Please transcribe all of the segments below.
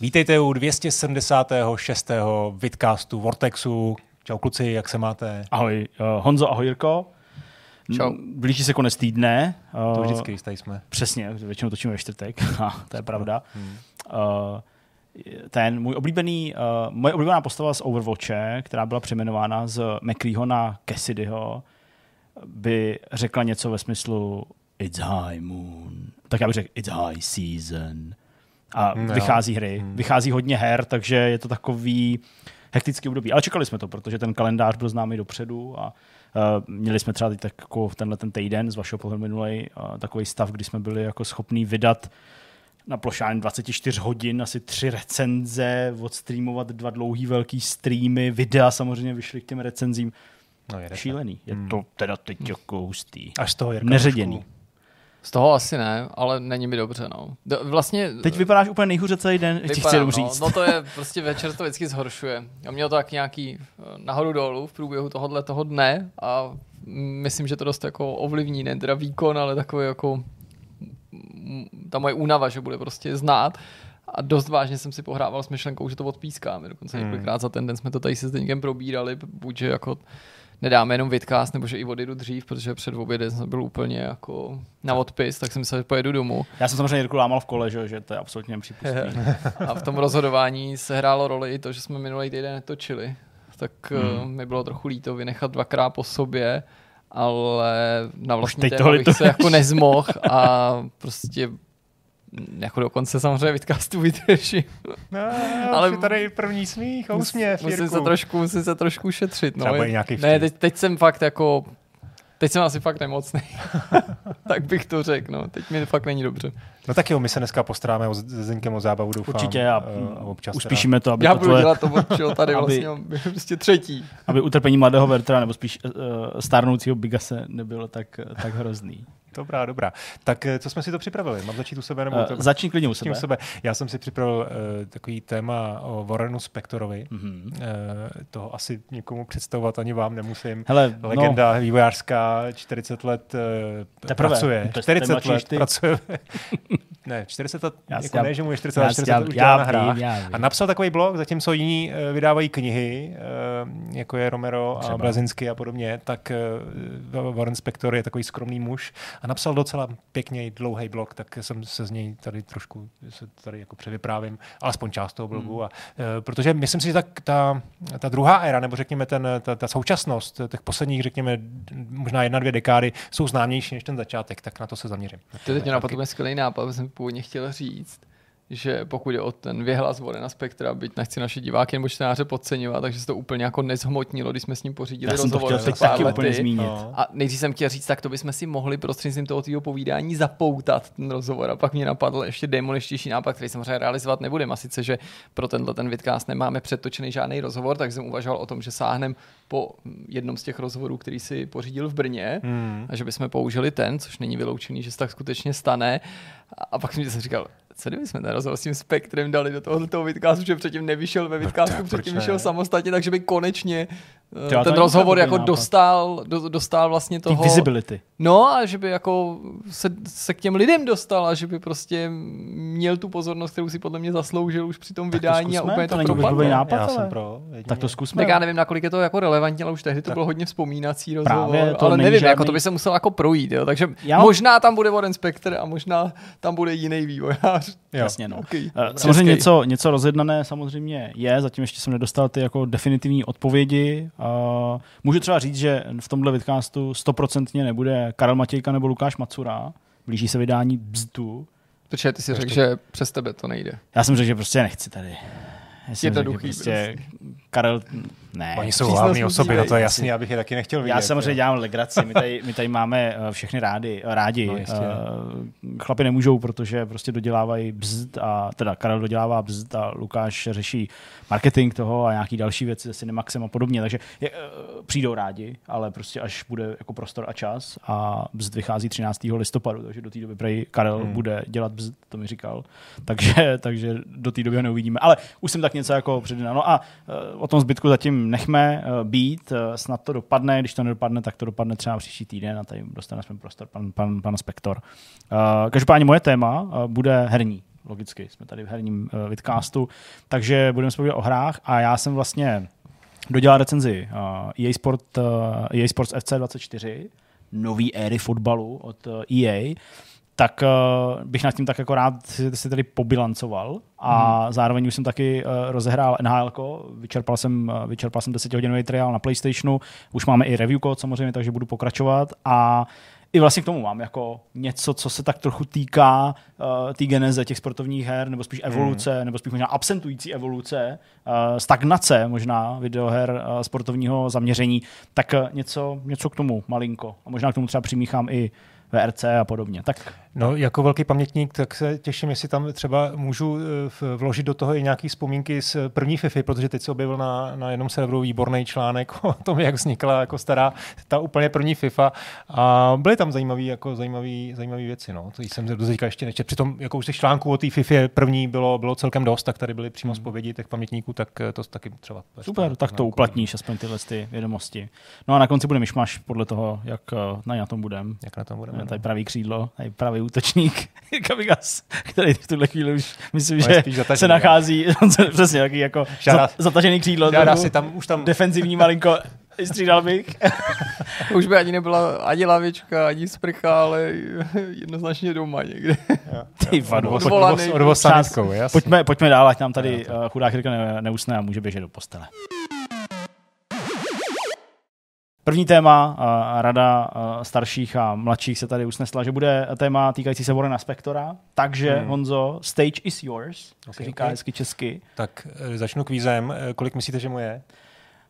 Vítejte u 276. vidcastu Vortexu. Čau kluci, jak se máte? Ahoj uh, Honzo, ahoj Jirko. Čau. Blíží se konec týdne. Uh, to vždycky tady jsme. Přesně, většinou točíme ve čtvrtek, to je pravda. Hmm. Uh, ten můj oblíbený, uh, moje oblíbená postava z Overwatche, která byla přejmenována z McCreeho na Cassidyho, by řekla něco ve smyslu It's high moon. Tak já bych řekl It's high season. A no. vychází hry. Hmm. Vychází hodně her, takže je to takový hektický období. Ale čekali jsme to, protože ten kalendář byl známý dopředu a uh, měli jsme třeba teď tak jako tenhle ten týden z vašeho pohledu minulý uh, takový stav, kdy jsme byli jako schopní vydat na plošání 24 hodin asi tři recenze, odstreamovat dva dlouhý velký streamy, videa samozřejmě vyšly k těm recenzím. No, je Šílený. Je hmm. to teda teď jako hustý. Až z toho Neředěný. Z toho asi ne, ale není mi dobře, no. Vlastně... Teď vypadáš úplně nejhůře celý den, ti chci no, říct. No to je, prostě večer to vždycky zhoršuje. A měl to tak nějaký eh, nahoru dolů v průběhu tohohle toho dne a myslím, že to dost jako ovlivní, ne teda výkon, ale takový jako ta moje únava, že bude prostě znát. A dost vážně jsem si pohrával s myšlenkou, že to odpískáme. Dokonce hmm. několikrát za ten den jsme to tady se s probírali, buď že jako nedáme jenom vidcast, nebo že i odjedu dřív, protože před obědem jsem byl úplně jako na odpis, tak jsem že pojedu domů. Já jsem samozřejmě Jirku lámal v kole, že, že to je absolutně nepřípustné. A v tom rozhodování se hrálo roli i to, že jsme minulý týden netočili. Tak hmm. mi bylo trochu líto vynechat dvakrát po sobě, ale na vlastní téma bych se jako nezmohl a prostě jako dokonce samozřejmě vidcastu vydržím. No, ale tady první smích a úsměv, musím se, trošku, musím se trošku šetřit. No. Třeba nějaký ne, teď, teď, jsem fakt jako Teď jsem asi fakt nemocný. tak bych to řekl, no. Teď mi fakt není dobře. No tak jo, my se dneska postaráme se Zenkem o zábavu, doufám. Určitě a, a občas uspíšíme to, aby Já to budu tvoje... dělat to, čo tady vlastně aby, prostě třetí. Aby utrpení mladého Vertra, nebo spíš uh, stárnoucího Bigase nebylo tak, tak hrozný. Dobrá, dobrá. Tak eh, co jsme si to připravili? Mám začít u sebe nebo u tebe? Uh, začni klidně u sebe. u sebe. Já jsem si připravil uh, takový téma o Warrenu Spektorovi. Mm-hmm. Uh, toho asi někomu představovat ani vám nemusím. Hele, no. Legenda no. vývojářská, 40 let uh, Teprve. pracuje. To 40 let ty. pracuje. ne, 40 let, já jako ne, že mu je 40 let, 40 let už já, na hrách. Já, já, a napsal takový blog, zatímco jiní uh, vydávají knihy, uh, jako je Romero Třeba. a Blazinsky a podobně, tak uh, Warren Spector je takový skromný muž a napsal docela pěkně dlouhý blog, tak jsem se z něj tady trošku se tady jako převyprávím, alespoň část toho blogu. Hmm. A, e, protože myslím si, že ta, ta, ta druhá éra, nebo řekněme ten, ta, ta současnost těch posledních, řekněme, možná jedna, dvě dekády, jsou známější než ten začátek, tak na to se zaměřím. To teď mě napadl skvělý nápad, jsem původně chtěl říct, že pokud je o ten věhlas na Spektra, byť nechci naše diváky nebo čtenáře podceňovat, takže se to úplně jako nezhmotnilo, když jsme s ním pořídili Já rozhovor. Já jsem to chtěl taky úplně zmínit. No. A nejdřív jsem chtěl říct, tak to bychom si mohli prostřednictvím toho tvýho povídání zapoutat ten rozhovor. A pak mě napadl ještě demoništější nápad, který samozřejmě realizovat nebudeme. A sice, že pro tenhle ten vidcast nemáme předtočený žádný rozhovor, tak jsem uvažoval o tom, že sáhnem po jednom z těch rozhovorů, který si pořídil v Brně, hmm. a že bychom použili ten, což není vyloučený, že se tak skutečně stane. A pak jsem si říkal, co kdyby jsme ten rozhovor s tím spektrem dali do tohoto vidcastu, že předtím nevyšel ve vidcastu, no, předtím vyšel samostatně, takže by konečně Třeba ten rozhovor jako nápad. dostal, do, dostal vlastně toho... Tý visibility. No a že by jako se, se k těm lidem dostal a že by prostě měl tu pozornost, kterou si podle mě zasloužil už při tom tak vydání to a úplně to, to propadlo. Nápad, já jsem pro. Jedině. Tak to zkusme. Tak já nevím, nakolik je to jako relevantní, ale už tehdy to tak. bylo hodně vzpomínací rozhovor. Právě to ale nevím, žádný... jako to by se musel jako projít. Jo. Takže já... možná tam bude Warren Spector a možná tam bude jiný vývojář. Jasně, no. Okay. Uh, samozřejmě něco, něco rozjednané samozřejmě je, zatím ještě jsem nedostal ty jako definitivní odpovědi. Uh, můžu třeba říct, že v tomhle vidcastu stoprocentně nebude Karel Matějka nebo Lukáš Macura. Blíží se vydání Bzdu. Protože ty si řekl, že přes tebe to nejde. Já jsem řekl, že prostě nechci tady. Jednoduchý. Prostě Karel, ne. Oni jsou hlavní osoby, no to je jasný, abych je taky nechtěl vidět. Já samozřejmě dělám legraci, my tady, my tady máme eh, všechny rádi, rádi. No, uh, chlapi nemůžou, protože prostě dodělávají bzd a teda Karel dodělává bzd a Lukáš řeší marketing toho a nějaký další věci se Cinemaxem a podobně, takže je, uh, přijdou rádi, ale prostě až bude jako prostor a čas a bzd vychází 13. listopadu, takže do té doby prej Karel hmm. bude dělat bzd, to mi říkal, takže, takže do té doby ho neuvidíme, ale už jsem tak něco jako předjednal. No a o tom zbytku zatím nechme uh, být, uh, snad to dopadne, když to nedopadne, tak to dopadne třeba příští týden a tady dostane jsme prostor pan, pan, pan Spektor. Uh, každopádně moje téma bude herní logicky, jsme tady v herním vidcastu, takže budeme se o hrách a já jsem vlastně dodělal recenzi EA, Sport, uh, EA Sports FC 24, nový éry fotbalu od EA, tak uh, bych nad tím tak jako rád si, si tady pobilancoval a hmm. zároveň už jsem taky uh, rozehrál NHL, vyčerpal jsem, uh, vyčerpal jsem 10 hodinový trial na PlayStationu, už máme i review code samozřejmě, takže budu pokračovat a i vlastně k tomu mám jako něco, co se tak trochu týká uh, té geneze těch sportovních her, nebo spíš evoluce, hmm. nebo spíš možná absentující evoluce, uh, stagnace možná videoher uh, sportovního zaměření, tak uh, něco, něco k tomu malinko. A možná k tomu třeba přimíchám i VRC a podobně. Tak No, jako velký pamětník, tak se těším, jestli tam třeba můžu eh, vložit do toho i nějaký vzpomínky z první FIFA, protože teď se objevil na, na jednom serveru výborný článek o tom, jak vznikla jako stará, ta úplně první FIFA a byly tam zajímavé jako zajímavý, zajímavý věci, no. To jsem do teďka ještě nečet. Přitom jako už těch článků o té FIFA první bylo, bylo celkem dost, tak tady byly přímo hmm. zpovědi těch pamětníků, tak eh, to taky třeba. Super, tak to uplatníš aspoň tyhle ty vědomosti. No a na konci bude myšmaš podle toho, jak eh, na, na tom budeme. Jak na tom budeme. Tady no. pravý křídlo, tady pravý útočník. Kamigas, který v tuhle chvíli už myslím, že se nachází přesně taky jako žádá, zatažený křídlo. Žádá si tam, už tam defenzivní malinko střídal bych. Už by ani nebyla ani lavička, ani sprcha, ale jednoznačně doma někde. Ty vado. Odvolaný. Pojďme, pojďme dál, ať nám tady uh, chudák Jirka neusne a může běžet do postele. První téma, rada starších a mladších se tady usnesla, že bude téma týkající se Warrena Spectora, takže hmm. Honzo, stage is yours, okay, říká okay. hezky česky. Tak e, začnu kvízem. E, kolik myslíte, že mu je?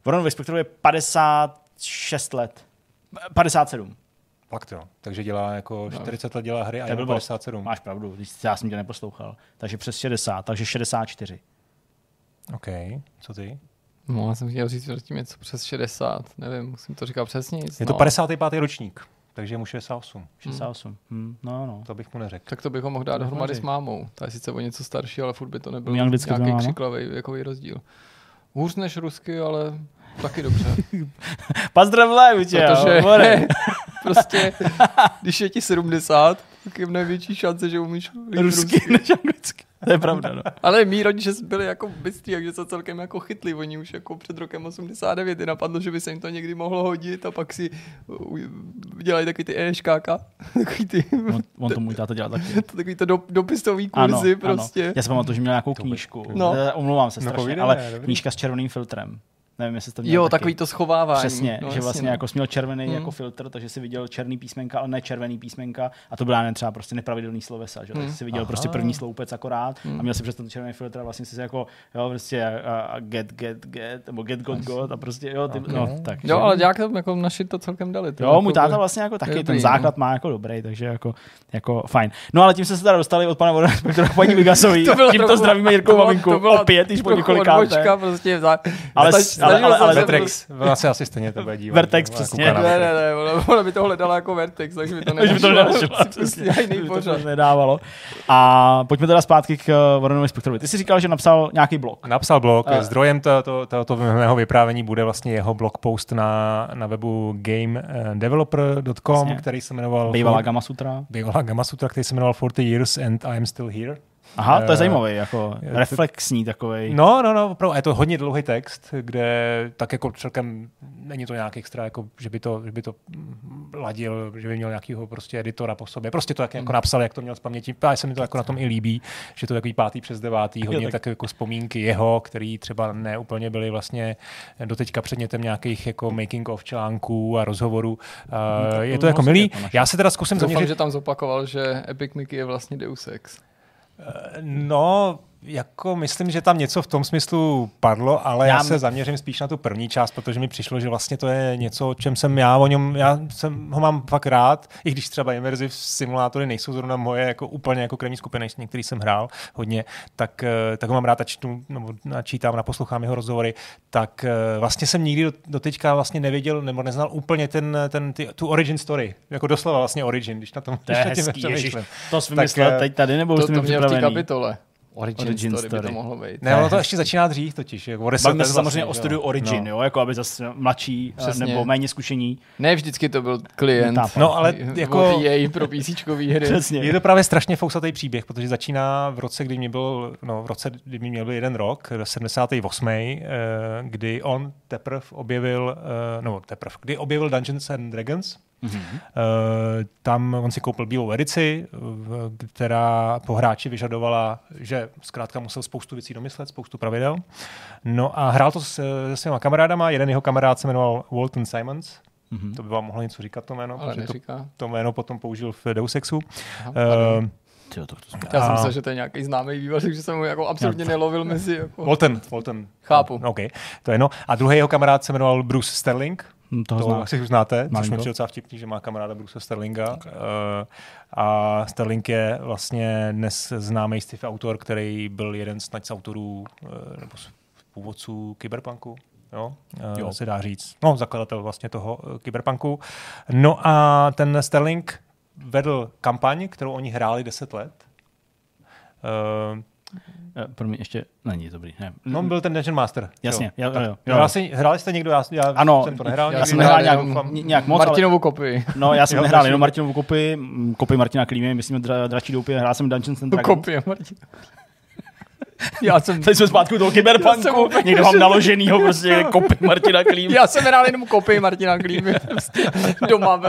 Warrenovi Spectorovi je 56 let. 57. Fakt jo. Takže dělá jako 40 no. let dělá hry a je 57. Máš pravdu, já jsem tě neposlouchal. Takže přes 60, takže 64. OK, co ty? No, já jsem chtěl říct, že tím něco přes 60, nevím, musím to říkat přesně. Je no. to 55. ročník, takže mu 68. 68, hmm. Hmm. no no. To bych mu neřekl. Tak to bych ho mohl dát dohromady s mámou. Ta je sice o něco starší, ale furt by to nebyl nějaký no. křiklavý věkový rozdíl. Hůř než rusky, ale taky dobře. Pozdrav live, tě, Protože prostě, když je ti 70, tak je největší šance, že umíš rusky, rusky. než anglicky. To je pravda, no. Ale mý rodiče byli jako bystří, takže se celkem jako chytli. Oni už jako před rokem 89 napadlo, že by se jim to někdy mohlo hodit a pak si dělají takový ty EŠKK. Takový ty... On, on to můj táta dělá taky. takový to do, dopisový kurzy ano, prostě. Ano. Já si pamatuju, že měl nějakou knížku. No. Omlouvám se no, strašně, no, ale knížka s červeným filtrem. Nevím, jestli to Jo, taky. takový to schovávání. Přesně, no, že vlastně no. jako směl červený hmm. jako filtr, takže si viděl černý písmenka, ale ne červený písmenka. A to byla ne třeba prostě nepravidelný slovesa, že? Hmm. Takže si viděl Aha. prostě první sloupec akorát hmm. a měl si přes ten červený filtr a vlastně si jako, jo, prostě a, a get, get, get, nebo get, got, got a prostě, jo, ty, okay. no, tak. Jo, ale jak to, jako naši to celkem dali. Jo, jako můj táta vlastně jako taky, ten základ no. má jako dobrý, takže jako, jako fajn. No ale tím se se teda dostali od pana Vodospektora paní Vigasový. to bylo Tímto zdravíme Jirkou Maminku. Opět, již po několikáté. Prostě, ale, ale, ale, ale, Vertex, vlastně asi stejně to bude dívat. Vertex, přesně. Ne, ne, ne, ona, ona by to hledala jako Vertex, takže by to nenašlo. by to nedávalo. A pojďme teda zpátky k uh, Warrenovi Spectorovi. Ty jsi říkal, že napsal nějaký blog. Napsal blog. Uh, Zdrojem to, to, to, mého vyprávění bude vlastně jeho blog post na, na webu gamedeveloper.com, který se jmenoval... Bývalá Gamasutra. Bývalá Gamasutra, který se jmenoval 40 Years and I'm Still Here. Aha, to je eh, zajímavý, jako reflexní takový. No, no, no, opravdu. Je to hodně dlouhý text, kde tak jako celkem není to nějak extra, jako, že, by to, že by to ladil, že by měl nějakého prostě editora po sobě. Prostě to jak, jako hmm. napsal, jak to měl z paměti. A se mi to jako na tom i líbí, že to je takový pátý přes devátý, hodně jo, tak. jako vzpomínky jeho, který třeba neúplně byly vlastně doteďka předmětem nějakých jako making of článků a rozhovorů. Uh, je to jako milý. Já se teda zkusím zaměřit. že tam zopakoval, že Epic Mickey je vlastně Deus Ex. No, jako myslím, že tam něco v tom smyslu padlo, ale já, já se zaměřím spíš na tu první část, protože mi přišlo, že vlastně to je něco, o čem jsem já o něm, já jsem ho mám fakt rád, i když třeba immersive simulátory nejsou zrovna moje jako úplně jako krevní skupiny, některý jsem hrál hodně, tak, eh, tak ho mám rád a čtu, nebo načítám, naposlouchám jeho rozhovory, tak eh, vlastně jsem nikdy do, do teďka vlastně nevěděl, nebo neznal úplně ten, ten, ty, tu origin story, jako doslova vlastně origin, když na tom to je hezký, ježiš, to jsi vymyslel eh, teď tady, nebo to, to měl v té kapitole. Origin, Origin story, story by to mohlo být. Ne, ono to ještě začíná dřív totiž. Jako Bavíme se vlastně, samozřejmě o studiu Origin, no. jo, jako aby zase mladší eh, Přesně. nebo méně zkušení. Ne, vždycky to byl klient. No, ale jako... jej pro PC hry. Přesně. Je to právě strašně fousatý příběh, protože začíná v roce, kdy mě byl, no v roce, kdy mě měl jeden rok, 78. Eh, kdy on teprve objevil, no teprve, kdy objevil Dungeons and Dragons, Mm-hmm. Uh, tam on si koupil bílou edici, která po hráči vyžadovala, že zkrátka musel spoustu věcí domyslet, spoustu pravidel. No a hrál to s, se svýma kamarádama, jeden jeho kamarád se jmenoval Walton Simons, Mm-hmm. To by vám mohlo něco říkat to jméno, Ale protože to, to jméno potom použil v Deus Exu. Aha, uh, Tyjo, to, to Já jsem myslel, že to je nějaký známý vývoj, takže jsem ho jako absolutně no, nelovil mezi. Jako... Walton, Walton. Chápu. OK, to je no. A druhý jeho kamarád se jmenoval Bruce Sterling. Hm, toho to asi už znáte, což mi docela vtipný, že má kamaráda Bruce Sterlinga. Okay. Uh, a Sterling je vlastně dnes známý sci autor, který byl jeden z autorů uh, nebo z původců Cyberpunku jo, uh, jo. se dá říct. No, zakladatel vlastně toho Cyberpunku. No a ten Sterling vedl kampaň, kterou oni hráli 10 let. Uh, pro mě ještě není dobrý. Ne. No, byl ten Dungeon Master. Jasně, jo. Jo, jo, jo. Hrál jsi, hráli jste někdo? Já, já ano, jsem to nehrál. Já jsem nehrál nějak, nějak moc. Martinovu ale... kopii. No, já jsem jo, nehrál jenom Martinovu kopii, kopii Martina Klímy, myslím, dra, dračí doupě, hrál jsem Dungeons and Dragons. Kopie Martina. Já jsem... Teď jsme zpátky toho kyberpunku, někdo mám naloženýho prostě kopy Martina Klímy. Já jsem hrál jenom kopy Martina Klímy. Doma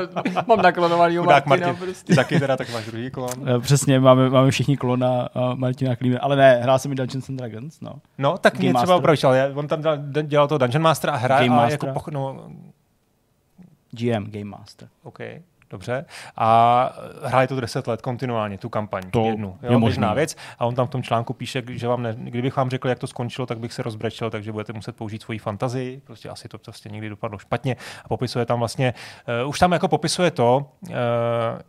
mám naklonovanýho Martina. Martin, prostě. Ty taky teda, tak máš druhý klon. Eh, přesně, máme, máme všichni klona Martina Klímy, ale ne, hrál jsem i Dungeons and Dragons, no. No, tak Game mě třeba opravdu, ale on tam dělal to Dungeon Master a hra Game a Master. jako poch, no, GM, Game Master. Okay dobře. A hráli to 10 let kontinuálně, tu kampaň, to jednu. Jo, je možná věc. A on tam v tom článku píše, že vám ne, kdybych vám řekl, jak to skončilo, tak bych se rozbrečel, takže budete muset použít svoji fantazii. Prostě asi to prostě někdy dopadlo špatně. A popisuje tam vlastně, uh, už tam jako popisuje to, uh,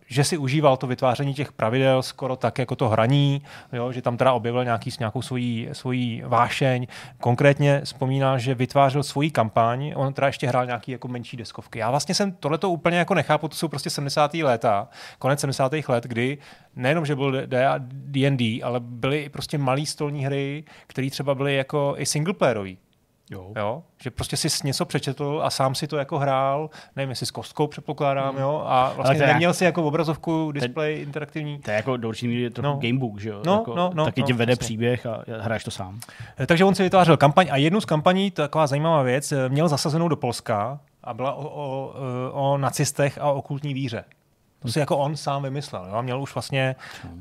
že si užíval to vytváření těch pravidel skoro tak, jako to hraní, jo, že tam teda objevil nějaký, nějakou svoji, svoji vášeň. Konkrétně vzpomíná, že vytvářel svoji kampaň, on teda ještě hrál nějaký jako menší deskovky. Já vlastně jsem tohleto úplně jako nechápu, to jsou prostě 70. léta, konec 70. let, kdy nejenom, že byl D&D, ale byly prostě malé stolní hry, které třeba byly jako i singleplayerový. Jo. jo. Že prostě si něco přečetl a sám si to jako hrál, nevím, jestli s kostkou předpokládám, mm. jo, a vlastně neměl jak... si jako obrazovku, display ten, interaktivní. To je jako do určitý míry trochu no. gamebook, že jo? No, jako, no, no, taky no, tě vede vlastně. příběh a hraješ to sám. Eh, takže on si vytvářel kampaň a jednu z kampaní, taková zajímavá věc, eh, měl zasazenou do Polska a byla o, o, o nacistech a okultní víře. To si jako on sám vymyslel. Jo? Měl už vlastně... Uh,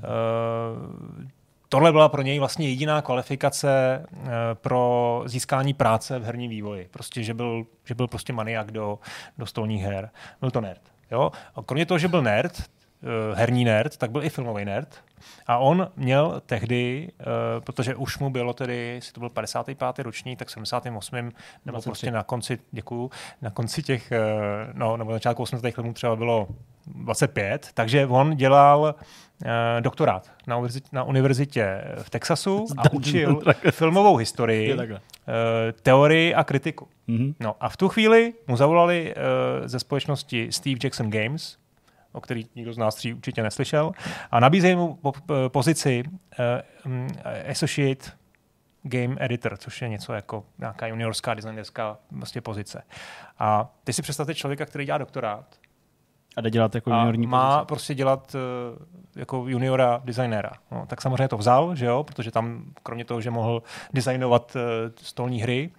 tohle byla pro něj vlastně jediná kvalifikace uh, pro získání práce v herním vývoji. Prostě, že byl, že byl prostě maniak do, do stolních her. Byl to nerd. Jo? A kromě toho, že byl nerd, herní nerd, tak byl i filmový nerd. A on měl tehdy, uh, protože už mu bylo tedy, jestli to byl 55. ročník, tak 78. nebo 23. prostě na konci, děkuju, na konci těch, uh, no, nebo na začátku 80. let mu třeba bylo 25, takže on dělal uh, doktorát na, univerzitě, na univerzitě v Texasu a učil filmovou historii, uh, teorii a kritiku. Mm-hmm. No a v tu chvíli mu zavolali uh, ze společnosti Steve Jackson Games, o který nikdo z nás tří určitě neslyšel, a nabízejí mu po, pozici uh, Associate Game Editor, což je něco jako nějaká juniorská designerská vlastně pozice. A ty si představte člověka, který dělá doktorát, a jde dělat jako juniorní a má pozici. prostě dělat uh, jako juniora designéra. No, tak samozřejmě to vzal, že jo, protože tam kromě toho, že mohl designovat uh, stolní hry,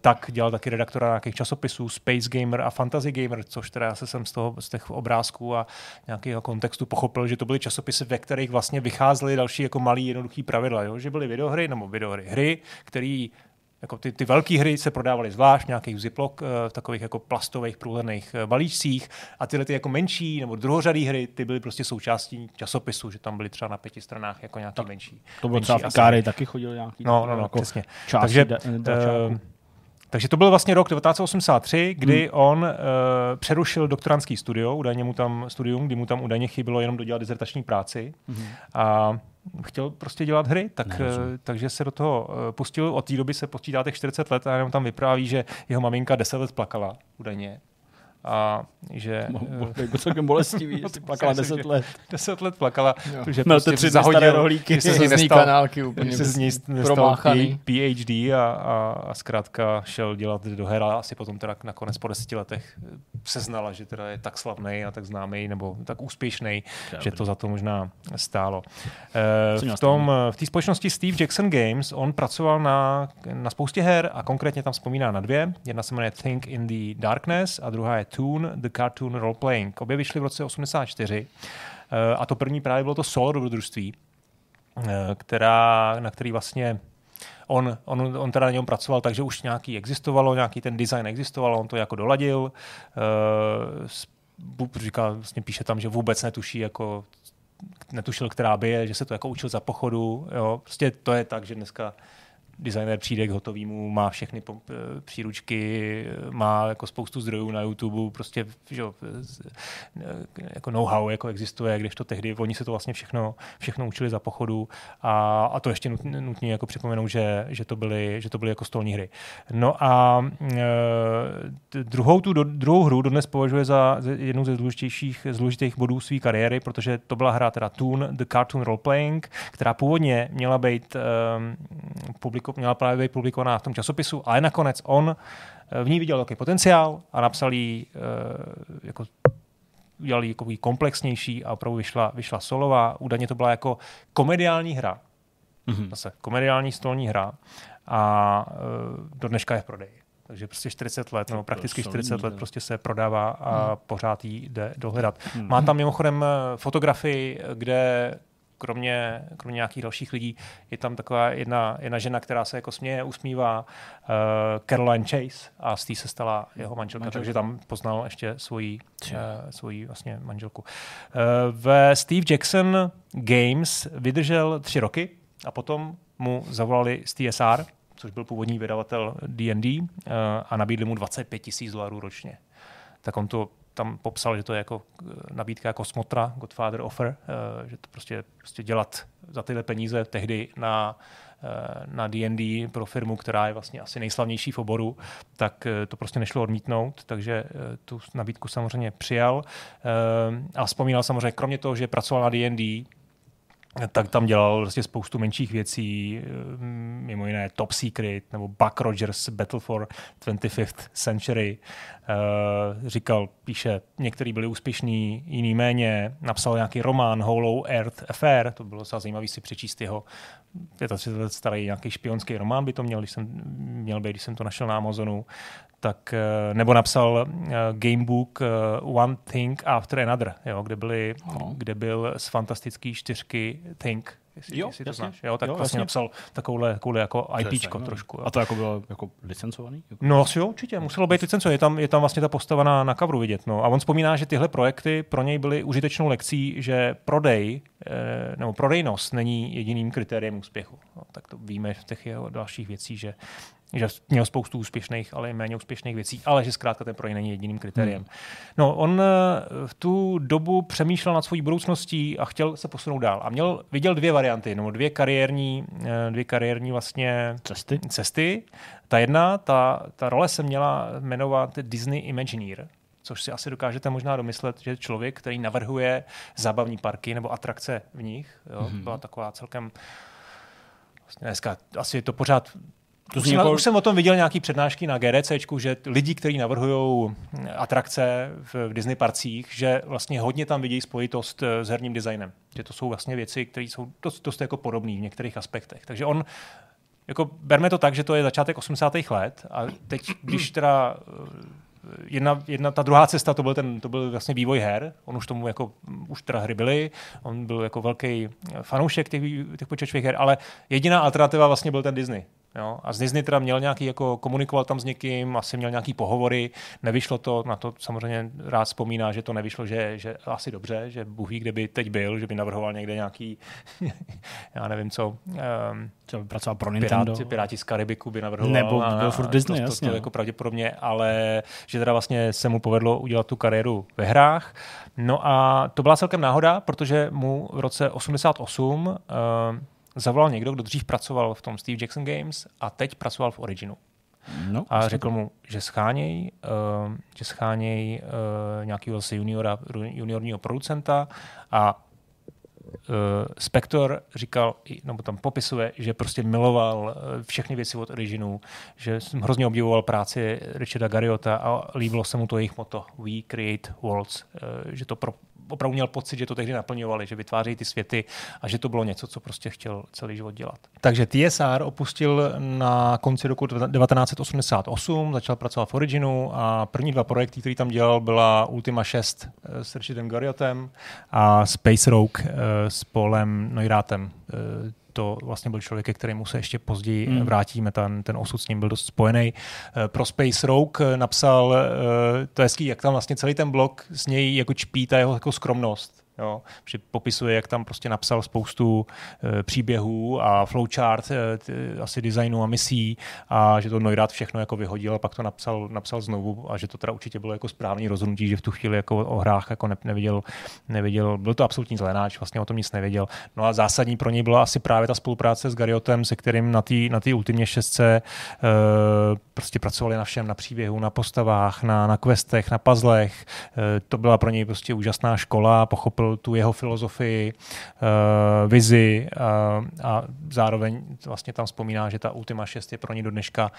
tak dělal taky redaktora nějakých časopisů, Space Gamer a Fantasy Gamer, což teda já se jsem z, toho, z těch obrázků a nějakého kontextu pochopil, že to byly časopisy, ve kterých vlastně vycházely další jako malý jednoduchý pravidla, jo? že byly videohry nebo videohry, hry, které jako ty, ty velké hry se prodávaly zvlášť v nějakých Ziploc, v eh, takových jako plastových průhledných eh, balíčcích a tyhle ty jako menší nebo druhořadý hry, ty byly prostě součástí časopisu, že tam byly třeba na pěti stranách jako nějaký tak, menší. To bylo třeba Káry taky chodil nějaký. No, no, no, jako přesně. Takže, da, uh, takže to byl vlastně rok 1983, kdy hmm. on uh, přerušil doktorantský studio, údajně mu tam studium, kdy mu tam údajně chybilo jenom dodělat dizertační práci. Hmm. A chtěl prostě dělat hry, tak, ne, uh, takže se do toho uh, pustil. Od té doby se počítá těch 40 let a jenom tam vypráví, že jeho maminka 10 let plakala údajně a že... Jako celkem bolestivý, že plakala 10 let. 10 let plakala, jo. že prostě tři zahodil, rohlíky. Že se z ní kanálky úplně se z ní nestal PhD a, a, a zkrátka šel dělat do hera, asi potom teda nakonec po deseti letech seznala, že teda je tak slavný a tak známý nebo tak úspěšný, že to za to možná stálo. E, v tom, v té společnosti Steve Jackson Games on pracoval na, na spoustě her a konkrétně tam vzpomíná na dvě. Jedna se jmenuje Think in the Darkness a druhá je Toon, The Cartoon Role Playing. Obě vyšly v roce 84 eh, a to první právě bylo to solo dobrodružství, eh, která, na který vlastně on, on, on teda na něm pracoval, takže už nějaký existovalo, nějaký ten design existoval, on to jako doladil. Uh, říká, vlastně píše tam, že vůbec netuší, jako netušil, která by je, že se to jako učil za pochodu. Jo. Prostě to je tak, že dneska designer přijde k hotovýmu, má všechny eh, příručky, má jako spoustu zdrojů na YouTube, prostě že, jako know-how jako existuje, když to tehdy, oni se to vlastně všechno, všechno učili za pochodu a, a to ještě nutně, nutně jako připomenout, že, že, to byly, že to byly jako stolní hry. No a e, druhou, tu, do, druhou hru dodnes považuje za jednu ze důležitějších, důležitých bodů své kariéry, protože to byla hra teda Toon, The Cartoon Role Playing, která původně měla být um, měla právě být publikovaná v tom časopisu, ale nakonec on eh, v ní viděl velký potenciál a napsal ji eh, jako udělal ji komplexnější a opravdu vyšla, vyšla solová. Údajně to byla jako komediální hra. Mm-hmm. Zase komediální stolní hra a uh, do dneška je v prodeji. Takže prostě 40 let, nebo prakticky 40 let prostě se prodává a hmm. pořád jí jde dohledat. Hmm. Má tam mimochodem fotografii, kde kromě, kromě nějakých dalších lidí je tam taková jedna, jedna žena, která se jako směje, usmívá, uh, Caroline Chase a z té se stala jeho manželka, manželka. takže tam poznal ještě svoji, uh, svoji vlastně manželku. Uh, ve Steve Jackson Games vydržel tři roky a potom mu zavolali z TSR, což byl původní vydavatel D&D, uh, a nabídli mu 25 tisíc dolarů ročně. Tak on to tam popsal, že to je jako eh, nabídka jako smotra, Godfather offer, uh, že to prostě, prostě dělat za tyhle peníze tehdy na uh, na D&D pro firmu, která je vlastně asi nejslavnější v oboru, tak to prostě nešlo odmítnout, takže tu nabídku samozřejmě přijal. A vzpomínal samozřejmě, kromě toho, že pracoval na D&D, tak tam dělal vlastně spoustu menších věcí, mm, mimo jiné Top Secret nebo Buck Rogers Battle for 25th Century. Uh, říkal, píše, některý byli úspěšní, jiný méně. Napsal nějaký román Hollow Earth Affair, to bylo docela zajímavé si přečíst jeho 35 let starý nějaký špionský román by to měl, když jsem, měl být, když jsem to našel na Amazonu tak, eh, nebo napsal uh, gamebook uh, One Thing After Another, jo, kde, byly, no. kde byl z fantastický čtyřky Think, jestli, jo, jestli to znáš. Jo, tak jo, vlastně jasně. napsal takovouhle, takovouhle jako IPčko trošku. Jo. A to jako bylo jako licencovaný? Jako... No asi jo, určitě, muselo být licencovaný. Je tam, je tam vlastně ta postava na, na coveru vidět. No. A on vzpomíná, že tyhle projekty pro něj byly užitečnou lekcí, že prodej eh, nebo prodejnost není jediným kritériem úspěchu. No, tak to víme v těch jeho dalších věcí, že že měl spoustu úspěšných, ale i méně úspěšných věcí, ale že zkrátka ten prodej není jediným kritériem. Hmm. No, on eh, v tu dobu přemýšlel nad svojí budoucností a chtěl se posunout dál. A měl, viděl dvě varianty, nebo dvě kariérní, eh, dvě kariérní vlastně cesty. cesty. Ta jedna, ta, ta role se měla jmenovat Disney Imagineer, což si asi dokážete možná domyslet, že člověk, který navrhuje zábavní parky nebo atrakce v nich, jo, hmm. byla taková celkem vlastně dneska asi je to pořád to už, jako... už jsem o tom viděl nějaký přednášky na GDC, že lidi, kteří navrhují atrakce v Disney parcích, že vlastně hodně tam vidí spojitost eh, s herním designem. Že to jsou vlastně věci, které jsou dost, dost jako podobné v některých aspektech. Takže on jako berme to tak, že to je začátek 80. let a teď, když teda eh, jedna, jedna, ta druhá cesta, to byl, ten, to byl vlastně vývoj her. On už tomu jako, už teda hry byly, on byl jako velký fanoušek těch, těch počítačových her, ale jediná alternativa vlastně byl ten Disney. Jo? A z Disney teda měl nějaký, jako komunikoval tam s někým, asi měl nějaký pohovory, nevyšlo to, na to samozřejmě rád vzpomíná, že to nevyšlo, že, že asi dobře, že Bůh ví, kde by teď byl, že by navrhoval někde nějaký, já nevím co, um, by pracoval pro Nintendo. Piráti, Piráti z Karibiku by navrhoval. Nebo byl furt Disney, to, to, jasně. To, to, jako pravděpodobně, ale že teda vlastně se mu povedlo udělat tu kariéru ve hrách. No a to byla celkem náhoda, protože mu v roce 88 uh, zavolal někdo, kdo dřív pracoval v tom Steve Jackson Games a teď pracoval v Originu. no, a řekl mu, že scháněj, uh, že scháněj uh, nějakého juniora, juniorního producenta a uh, Spector říkal, nebo tam popisuje, že prostě miloval všechny věci od Originu, že jsem hrozně obdivoval práci Richarda Garriota a líbilo se mu to jejich moto We Create Worlds, uh, že to pro, opravdu měl pocit, že to tehdy naplňovali, že vytvářejí ty světy a že to bylo něco, co prostě chtěl celý život dělat. Takže TSR opustil na konci roku 1988, začal pracovat v Originu a první dva projekty, které tam dělal, byla Ultima 6 eh, s Richardem Garriotem a Space Rogue eh, s Polem Neuratem eh, to vlastně byl člověk, ke kterému se ještě později hmm. vrátíme, ten, ten osud s ním byl dost spojený. Eh, pro Space Rogue napsal, eh, to je hezký, jak tam vlastně celý ten blok z něj jako čpí ta jeho jako skromnost Jo, že popisuje, jak tam prostě napsal spoustu e, příběhů a flowchart e, t, asi designu a misí a že to Neurát všechno jako vyhodil a pak to napsal, napsal znovu a že to teda určitě bylo jako správný rozhodnutí, že v tu chvíli jako o hrách jako ne, neviděl, neviděl, byl to absolutní zelenáč, vlastně o tom nic nevěděl. No a zásadní pro něj byla asi právě ta spolupráce s Gariotem, se kterým na té na tý ultimě šestce e, prostě pracovali na všem, na příběhu, na postavách, na, na questech, na puzzlech. E, to byla pro něj prostě úžasná škola, pochopil tu jeho filozofii, uh, vizi uh, a zároveň vlastně tam vzpomíná, že ta Ultima 6 je pro ně do dneška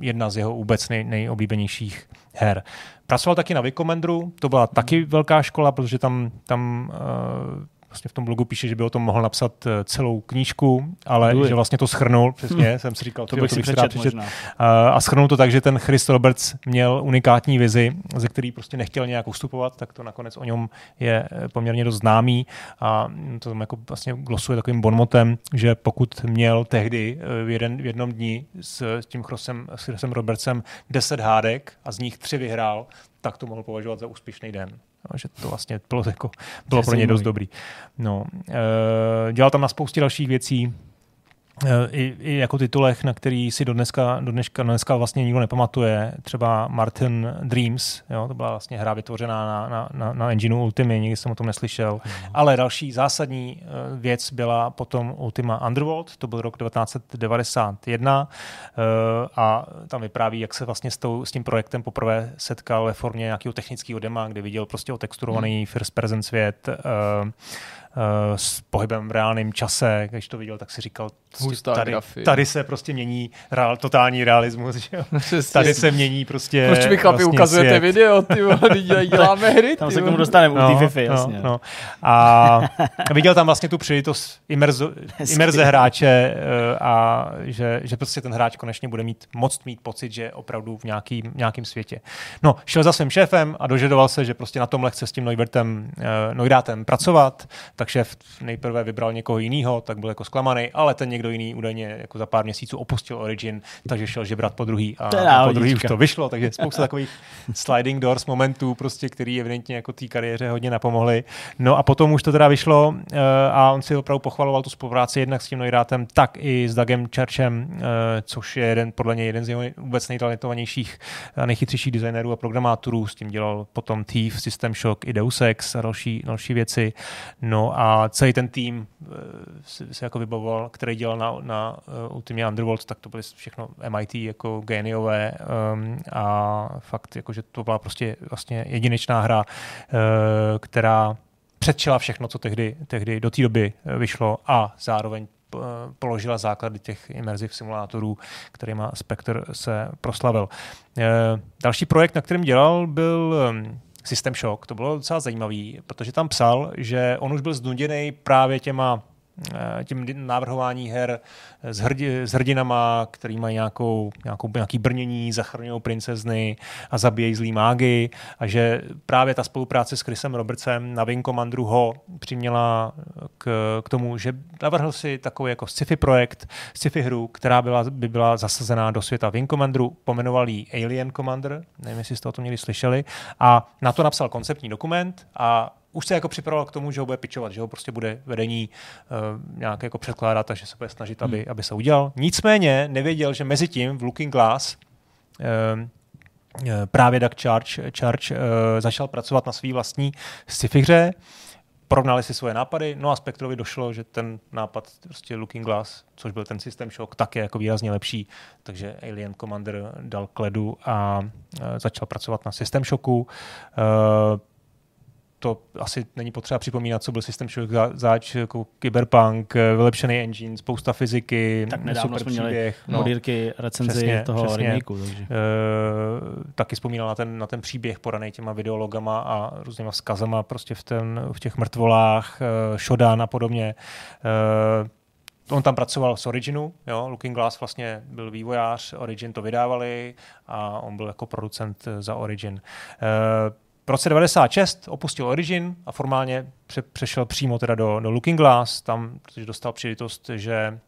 jedna z jeho vůbec nej, nejoblíbenějších her. Pracoval taky na Vicomandru, to byla taky velká škola, protože tam, tam uh, vlastně v tom blogu píše, že by o tom mohl napsat eh, celou knížku, ale Uj. že vlastně to schrnul, přesně, hm. jsem si říkal, to bych si přečet, přečet. A schrnul to tak, že ten Chris Roberts měl unikátní vizi, ze který prostě nechtěl nějak ustupovat, tak to nakonec o něm je eh, poměrně dost známý a to tam jako vlastně glosuje takovým bonmotem, že pokud měl tehdy eh, v, jeden, v jednom dní s, s tím Chrisem, s Chrisem Robertsem 10 hádek a z nich tři vyhrál, tak to mohl považovat za úspěšný den. No, že to vlastně bylo, jako, bylo pro ně dost dobrý. No, e, dělal tam na spoustě dalších věcí, Eh, i, i jako titulech, na který si do dneska, do dneška, dneska vlastně nikdo nepamatuje. Třeba Martin Dreams, jo, to byla vlastně hra vytvořená na, na, na, na engineu Ultimy, nikdy jsem o tom neslyšel. Mm. Ale další zásadní eh, věc byla potom Ultima Underworld, to byl rok 1991 eh, a tam vypráví, jak se vlastně s, tou, s tím projektem poprvé setkal ve formě nějakého technického dema, kde viděl prostě otexturovaný mm. first person svět, Eh, s pohybem v reálném čase. Když to viděl, tak si říkal, prostě tady, tady se prostě mění reál, totální realismus. Že jo? Tady se mění prostě Proč mi chlapi vlastně ukazujete svět. video, ty děláme hry. Tam se k tomu dostaneme no, u té FIFA, jasně. No, no. A viděl tam vlastně tu příležitost imerzo, imerze hráče eh, a že, že prostě ten hráč konečně bude mít moc mít pocit, že opravdu v nějaký, nějakým světě. No, šel za svým šéfem a dožadoval se, že prostě na tomhle chce s tím Neubertem, uh, Neudrátem pracovat, tak šéf nejprve vybral někoho jiného, tak byl jako zklamaný, ale ten někdo jiný údajně jako za pár měsíců opustil Origin, takže šel žebrat po druhý a, a po druhý už to vyšlo, takže spousta takových sliding doors momentů, prostě, který evidentně jako té kariéře hodně napomohly. No a potom už to teda vyšlo uh, a on si opravdu pochvaloval tu spolupráci jednak s tím Noirátem, tak i s Dagem Churchem, uh, což je jeden, podle něj jeden z jeho vůbec nejtalentovanějších a nejchytřejších designérů a programátorů, s tím dělal potom Thief, System Shock i Deus Ex a další, další věci. No a celý ten tým se, se jako vybavoval, který dělal na, na uh, Ultimate Underworld, tak to byly všechno MIT jako geniové um, a fakt, jako, že to byla prostě vlastně jedinečná hra, uh, která předčila všechno, co tehdy, tehdy do té doby vyšlo a zároveň položila základy těch immersive simulátorů, kterýma Spectre se proslavil. Další projekt, na kterém dělal, byl System Shock. To bylo docela zajímavý, protože tam psal, že on už byl znuděný právě těma tím návrhování her s, hrdi, s hrdinama, který mají nějakou, nějakou, nějaký brnění, zachrňují princezny a zabíjejí zlý mágy. A že právě ta spolupráce s Chrisem Robertsem na Wing Commanderu ho přiměla k, k tomu, že navrhl si takový jako sci-fi projekt, sci-fi hru, která byla, by byla zasazená do světa Wing Commanderu, pomenoval ji Alien Commander, nevím, jestli jste o tom měli slyšeli, a na to napsal konceptní dokument a už se jako připravoval k tomu, že ho bude pičovat, že ho prostě bude vedení uh, nějak jako předkládat, takže se bude snažit, aby, hmm. aby se udělal. Nicméně nevěděl, že mezi tím v Looking Glass uh, právě Doug Charge, Charge uh, začal pracovat na svý vlastní sci-fi hře, porovnali si svoje nápady, no a Spectrovi došlo, že ten nápad prostě Looking Glass, což byl ten System Shock, tak je jako výrazně lepší, takže Alien Commander dal kledu a začal pracovat na System Shocku to asi není potřeba připomínat, co byl systém Shock zač, jako Cyberpunk, vylepšený engine, spousta fyziky, tak nedávno super jsme příběh. Měli no, modírky, recenzi přesně, toho přesně. remakeu. Takže. E, taky vzpomínal na ten, na ten příběh podaný těma videologama a různýma vzkazama prostě v, ten, v těch mrtvolách, e, Shodan a podobně. E, on tam pracoval s Originu, jo, Looking Glass vlastně byl vývojář, Origin to vydávali a on byl jako producent za Origin. E, v roce 96 opustil Origin a formálně pře- přešel přímo teda do, do Looking Glass, tam, protože dostal příležitost, že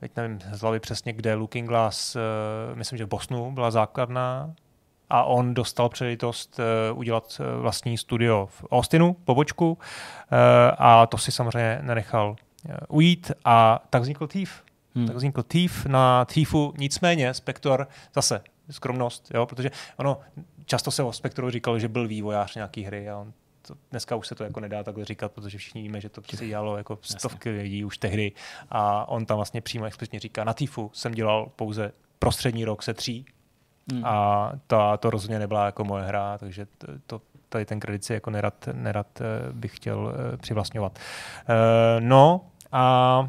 teď nevím z hlavy přesně, kde Looking Glass, uh, myslím, že v Bosnu byla základná, a on dostal příležitost uh, udělat uh, vlastní studio v Austinu, pobočku, uh, a to si samozřejmě nenechal uh, ujít a tak vznikl Thief. Hmm. Tak vznikl Thief na Thiefu, nicméně Spector zase skromnost, jo, protože ono často se o Spektru říkalo, že byl vývojář nějaký hry a on to, dneska už se to jako nedá takhle říkat, protože všichni víme, že to se dělalo jako stovky Jasně. lidí už tehdy a on tam vlastně přímo explicitně říká, na TIFu jsem dělal pouze prostřední rok se tří hmm. a to, to rozhodně nebyla jako moje hra, takže to, to tady ten kredit si jako nerad, nerad eh, bych chtěl eh, přivlastňovat. Eh, no a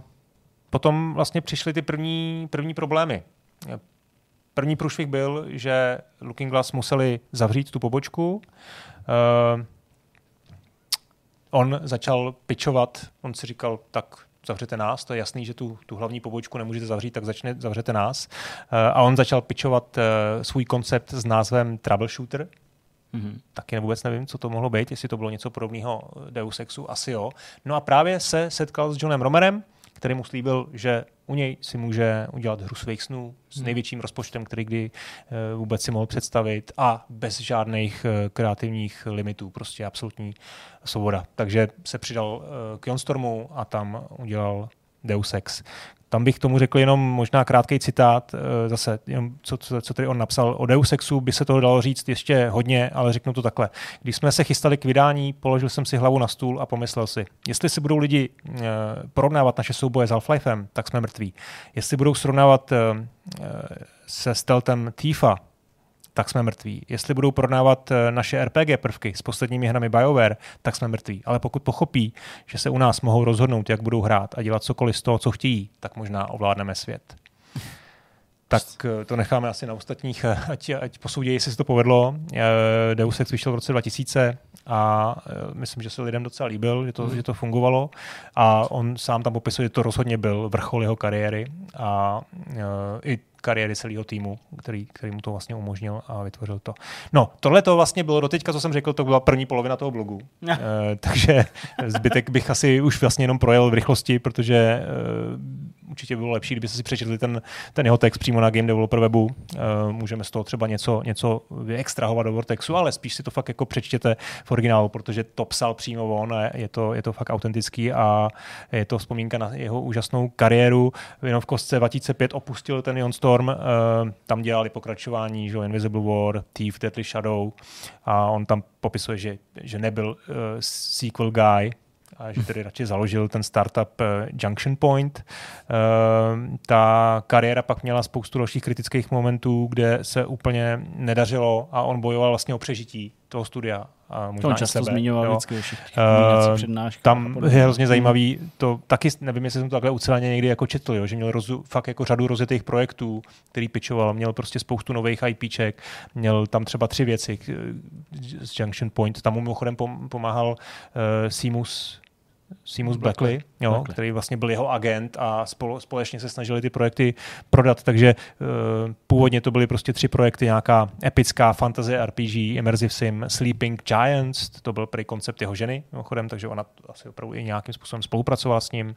potom vlastně přišly ty první, první problémy. První průšvih byl, že Looking Glass museli zavřít tu pobočku. Uh, on začal pičovat, on si říkal, tak zavřete nás, to je jasný, že tu, tu hlavní pobočku nemůžete zavřít, tak začne, zavřete nás. Uh, a on začal pičovat uh, svůj koncept s názvem Troubleshooter, Mm-hmm. Taky vůbec nevím, co to mohlo být, jestli to bylo něco podobného Deus Exu, asi jo. No a právě se setkal s Johnem Romerem, který mu slíbil, že u něj si může udělat hru svých snů s hmm. největším rozpočtem, který kdy uh, vůbec si mohl představit a bez žádných uh, kreativních limitů, prostě absolutní svoboda. Takže se přidal uh, k Jonstormu a tam udělal Deus Ex, tam bych tomu řekl jenom možná krátký citát, eh, zase, jenom co, co, co tady on napsal. O Deus Exu by se toho dalo říct ještě hodně, ale řeknu to takhle. Když jsme se chystali k vydání, položil jsem si hlavu na stůl a pomyslel si, jestli si budou lidi uh, porovnávat naše souboje s Half-Lifem, tak jsme mrtví. Jestli budou srovnávat uh, se stealthem Thiefa, tak jsme mrtví. Jestli budou prodávat eh, naše RPG prvky s posledními hrami BioWare, tak jsme mrtví. Ale pokud pochopí, že se u nás mohou rozhodnout, jak budou hrát a dělat cokoliv z toho, co chtějí, tak možná ovládneme svět. Tak eh, to necháme asi na ostatních, eh, ať, ať posoudí, jestli se to povedlo. Deus Ex vyšel v roce 2000 a myslím, že se lidem docela líbil, že to, mm. že to fungovalo. A on sám tam popisuje, že to rozhodně byl vrchol jeho kariéry a i kariéry celého týmu, který, který mu to vlastně umožnil a vytvořil to. No, tohle to vlastně bylo do teďka, co jsem řekl, to byla první polovina toho blogu. e, takže zbytek bych asi už vlastně jenom projel v rychlosti, protože e, určitě bylo lepší, kdybyste si přečetli ten, ten jeho text přímo na Game Developer webu. E, můžeme z toho třeba něco, něco vyextrahovat do Vortexu, ale spíš si to fakt jako přečtěte v originálu, protože to psal přímo on je to, je to fakt autentický a je to vzpomínka na jeho úžasnou kariéru. Jenom v kostce 2005 opustil ten Jon Storm, e, tam dělali pokračování, že Invisible War, Thief, Deadly Shadow a on tam popisuje, že, že nebyl uh, sequel guy, a že tedy radši založil ten startup eh, Junction Point. Eh, ta kariéra pak měla spoustu dalších kritických momentů, kde se úplně nedařilo a on bojoval vlastně o přežití toho studia. A možná to často sebe, zmiňoval jo. vždycky uh, Tam je hrozně zajímavý, to taky nevím, jestli jsem to takhle uceleně někdy jako četl, jo, že měl rozu, fakt jako řadu rozjetých projektů, který pičoval, měl prostě spoustu nových IPček, měl tam třeba tři věci z Junction Point, tam mu mimochodem pomáhal uh, Simus Seamus Blackley, Blackley, jo, Blackley, který vlastně byl jeho agent a spolu, společně se snažili ty projekty prodat, takže uh, původně to byly prostě tři projekty, nějaká epická fantasy RPG, Immersive Sim, Sleeping Giants, to byl prý koncept jeho ženy, mimochodem, takže ona asi opravdu i nějakým způsobem spolupracovala s ním. Uh,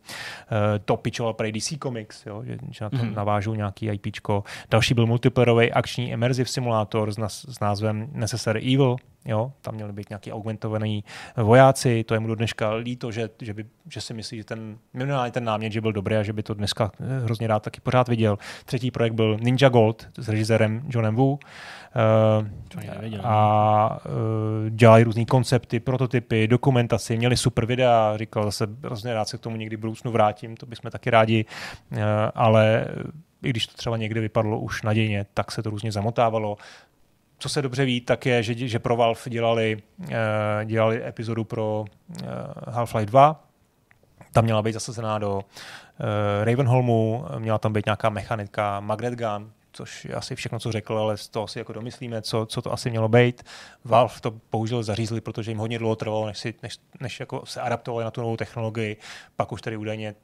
to pičoval prý DC Comics, jo, že, že na to mm. navážou nějaký IPčko. Další byl multiplayerový akční Immersive Simulator s, s názvem Necessary Evil, jo, tam měli být nějaký augmentovaný vojáci, to je mu do dneška líto, že, že, by, že si myslí, že ten, minimálně ten námět, že byl dobrý a že by to dneska hrozně rád taky pořád viděl. Třetí projekt byl Ninja Gold s režisérem Johnem Wu. Uh, a uh, dělali různé koncepty, prototypy, dokumentaci, měli super videa, říkal zase hrozně rád se k tomu někdy v budoucnu vrátím, to bychom taky rádi, uh, ale i když to třeba někde vypadlo už nadějně, tak se to různě zamotávalo co se dobře ví, tak je, že, že pro Valve dělali, uh, dělali epizodu pro uh, Half-Life 2. Tam měla být zasazená do uh, Ravenholmu, měla tam být nějaká mechanika Magnet Gun, což je asi všechno, co řekl, ale z toho si jako domyslíme, co, co to asi mělo být. Valve to bohužel zařízli, protože jim hodně dlouho trvalo, než, si, než, než jako se adaptovali na tu novou technologii. Pak už tady údajně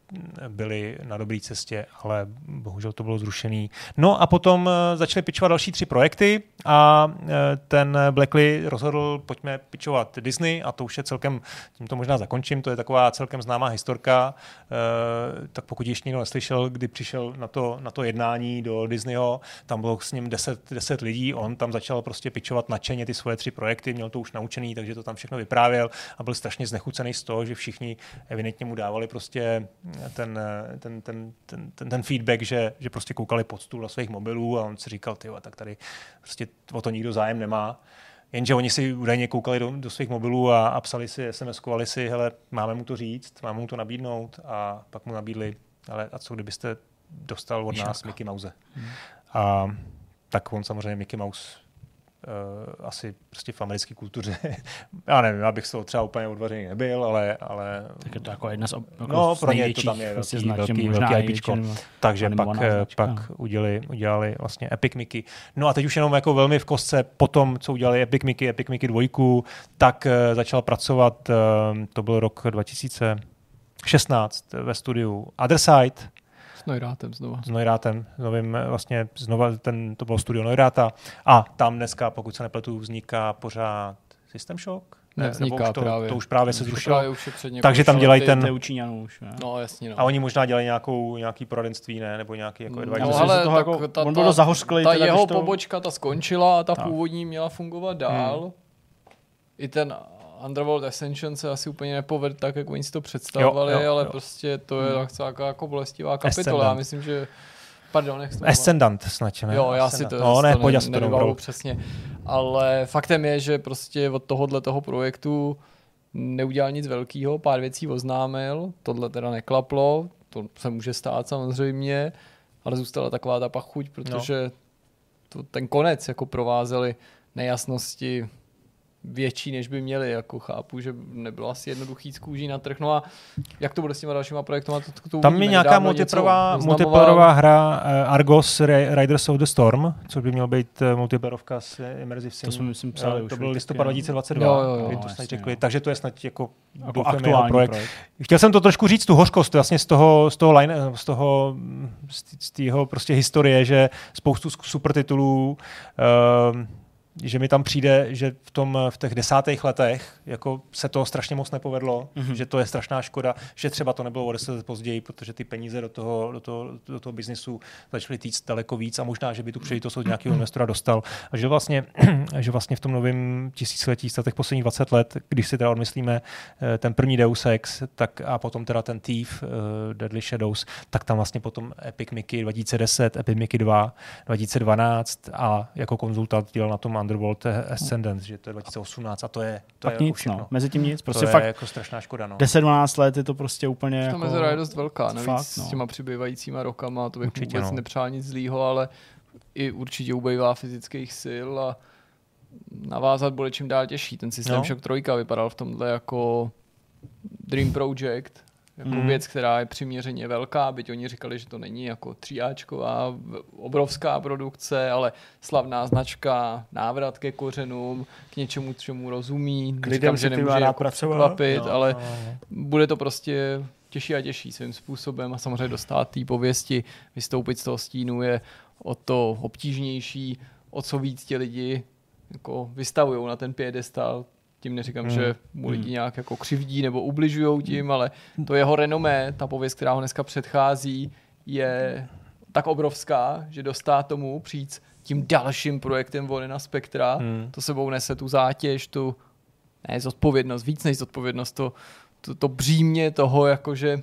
byli na dobré cestě, ale bohužel to bylo zrušený. No a potom eh, začali pičovat další tři projekty a eh, ten Blackley rozhodl, pojďme pičovat Disney a to už je celkem, tím to možná zakončím, to je taková celkem známá historka, eh, tak pokud ještě někdo neslyšel, kdy přišel na to, na to jednání do Disneyho, tam bylo s ním 10, 10 lidí, on tam začal prostě pičovat nadšeně ty svoje tři projekty, měl to už naučený, takže to tam všechno vyprávěl a byl strašně znechucený z toho, že všichni evidentně mu dávali prostě ten, ten, ten, ten, ten, ten feedback, že, že prostě koukali pod stůl na svých mobilů a on si říkal, ty tak tady prostě o to nikdo zájem nemá. Jenže oni si údajně koukali do, do svých mobilů a, a psali si, SMS-kovali si, hele, máme mu to říct, máme mu to nabídnout a pak mu nabídli, ale a co kdybyste dostal od nás Mickey Mouse. Hmm. A tak on samozřejmě Mickey Mouse uh, asi prostě v americké kultuře. já nevím, já bych z toho třeba úplně odvařený nebyl, ale... ale tak je to jako jedna z, ob, jako no, pro ně to tam je prostě velký, velký, velký IPčko. Takže pak, eh, pak udělali, udělali vlastně Epic Mickey. No a teď už jenom jako velmi v kostce po tom, co udělali Epic Mickey, Epic Mickey 2, tak uh, začal pracovat, uh, to byl rok 2016 ve studiu Other Side, s Neurátem znova. S Neurátem, novým eh, vlastně znova, ten, to bylo studio Neuráta. A tam dneska, pokud se nepletu, vzniká pořád System Shock? Ne, vzniká to, právě. To už právě se zrušilo. Právě už Takže tam dělají ten... už, ne? No, jasně. No. A oni možná dělají nějakou, nějaký poradenství, ne? Nebo nějaký jako advice. No, ale toho jako, ta, on byl zahořklý. Ta, ta jeho to... pobočka, ta skončila a ta no. původní měla fungovat dál. Hmm. I ten Underworld Ascension se asi úplně nepovedl tak, jak oni si to představovali, jo, jo, ale jo. prostě to je hmm. taková jako bolestivá kapitola. Já myslím, že Pardon, jak to Ascendant snad, ne? Jo, já si to, no, ne, to ne, nevybavu přesně. Ale faktem je, že prostě od tohohle toho projektu neudělal nic velkého, pár věcí oznámil, tohle teda neklaplo, to se může stát samozřejmě, ale zůstala taková ta pachuť, protože no. to, ten konec jako provázely nejasnosti, větší, než by měli. Jako chápu, že nebylo asi jednoduchý z kůží na trh. No a jak to bude s těma dalšíma projekty? To, to Tam je nějaká multiplayerová, multiplayerová hra uh, Argos Riders of the Storm, což by měl být uh, multiplayerovka s Immersive Sim. To jsme myslím psali uh, To byl listopad 2022. Jo, jo, jo, to snad řekli. Takže to je snad jako, jako aktuální projekt. projekt. Chtěl jsem to trošku říct, tu hořkost vlastně z toho, z toho, line, z toho z tého prostě historie, že spoustu super titulů uh, že mi tam přijde, že v, tom, v těch desátých letech jako se to strašně moc nepovedlo, mm-hmm. že to je strašná škoda, že třeba to nebylo o deset let později, protože ty peníze do toho, do toho, do toho biznisu začaly týct daleko víc a možná, že by tu příležitost od nějakého investora dostal. A že vlastně, že vlastně v tom novém tisíciletí, z těch posledních 20 let, když si teda odmyslíme eh, ten první Deus Ex tak a potom teda ten Thief, uh, Deadly Shadows, tak tam vlastně potom Epic Mickey 2010, Epic Mickey 2, 2012 a jako konzultant dělal na tom Underworld Ascendant, že to je 2018 a to je, to je nic, jako no. Mezi tím nic. Prostě to fakt je jako strašná škoda. No. 10-12 let je to prostě úplně to jako... mezera je dost velká, navíc fakt, no. s těma přibývajícíma rokama, to bych určitě, vůbec no. nepřál nic zlýho, ale i určitě ubejvá fyzických sil a navázat bude čím dál těžší. Ten systém no. Shock 3 vypadal v tomhle jako Dream Project, jako mm. věc, která je přiměřeně velká, byť oni říkali, že to není jako tříáčková, obrovská produkce, ale slavná značka, návrat ke kořenům, k něčemu, čemu rozumí. K lidem, že nemůže jako překvapit, no, ale no, no. bude to prostě těžší a těžší svým způsobem a samozřejmě dostat té pověsti, vystoupit z toho stínu je o to obtížnější, o co víc ti lidi jako vystavují na ten piedestal, tím neříkám, hmm. že mu lidi hmm. nějak jako křivdí nebo ubližují tím, ale to jeho renomé, ta pověst, která ho dneska předchází, je tak obrovská, že dostá tomu přijít tím dalším projektem Volina Spektra. Hmm. To sebou nese tu zátěž, tu ne, zodpovědnost, víc než zodpovědnost, to, to, to břímě toho, jakože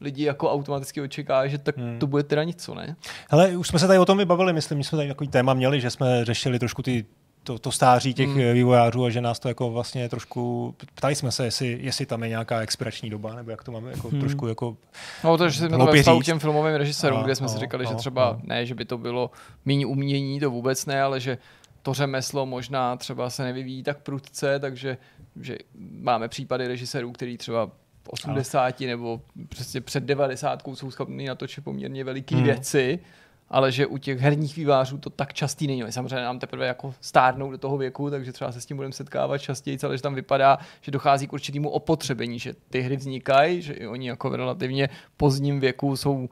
lidi jako automaticky očekávají, že tak hmm. to bude teda něco, ne? Hele, už jsme se tady o tom vybavili, myslím, že jsme tady takový téma měli, že jsme řešili trošku ty to, to stáří těch hmm. vývojářů a že nás to jako vlastně trošku, ptali jsme se, jestli, jestli tam je nějaká expirační doba, nebo jak to máme jako hmm. trošku jako No to, že jsme to ve k těm filmovým režisérům, a, kde jsme a, si říkali, a, že třeba a. ne, že by to bylo méně umění, to vůbec ne, ale že to řemeslo možná třeba se nevyvíjí tak prudce, takže že máme případy režisérů, který třeba v 80 ale. nebo přesně před 90 jsou schopni natočit poměrně veliký hmm. věci, ale že u těch herních vývářů to tak častý není. Samozřejmě nám teprve jako stárnou do toho věku, takže třeba se s tím budeme setkávat častěji, ale že tam vypadá, že dochází k určitému opotřebení, že ty hry vznikají, že i oni jako v relativně pozdním věku jsou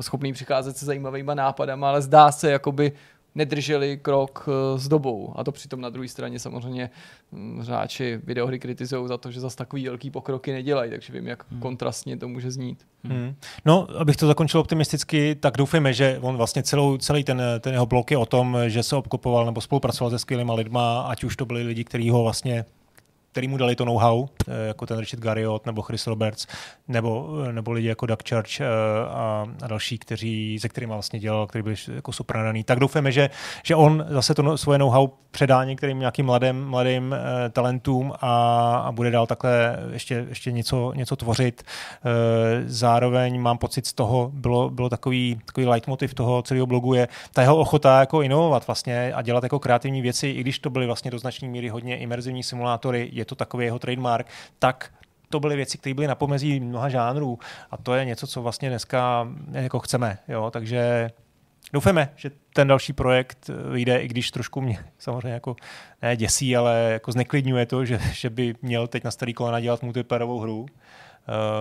schopní přicházet se zajímavými nápadama, ale zdá se, jakoby nedrželi krok eh, s dobou. A to přitom na druhé straně samozřejmě hm, hráči videohry kritizují za to, že zase takový velký pokroky nedělají, takže vím, jak hmm. kontrastně to může znít. Hmm. No, abych to zakončil optimisticky, tak doufejme, že on vlastně celou, celý ten, ten jeho blok je o tom, že se obkopoval nebo spolupracoval se skvělýma lidma, ať už to byli lidi, kteří ho vlastně který mu dali to know-how, eh, jako ten Richard Garriott nebo Chris Roberts, nebo, eh, nebo lidi jako Doug Church eh, a, a další, kteří, se kterými vlastně dělal, který byli jako super nadaný. Tak doufáme, že, že on zase to no, svoje know-how předá některým nějakým mladým, mladým talentům a, a bude dál takhle ještě, ještě něco, něco tvořit. Zároveň mám pocit z toho, bylo, bylo takový, takový leitmotiv toho celého blogu je ta jeho ochota jako inovovat vlastně a dělat jako kreativní věci, i když to byly vlastně do značné míry hodně imerzivní simulátory, je to takový jeho trademark, tak to byly věci, které byly na pomezí mnoha žánrů a to je něco, co vlastně dneska jako chceme. Jo? Takže doufáme, že ten další projekt vyjde, i když trošku mě samozřejmě jako ne děsí, ale jako zneklidňuje to, že, že by měl teď na starý kolena dělat multiplayerovou hru.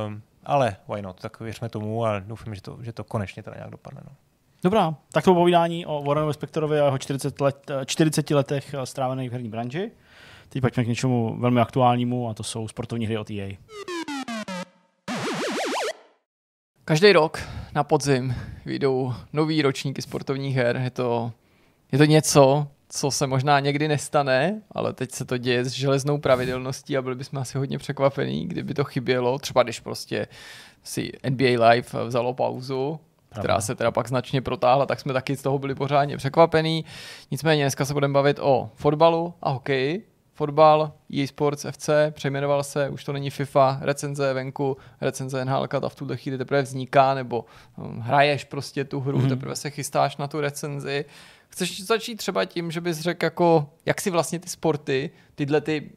Um, ale why not, tak věřme tomu a doufám, že to, že to konečně teda nějak dopadne. No. Dobrá, tak to povídání o Warrenu Spektorovi a jeho 40, let, 40 letech strávených v herní branži. Teď pojďme k něčemu velmi aktuálnímu a to jsou sportovní hry od EA. Každý rok na podzim vyjdou nový ročníky sportovních her. Je to, je to něco, co se možná někdy nestane, ale teď se to děje s železnou pravidelností a byli bychom asi hodně překvapení, kdyby to chybělo. Třeba když prostě si NBA Live vzalo pauzu, Pravda. která se teda pak značně protáhla, tak jsme taky z toho byli pořádně překvapení. Nicméně dneska se budeme bavit o fotbalu a hokeji, fotbal, EA Sports FC, přejmenoval se, už to není FIFA, recenze venku, recenze NHL, ta v tuhle chvíli teprve vzniká, nebo um, hraješ prostě tu hru, mm-hmm. teprve se chystáš na tu recenzi. Chceš začít třeba tím, že bys řekl, jako, jak si vlastně ty sporty, tyhle ty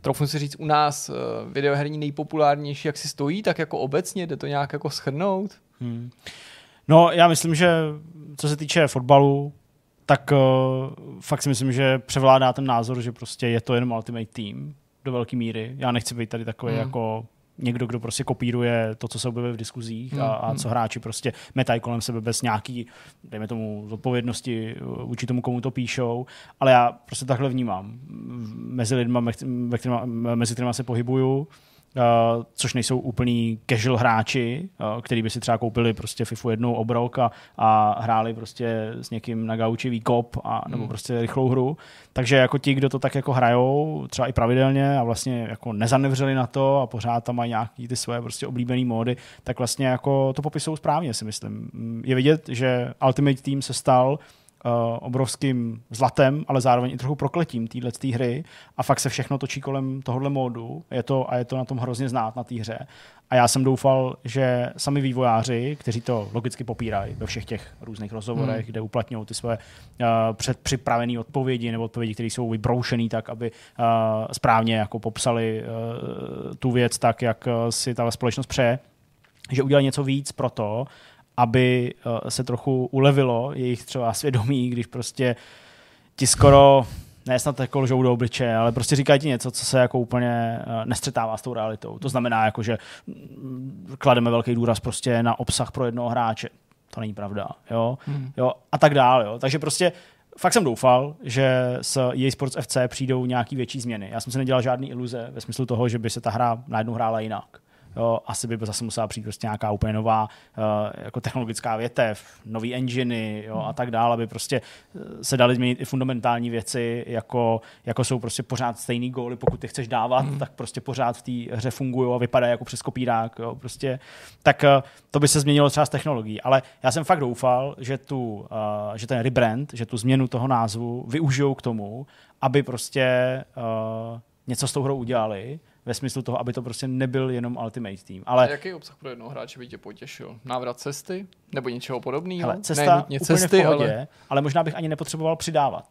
trochu si říct, u nás uh, videoherní nejpopulárnější, jak si stojí, tak jako obecně, jde to nějak jako schrnout? Hmm. No, já myslím, že co se týče fotbalu, tak uh, fakt si myslím, že převládá ten názor, že prostě je to jenom Ultimate Team do velké míry. Já nechci být tady takový mm. jako někdo, kdo prostě kopíruje to, co se objevuje v diskuzích mm. a, a hmm. co hráči prostě metají kolem sebe bez nějaký, dejme tomu, zodpovědnosti vůči tomu, komu to píšou, ale já prostě takhle vnímám. Mezi lidma, mezi kterými se pohybuju, Uh, což nejsou úplní casual hráči, uh, který by si třeba koupili prostě FIFU jednou obrok a, a hráli prostě s někým na gauči výkop a, nebo hmm. prostě rychlou hru. Takže jako ti, kdo to tak jako hrajou, třeba i pravidelně a vlastně jako nezanevřeli na to a pořád tam mají nějaký ty svoje prostě oblíbené módy, tak vlastně jako to popisují správně, si myslím. Je vidět, že Ultimate Team se stal uh, obrovským zlatem, ale zároveň i trochu prokletím téhle hry a fakt se všechno točí kolem tohohle módu je to, a je to na tom hrozně znát na té hře. A já jsem doufal, že sami vývojáři, kteří to logicky popírají ve všech těch různých rozhovorech, hmm. kde uplatňují ty své uh, předpřipravené odpovědi nebo odpovědi, které jsou vybroušené tak, aby uh, správně jako popsali uh, tu věc tak, jak si ta společnost přeje, že udělají něco víc pro to, aby eh, se trochu ulevilo jejich třeba svědomí, když prostě ti skoro ne snad jako lžou do obličeje, ale prostě říkají ti něco, co se jako úplně eh, nestřetává s tou realitou. To znamená, jako, že mm, klademe velký důraz prostě na obsah pro jednoho hráče. To není pravda. Jo? Hmm. Jo? A tak dále. Jo? Takže prostě fakt jsem doufal, že s EA Sports FC přijdou nějaký větší změny. Já jsem si nedělal žádný iluze ve smyslu toho, že by se ta hra najednou hrála jinak asi by zase musela přijít prostě nějaká úplně nová uh, jako technologická větev, nový enginy jo, a tak dále, aby prostě eh, se daly změnit i fundamentální věci, jako, jako jsou prostě pořád stejný góly, pokud ty chceš dávat, mm. tak prostě pořád v té hře fungují a vypadají jako přes kopírák. Jo, prostě. Tak uh, to by se změnilo třeba s technologií. Ale já jsem fakt doufal, že, tu, že ten rebrand, že tu změnu toho názvu využijou k tomu, aby prostě něco s tou hrou udělali, ve smyslu toho, aby to prostě nebyl jenom Ultimate Team. Ale a jaký obsah pro jednoho hráče by tě potěšil? Návrat cesty? Nebo něčeho podobného? Hele, cesta ne cesty, v pohodě, ale... ale možná bych ani nepotřeboval přidávat.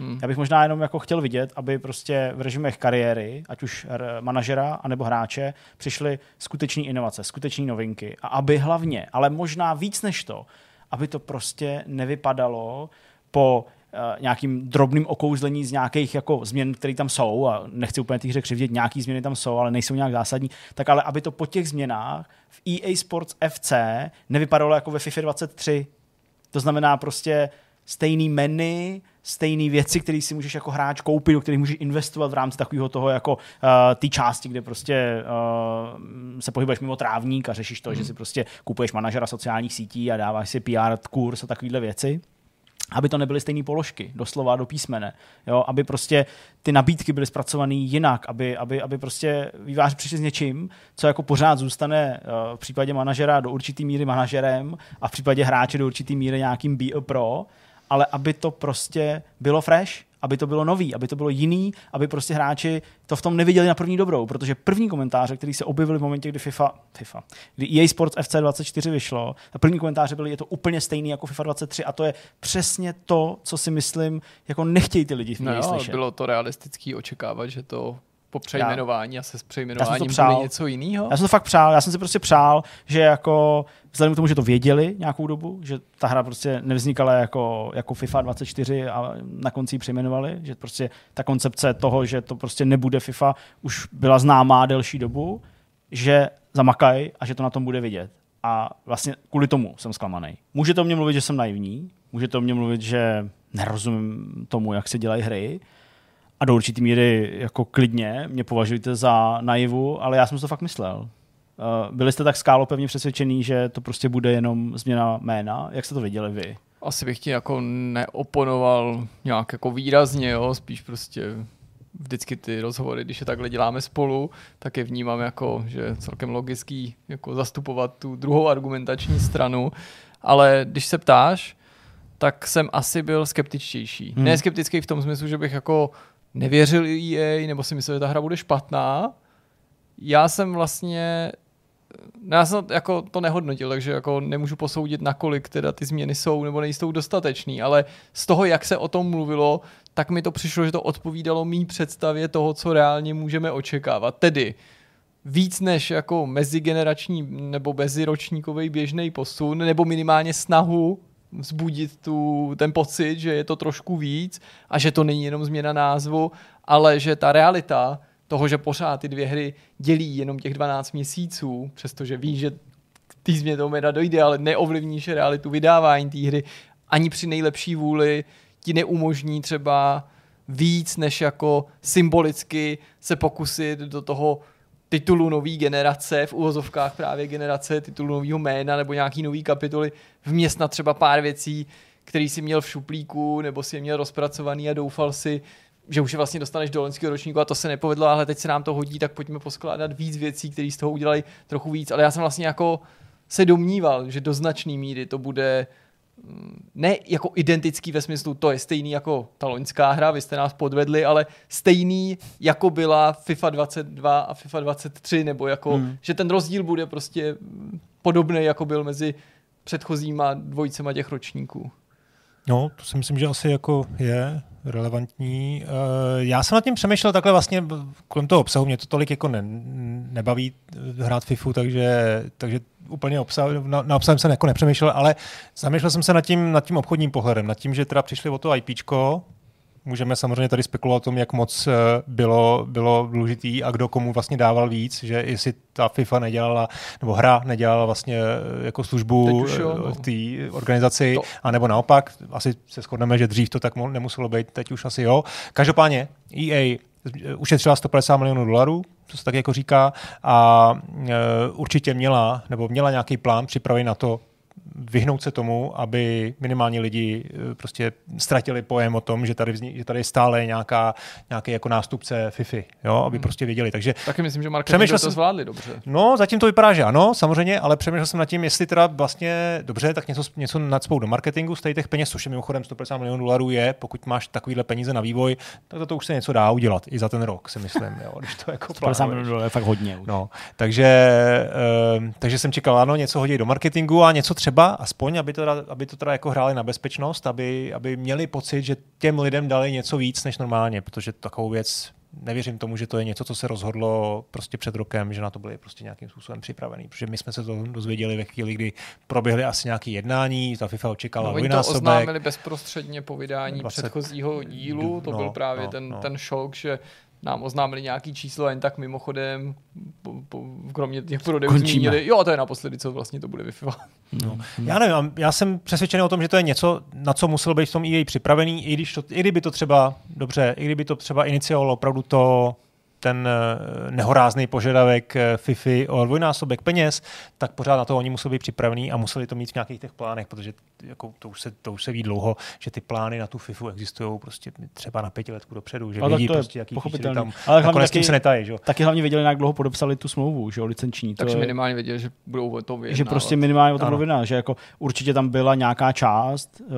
Hmm. Já bych možná jenom jako chtěl vidět, aby prostě v režimech kariéry, ať už manažera anebo hráče, přišly skuteční inovace, skuteční novinky. A aby hlavně, ale možná víc než to, aby to prostě nevypadalo po nějakým drobným okouzlení z nějakých jako změn, které tam jsou, a nechci úplně těch křivdět, nějaký změny tam jsou, ale nejsou nějak zásadní, tak ale aby to po těch změnách v EA Sports FC nevypadalo jako ve FIFA 23. To znamená prostě stejný menu, stejné věci, které si můžeš jako hráč koupit, do kterých můžeš investovat v rámci takového toho jako uh, té části, kde prostě uh, se pohybuješ mimo trávník a řešíš to, mm. že si prostě kupuješ manažera sociálních sítí a dáváš si PR kurz a takovéhle věci aby to nebyly stejné položky, doslova do písmene, jo? aby prostě ty nabídky byly zpracované jinak, aby, aby, aby prostě vývář přišli s něčím, co jako pořád zůstane uh, v případě manažera do určitý míry manažerem a v případě hráče do určitý míry nějakým BE Pro, ale aby to prostě bylo fresh, aby to bylo nový, aby to bylo jiný, aby prostě hráči to v tom neviděli na první dobrou, protože první komentáře, které se objevily v momentě, kdy FIFA, FIFA, kdy EA Sports FC 24 vyšlo, a první komentáře byly, je to úplně stejný jako FIFA 23 a to je přesně to, co si myslím, jako nechtějí ty lidi v no jo, bylo to realistický očekávat, že to po přejmenování a se s přejmenováním přál. něco jiného? Já jsem to fakt přál, já jsem si prostě přál, že jako vzhledem k tomu, že to věděli nějakou dobu, že ta hra prostě nevznikala jako, jako FIFA 24 a na konci ji přejmenovali, že prostě ta koncepce toho, že to prostě nebude FIFA, už byla známá delší dobu, že zamakají a že to na tom bude vidět. A vlastně kvůli tomu jsem zklamaný. Může to mě mluvit, že jsem naivní, může to mě mluvit, že nerozumím tomu, jak se dělají hry, a do určitý míry jako klidně mě považujete za naivu, ale já jsem to fakt myslel. Eh, byli jste tak skálopevně přesvědčený, že to prostě bude jenom změna jména? Jak jste to viděli vy? Asi bych ti jako neoponoval nějak jako výrazně, jo? spíš prostě vždycky ty rozhovory, když je takhle děláme spolu, tak je vnímám jako, že celkem logický jako zastupovat tu druhou argumentační stranu, ale když se ptáš, tak jsem asi byl skeptičtější. Hmm. Ne skeptický v tom smyslu, že bych jako nevěřil EA, nebo si myslel, že ta hra bude špatná. Já jsem vlastně no já jsem jako to nehodnotil, takže jako nemůžu posoudit, nakolik teda ty změny jsou nebo nejsou dostatečný, ale z toho, jak se o tom mluvilo, tak mi to přišlo, že to odpovídalo mý představě toho, co reálně můžeme očekávat. Tedy víc než jako mezigenerační nebo meziročníkový běžný posun, nebo minimálně snahu vzbudit tu, ten pocit, že je to trošku víc a že to není jenom změna názvu, ale že ta realita toho, že pořád ty dvě hry dělí jenom těch 12 měsíců, přestože víš, že ty změně toho meda dojde, ale neovlivníš realitu vydávání té hry, ani při nejlepší vůli ti neumožní třeba víc, než jako symbolicky se pokusit do toho titulu nový generace, v uvozovkách právě generace titulu nového jména nebo nějaký nový kapitoly vměstnat třeba pár věcí, který si měl v šuplíku nebo si je měl rozpracovaný a doufal si, že už je vlastně dostaneš do loňského ročníku a to se nepovedlo, ale teď se nám to hodí, tak pojďme poskládat víc věcí, které z toho udělají trochu víc. Ale já jsem vlastně jako se domníval, že do značné míry to bude ne jako identický ve smyslu, to je stejný jako ta loňská hra, vy jste nás podvedli, ale stejný jako byla FIFA 22 a FIFA 23, nebo jako, hmm. že ten rozdíl bude prostě podobný, jako byl mezi předchozíma dvojicema těch ročníků. No, to si myslím, že asi jako je relevantní. Eh, já jsem nad tím přemýšlel takhle vlastně kolem toho obsahu, mě to tolik jako ne, nebaví hrát FIFU, takže, takže úplně obsah, na, na obsahem jsem jako nepřemýšlel, ale zamýšlel jsem se nad tím, nad tím obchodním pohledem, nad tím, že teda přišli o to IPčko, můžeme samozřejmě tady spekulovat o tom, jak moc eh, bylo, bylo důležitý a kdo komu vlastně dával víc, že jestli ta FIFA nedělala, nebo hra nedělala vlastně eh, jako službu eh, no. té organizaci, to. anebo naopak, asi se shodneme, že dřív to tak nemuselo být, teď už asi jo. Každopádně EA ušetřila 150 milionů dolarů, co se tak jako říká, a určitě měla, nebo měla nějaký plán připravený na to, vyhnout se tomu, aby minimálně lidi eh, prostě ztratili pojem o tom, že tady, vzni, že tady je stále nějaká, nějaký jako nástupce FIFI, jo, aby hmm. prostě věděli. Takže Taky myslím, že marketing to jsem, zvládli dobře. No, zatím to vypadá, že ano, samozřejmě, ale přemýšlel jsem nad tím, jestli teda vlastně dobře, tak něco, něco nadspou do marketingu z těch peněz, což je mimochodem 150 milionů dolarů je, pokud máš takovýhle peníze na vývoj, tak to, to už se něco dá udělat i za ten rok, si myslím, jo, když to jako 150 milionů dolarů je fakt hodně. Už. No, takže, uh, takže jsem čekal, ano, něco hodit do marketingu a něco třeba aspoň, aby to, aby to teda jako hráli na bezpečnost, aby, aby měli pocit, že těm lidem dali něco víc než normálně, protože takovou věc nevěřím tomu, že to je něco, co se rozhodlo prostě před rokem, že na to byli prostě nějakým způsobem připravený, protože my jsme se to dozvěděli ve chvíli, kdy proběhly asi nějaké jednání, ta FIFA očekala no, Oni to oznámili bezprostředně po vydání 20... předchozího dílu, to no, byl právě no, ten, no. ten šok, že nám oznámili nějaký číslo jen tak mimochodem, po, po, kromě těch prodejů zmínili, jo, to je naposledy, co vlastně to bude wi No. Já nevím, já jsem přesvědčený o tom, že to je něco, na co musel být v tom EA připravený, i, když to, i kdyby to třeba, dobře, i kdyby to třeba iniciovalo opravdu to ten eh, nehorázný požadavek eh, FIFI o dvojnásobek peněz, tak pořád na to oni museli být připravení a museli to mít v nějakých těch plánech, protože jako to, už se, to už se ví dlouho, že ty plány na tu FIFU existují prostě třeba na pětiletku dopředu, že vědí prostě, jaký tam ale hlavně taky, se netají. Že? Taky hlavně věděli, jak dlouho podepsali tu smlouvu, že licenční. Takže to minimálně věděli, že budou o tom Že prostě minimálně o tom budou že jako určitě tam byla nějaká část uh,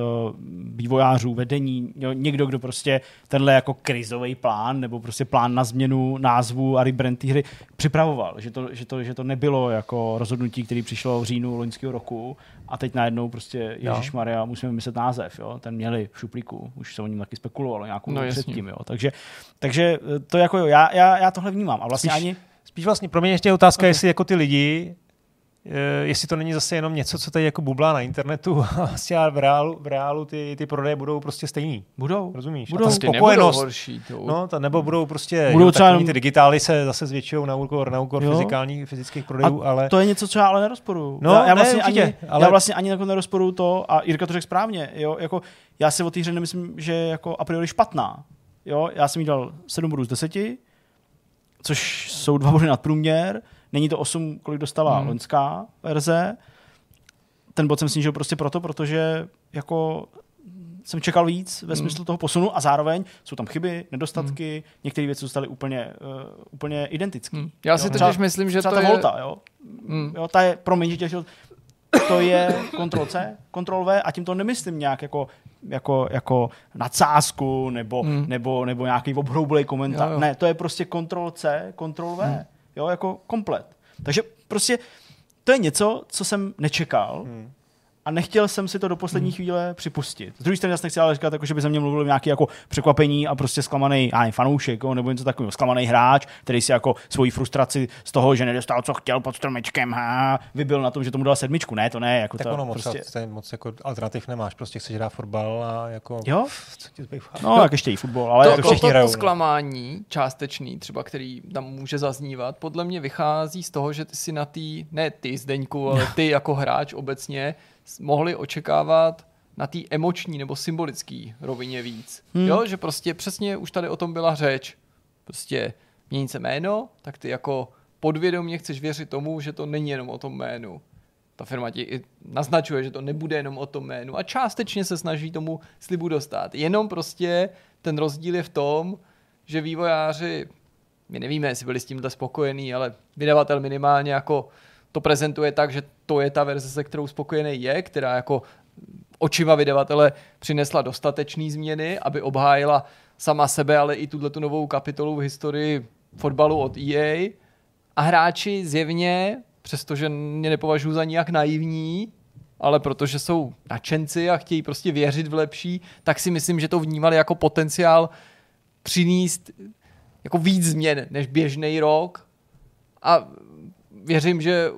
vývojářů, vedení, jo, někdo, kdo prostě tenhle jako krizový plán nebo prostě plán na změnu názvu a rebrand té hry připravoval, že to, že, to, že to nebylo jako rozhodnutí, které přišlo v říjnu loňského roku a teď najednou prostě Ježíš Maria, musíme myslet název, jo? ten měli v šuplíku, už se o něm taky spekulovalo nějakou no, předtím, jo? Takže, takže eh, to jako jo, já, já, já tohle vnímám a vlastně spíš, ani... Spíš vlastně, pro mě ještě otázka, okay. jestli jako ty lidi jestli to není zase jenom něco, co tady jako bublá na internetu a vlastně v reálu, v reálu ty, ty prodeje budou prostě stejný. Budou. Rozumíš? Budou. A ta spokojenost. Horší, to. No, ta, nebo budou prostě, budou jo, třeba... ty digitály se zase zvětšují na úkor, na úkor fyzikálních, fyzických prodejů, a ale... to je něco, co já ale nerozporuju. No, já, já, vlastně ne, určitě, ani, ale... já vlastně ani jako nerozporuju to, a Jirka to řekl správně, jo, jako já si o té hře nemyslím, že je jako a priori špatná. Jo, já jsem jí dal 7 bodů z 10, což jsou dva body nad průměr, Není to 8, kolik dostala hmm. loňská verze. Ten bod jsem snížil prostě proto, protože jako jsem čekal víc ve hmm. smyslu hmm. toho posunu a zároveň jsou tam chyby, nedostatky, hmm. některé věci zůstaly úplně, uh, úplně identické. Hmm. Já si totiž myslím, že to ta je... Volta, jo? Hmm. jo ta je, promiň, že to je Ctrl C, Ctrl V a tím to nemyslím nějak jako, jako, jako nadsázku nebo, hmm. nebo, nebo nějaký obhroublej komentář. Jo, jo. Ne, to je prostě Ctrl C, Ctrl V. Hmm jo, jako komplet. Takže prostě to je něco, co jsem nečekal. Hmm a nechtěl jsem si to do poslední hmm. chvíle připustit. Z druhé strany zase nechci ale říkat, jako, že by se mě mluvil nějaký jako překvapení a prostě zklamaný já fanoušek jo, nebo něco takového, zklamaný hráč, který si jako svoji frustraci z toho, že nedostal, co chtěl pod stromečkem, ha, vybil na tom, že tomu dal sedmičku. Ne, to ne. Jako tak to, ono moc, prostě... moc jako alternativ nemáš, prostě chceš hrát fotbal a jako... Jo? Co ti no, tak ještě i fotbal, ale to, jako všichni to, to, to zklamání částečný, třeba který tam může zaznívat, podle mě vychází z toho, že ty si na tý, ne ty Zdeňku, ale ty jako hráč obecně mohli očekávat na té emoční nebo symbolické rovině víc. Hmm. Jo, že prostě přesně už tady o tom byla řeč. Prostě mění se jméno, tak ty jako podvědomě chceš věřit tomu, že to není jenom o tom jménu. Ta firma ti i naznačuje, že to nebude jenom o tom jménu a částečně se snaží tomu slibu dostat. Jenom prostě ten rozdíl je v tom, že vývojáři, my nevíme, jestli byli s tímhle spokojení, ale vydavatel minimálně jako to prezentuje tak, že to je ta verze, se kterou spokojený je, která jako očima vydavatele přinesla dostatečné změny, aby obhájila sama sebe, ale i tuhle novou kapitolu v historii fotbalu od EA. A hráči zjevně, přestože mě nepovažuji za nijak naivní, ale protože jsou nadšenci a chtějí prostě věřit v lepší, tak si myslím, že to vnímali jako potenciál přinést jako víc změn než běžný rok. A věřím, že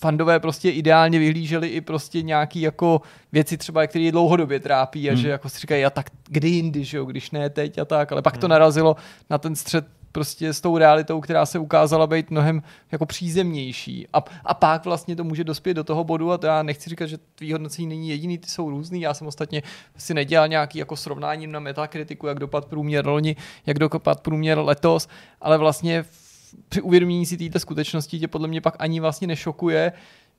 fandové prostě ideálně vyhlíželi i prostě nějaký jako věci třeba, které dlouhodobě trápí a hmm. že jako si říkají, a tak kdy jindy, že jo, když ne teď a tak, ale pak hmm. to narazilo na ten střed prostě s tou realitou, která se ukázala být mnohem jako přízemnější. A, a pak vlastně to může dospět do toho bodu, a to já nechci říkat, že tvý hodnocení není jediný, ty jsou různý. Já jsem ostatně si nedělal nějaký jako srovnání na metakritiku, jak dopad průměr loni, jak dopad průměr letos, ale vlastně v, při uvědomění si této skutečnosti tě podle mě pak ani vlastně nešokuje,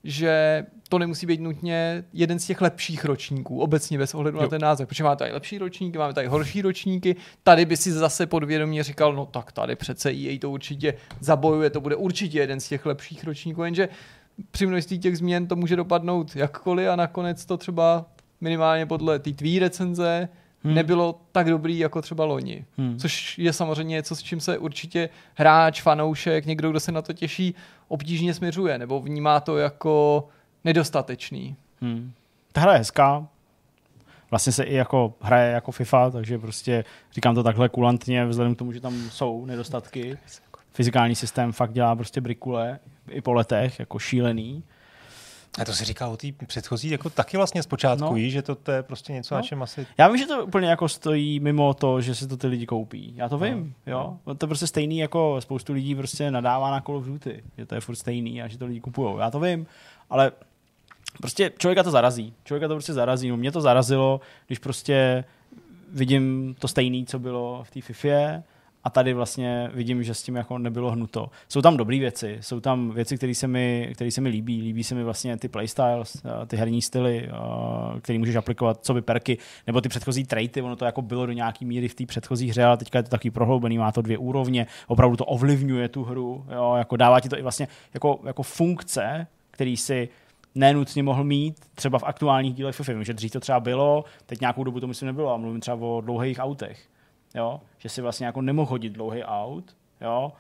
že to nemusí být nutně jeden z těch lepších ročníků, obecně bez ohledu jo. na ten název, protože máme tady lepší ročníky, máme tady horší ročníky, tady by si zase podvědomě říkal, no tak tady přece EA to určitě zabojuje, to bude určitě jeden z těch lepších ročníků, jenže při množství těch změn to může dopadnout jakkoliv a nakonec to třeba minimálně podle té tvý recenze hmm. nebylo tak dobrý jako třeba loni. Hmm. Což je samozřejmě něco, s čím se určitě hráč, fanoušek, někdo, kdo se na to těší, obtížně směřuje, nebo vnímá to jako nedostatečný. Hmm. Ta hra je hezká, vlastně se i jako hraje jako FIFA, takže prostě říkám to takhle kulantně, vzhledem k tomu, že tam jsou nedostatky. Fyzikální systém fakt dělá prostě brikule i po letech, jako šílený. A to si říkal o té předchozí jako taky vlastně zpočátku, no. jí, že to, to je prostě něco, no. na čem asi... Já vím, že to úplně jako stojí mimo to, že si to ty lidi koupí. Já to no. vím, no. jo. To je prostě stejný, jako spoustu lidí prostě nadává na Call of Duty, že to je furt stejný a že to lidi kupují. Já to vím, ale prostě člověka to zarazí. Člověka to prostě zarazí. No, mě to zarazilo, když prostě vidím to stejný, co bylo v té FIFA a tady vlastně vidím, že s tím jako nebylo hnuto. Jsou tam dobré věci, jsou tam věci, které se, mi, které se mi líbí. Líbí se mi vlastně ty playstyles, eh, ty herní styly, eh, které můžeš aplikovat, co by perky, nebo ty předchozí traity, ono to jako bylo do nějaký míry v té předchozí hře, ale teďka je to taky prohloubený, má to dvě úrovně, opravdu to ovlivňuje tu hru, jo, jako dává ti to i vlastně jako, jako funkce, který si nenutně mohl mít třeba v aktuálních dílech FIFA. že dřív to třeba bylo, teď nějakou dobu to myslím nebylo a mluvím třeba o dlouhých autech jo, že si vlastně jako nemohl hodit dlouhý aut, jo,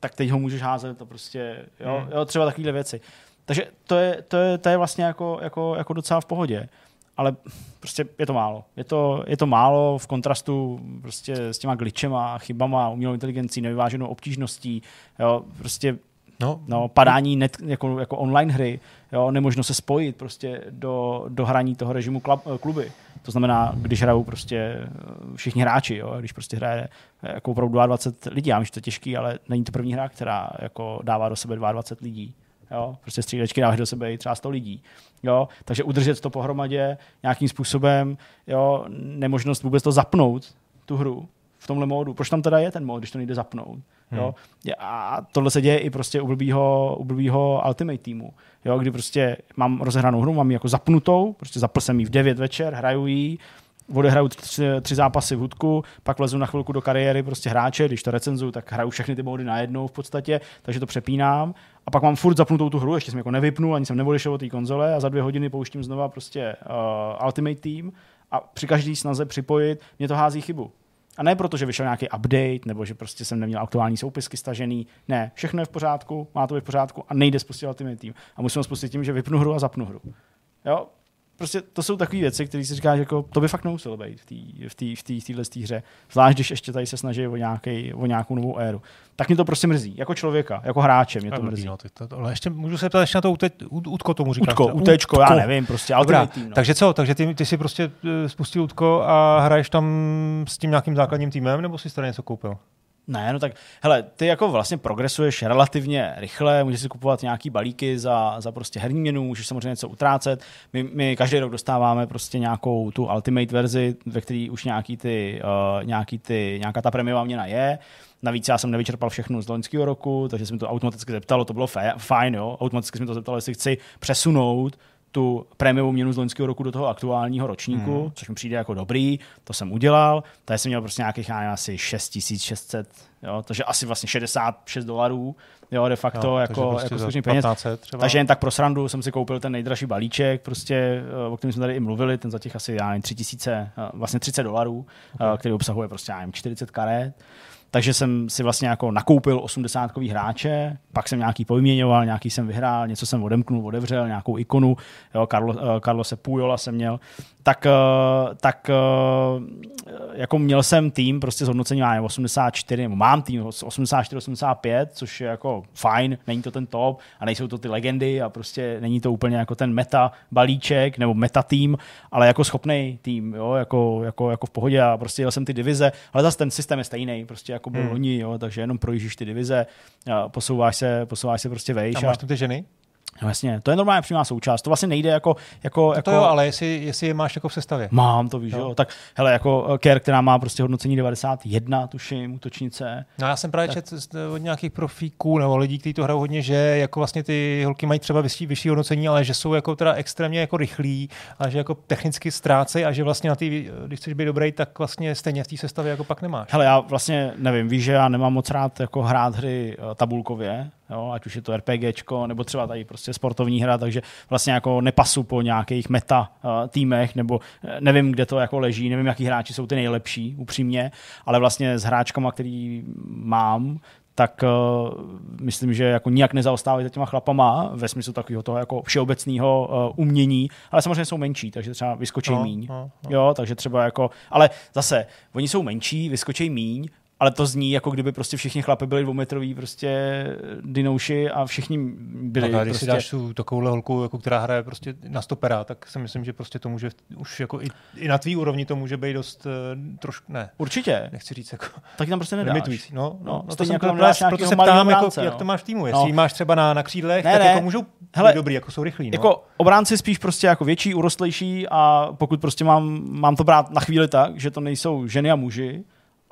tak teď ho můžeš házet to prostě, jo, hmm. jo třeba takovéhle věci. Takže to je, to je, to je vlastně jako, jako, jako docela v pohodě. Ale prostě je to málo. Je to, je to málo v kontrastu prostě s těma glitchema, chybama, umělou inteligencí, nevyváženou obtížností. Jo, prostě No, no padání net, jako, jako online hry, jo, nemožno se spojit prostě do, do hraní toho režimu klub, kluby. To znamená, když hrajou prostě eh, všichni hráči, jo, když prostě hraje jako opravdu 22 lidí, já vím, že to je těžký, ale není to první hra, která jako dává do sebe 22 lidí. Jo, prostě střílečky dáváš do sebe i třeba 100 lidí. Jo, takže udržet to pohromadě nějakým způsobem, jo, nemožnost vůbec to zapnout, tu hru, v tomhle módu. Proč tam teda je ten mód, když to nejde zapnout? Hmm. Jo? A tohle se děje i prostě u blbýho, u blbýho Ultimate týmu. Jo? Kdy prostě mám rozehranou hru, mám ji jako zapnutou, prostě zapl jsem ji v 9 večer, hraju ji, odehraju tři, tři zápasy v hudku, pak vlezu na chvilku do kariéry prostě hráče, když to recenzuju, tak hraju všechny ty módy najednou v podstatě, takže to přepínám a pak mám furt zapnutou tu hru, ještě jsem jako nevypnul, ani jsem neodešel od té konzole a za dvě hodiny pouštím znova prostě uh, Ultimate Team a při každý snaze připojit mě to hází chybu. A ne proto, že vyšel nějaký update, nebo že prostě jsem neměl aktuální soupisky stažený. Ne, všechno je v pořádku, má to být v pořádku a nejde spustit Ultimate Team. A musím ho spustit tím, že vypnu hru a zapnu hru. Jo, prostě to jsou takové věci, které si říká, že jako, to by fakt nemuselo být v téhle v tý, v tý, v téhle hře. Zvlášť, když ještě tady se snaží o, nějaký, o nějakou novou éru. Tak mě to prostě mrzí. Jako člověka, jako hráče mě to mrzí. No, to, ale ještě můžu se ptát ještě na to ute, Utko tomu říkáš. Utko, Utečko, já nevím, prostě Dobrá, tým, no. Takže co, takže ty, ty si prostě uh, spustil Utko a hraješ tam s tím nějakým základním týmem, nebo si tady něco koupil? Ne, no tak, hele, ty jako vlastně progresuješ relativně rychle, můžeš si kupovat nějaký balíky za, za prostě herní měnu, můžeš samozřejmě něco utrácet. My, my každý rok dostáváme prostě nějakou tu ultimate verzi, ve které už nějaký ty, uh, nějaký ty, nějaká ta premiová měna je. Navíc já jsem nevyčerpal všechno z loňského roku, takže jsem to automaticky zeptalo, to bylo fajn, jo. Automaticky jsem to zeptal, jestli chci přesunout tu prémiovou měnu z loňského roku do toho aktuálního ročníku, hmm. což mi přijde jako dobrý, to jsem udělal. Tady jsem měl prostě nějakých, já nevím, asi 6600, jo, takže asi vlastně 66 dolarů, jo, de facto, jo, jako, prostě jako skutečný peněz. Třeba. Takže jen tak pro srandu jsem si koupil ten nejdražší balíček, prostě, eh, o kterém jsme tady i mluvili, ten za těch asi, já nevím, 3000, eh, vlastně 30 dolarů, okay. který obsahuje prostě, já nevím, 40 karet takže jsem si vlastně jako nakoupil 80 hráče, pak jsem nějaký pojměňoval, nějaký jsem vyhrál, něco jsem odemknul, odevřel, nějakou ikonu, jo, Carlo, eh, Carlo se Pujola jsem měl, tak, eh, tak eh, jako měl jsem tým prostě zhodnocení 84, nebo mám tým 84-85, což je jako fajn, není to ten top a nejsou to ty legendy a prostě není to úplně jako ten meta balíček nebo meta tým, ale jako schopný tým, jo, jako, jako, jako v pohodě a prostě jel jsem ty divize, ale zase ten systém je stejný, prostě jako byl hmm. loni, jo, takže jenom projíždíš ty divize, posouváš se, posouváš se prostě vejš. A máš tu ty ženy? No jasně, to je normálně přímá součást. To vlastně nejde jako... jako, to, jako... to jo, ale jestli, jestli je máš jako v sestavě. Mám, to víš, no. jo. Tak hele, jako eh, Kerr, která má prostě hodnocení 91, tuším, útočnice. No já jsem právě tak... čet od nějakých profíků nebo lidí, kteří to hrajou hodně, že jako vlastně ty holky mají třeba vyšší, vyšší hodnocení, ale že jsou jako teda extrémně jako rychlí a že jako technicky ztrácejí a že vlastně na ty, když chceš být dobrý, tak vlastně stejně v té sestavě jako pak nemáš. Hele, já vlastně nevím, víš, že já nemám moc rád jako hrát hry eh, tabulkově, jo, ať už je to RPGčko, nebo třeba tady prostě sportovní hra, takže vlastně jako nepasu po nějakých meta uh, týmech, nebo eh, nevím, kde to jako leží, nevím, jaký hráči jsou ty nejlepší, upřímně, ale vlastně s hráčkama, který mám, tak uh, myslím, že jako nijak nezaostávají za těma chlapama ve smyslu takového toho jako všeobecného uh, umění, ale samozřejmě jsou menší, takže třeba vyskočí no, míň. No, no. Jo, takže třeba jako, ale zase, oni jsou menší, vyskočí míň, ale to zní, jako kdyby prostě všichni chlapy byli dvoumetrový prostě dinouši a všichni byli tak, a když prostě... si dáš tu takovouhle holku, jako, která hraje prostě na stopera, tak si myslím, že prostě to může už jako i, i na tvý úrovni to může být dost uh, trošku, ne. Určitě. Nechci říct jako. Tak tam prostě nedáš. Limitující. No, no, no, no to jsem jako proto, proto se ptám, jako, no. jak to máš v týmu. Jestli no. máš třeba na, na křídlech, ne, tak ne. jako můžou Hele, být dobrý, jako jsou rychlí. No. Jako obránci spíš prostě jako větší, urostlejší a pokud prostě mám, mám to brát na chvíli tak, že to nejsou ženy a muži,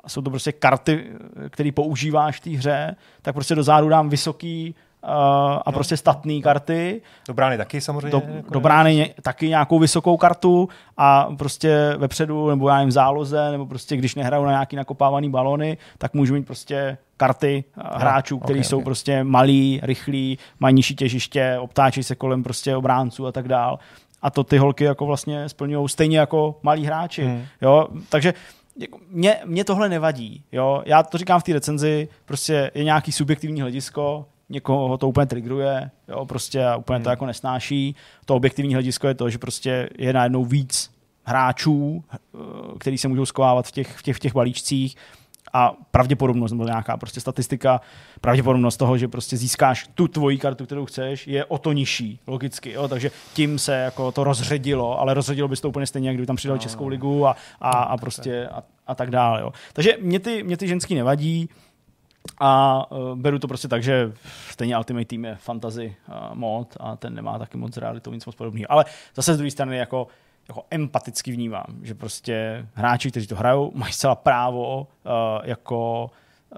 a jsou to prostě karty, které používáš v té hře, tak prostě do zádu dám vysoký uh, a no. prostě statný no. karty. Do brány taky samozřejmě. Do, jako do brány ně, taky nějakou vysokou kartu a prostě vepředu, nebo já nevím, v záloze, nebo prostě když nehraju na nějaký nakopávaný balony, tak můžu mít prostě karty no, hráčů, kteří okay, jsou okay. prostě malí, rychlí, mají nižší těžiště, obtáčí se kolem prostě obránců a tak dál. A to ty holky jako vlastně splňují stejně jako malí hráči. Hmm. Jo? Takže jako, mě, mě tohle nevadí. Jo? Já to říkám v té recenzi, prostě je nějaký subjektivní hledisko, někoho to úplně trigruje, jo, prostě a úplně hmm. to jako nesnáší. To objektivní hledisko je to, že prostě je najednou víc hráčů, eh, který se můžou skovávat v těch, v těch, v těch balíčcích a pravděpodobnost, nebo nějaká prostě statistika, pravděpodobnost toho, že prostě získáš tu tvoji kartu, kterou chceš, je o to nižší, logicky. Jo? Takže tím se jako to rozředilo, ale rozředilo by se to úplně stejně, jak kdyby tam přidali no, Českou ligu a, a, a prostě a, a tak dále. Jo? Takže mě ty, mě ty ženský nevadí, a uh, beru to prostě tak, že stejně Ultimate Team je fantasy uh, mod a ten nemá taky moc realitou nic moc podobného. Ale zase z druhé strany jako jako empaticky vnímám, že prostě hráči, kteří to hrajou, mají zcela právo uh, jako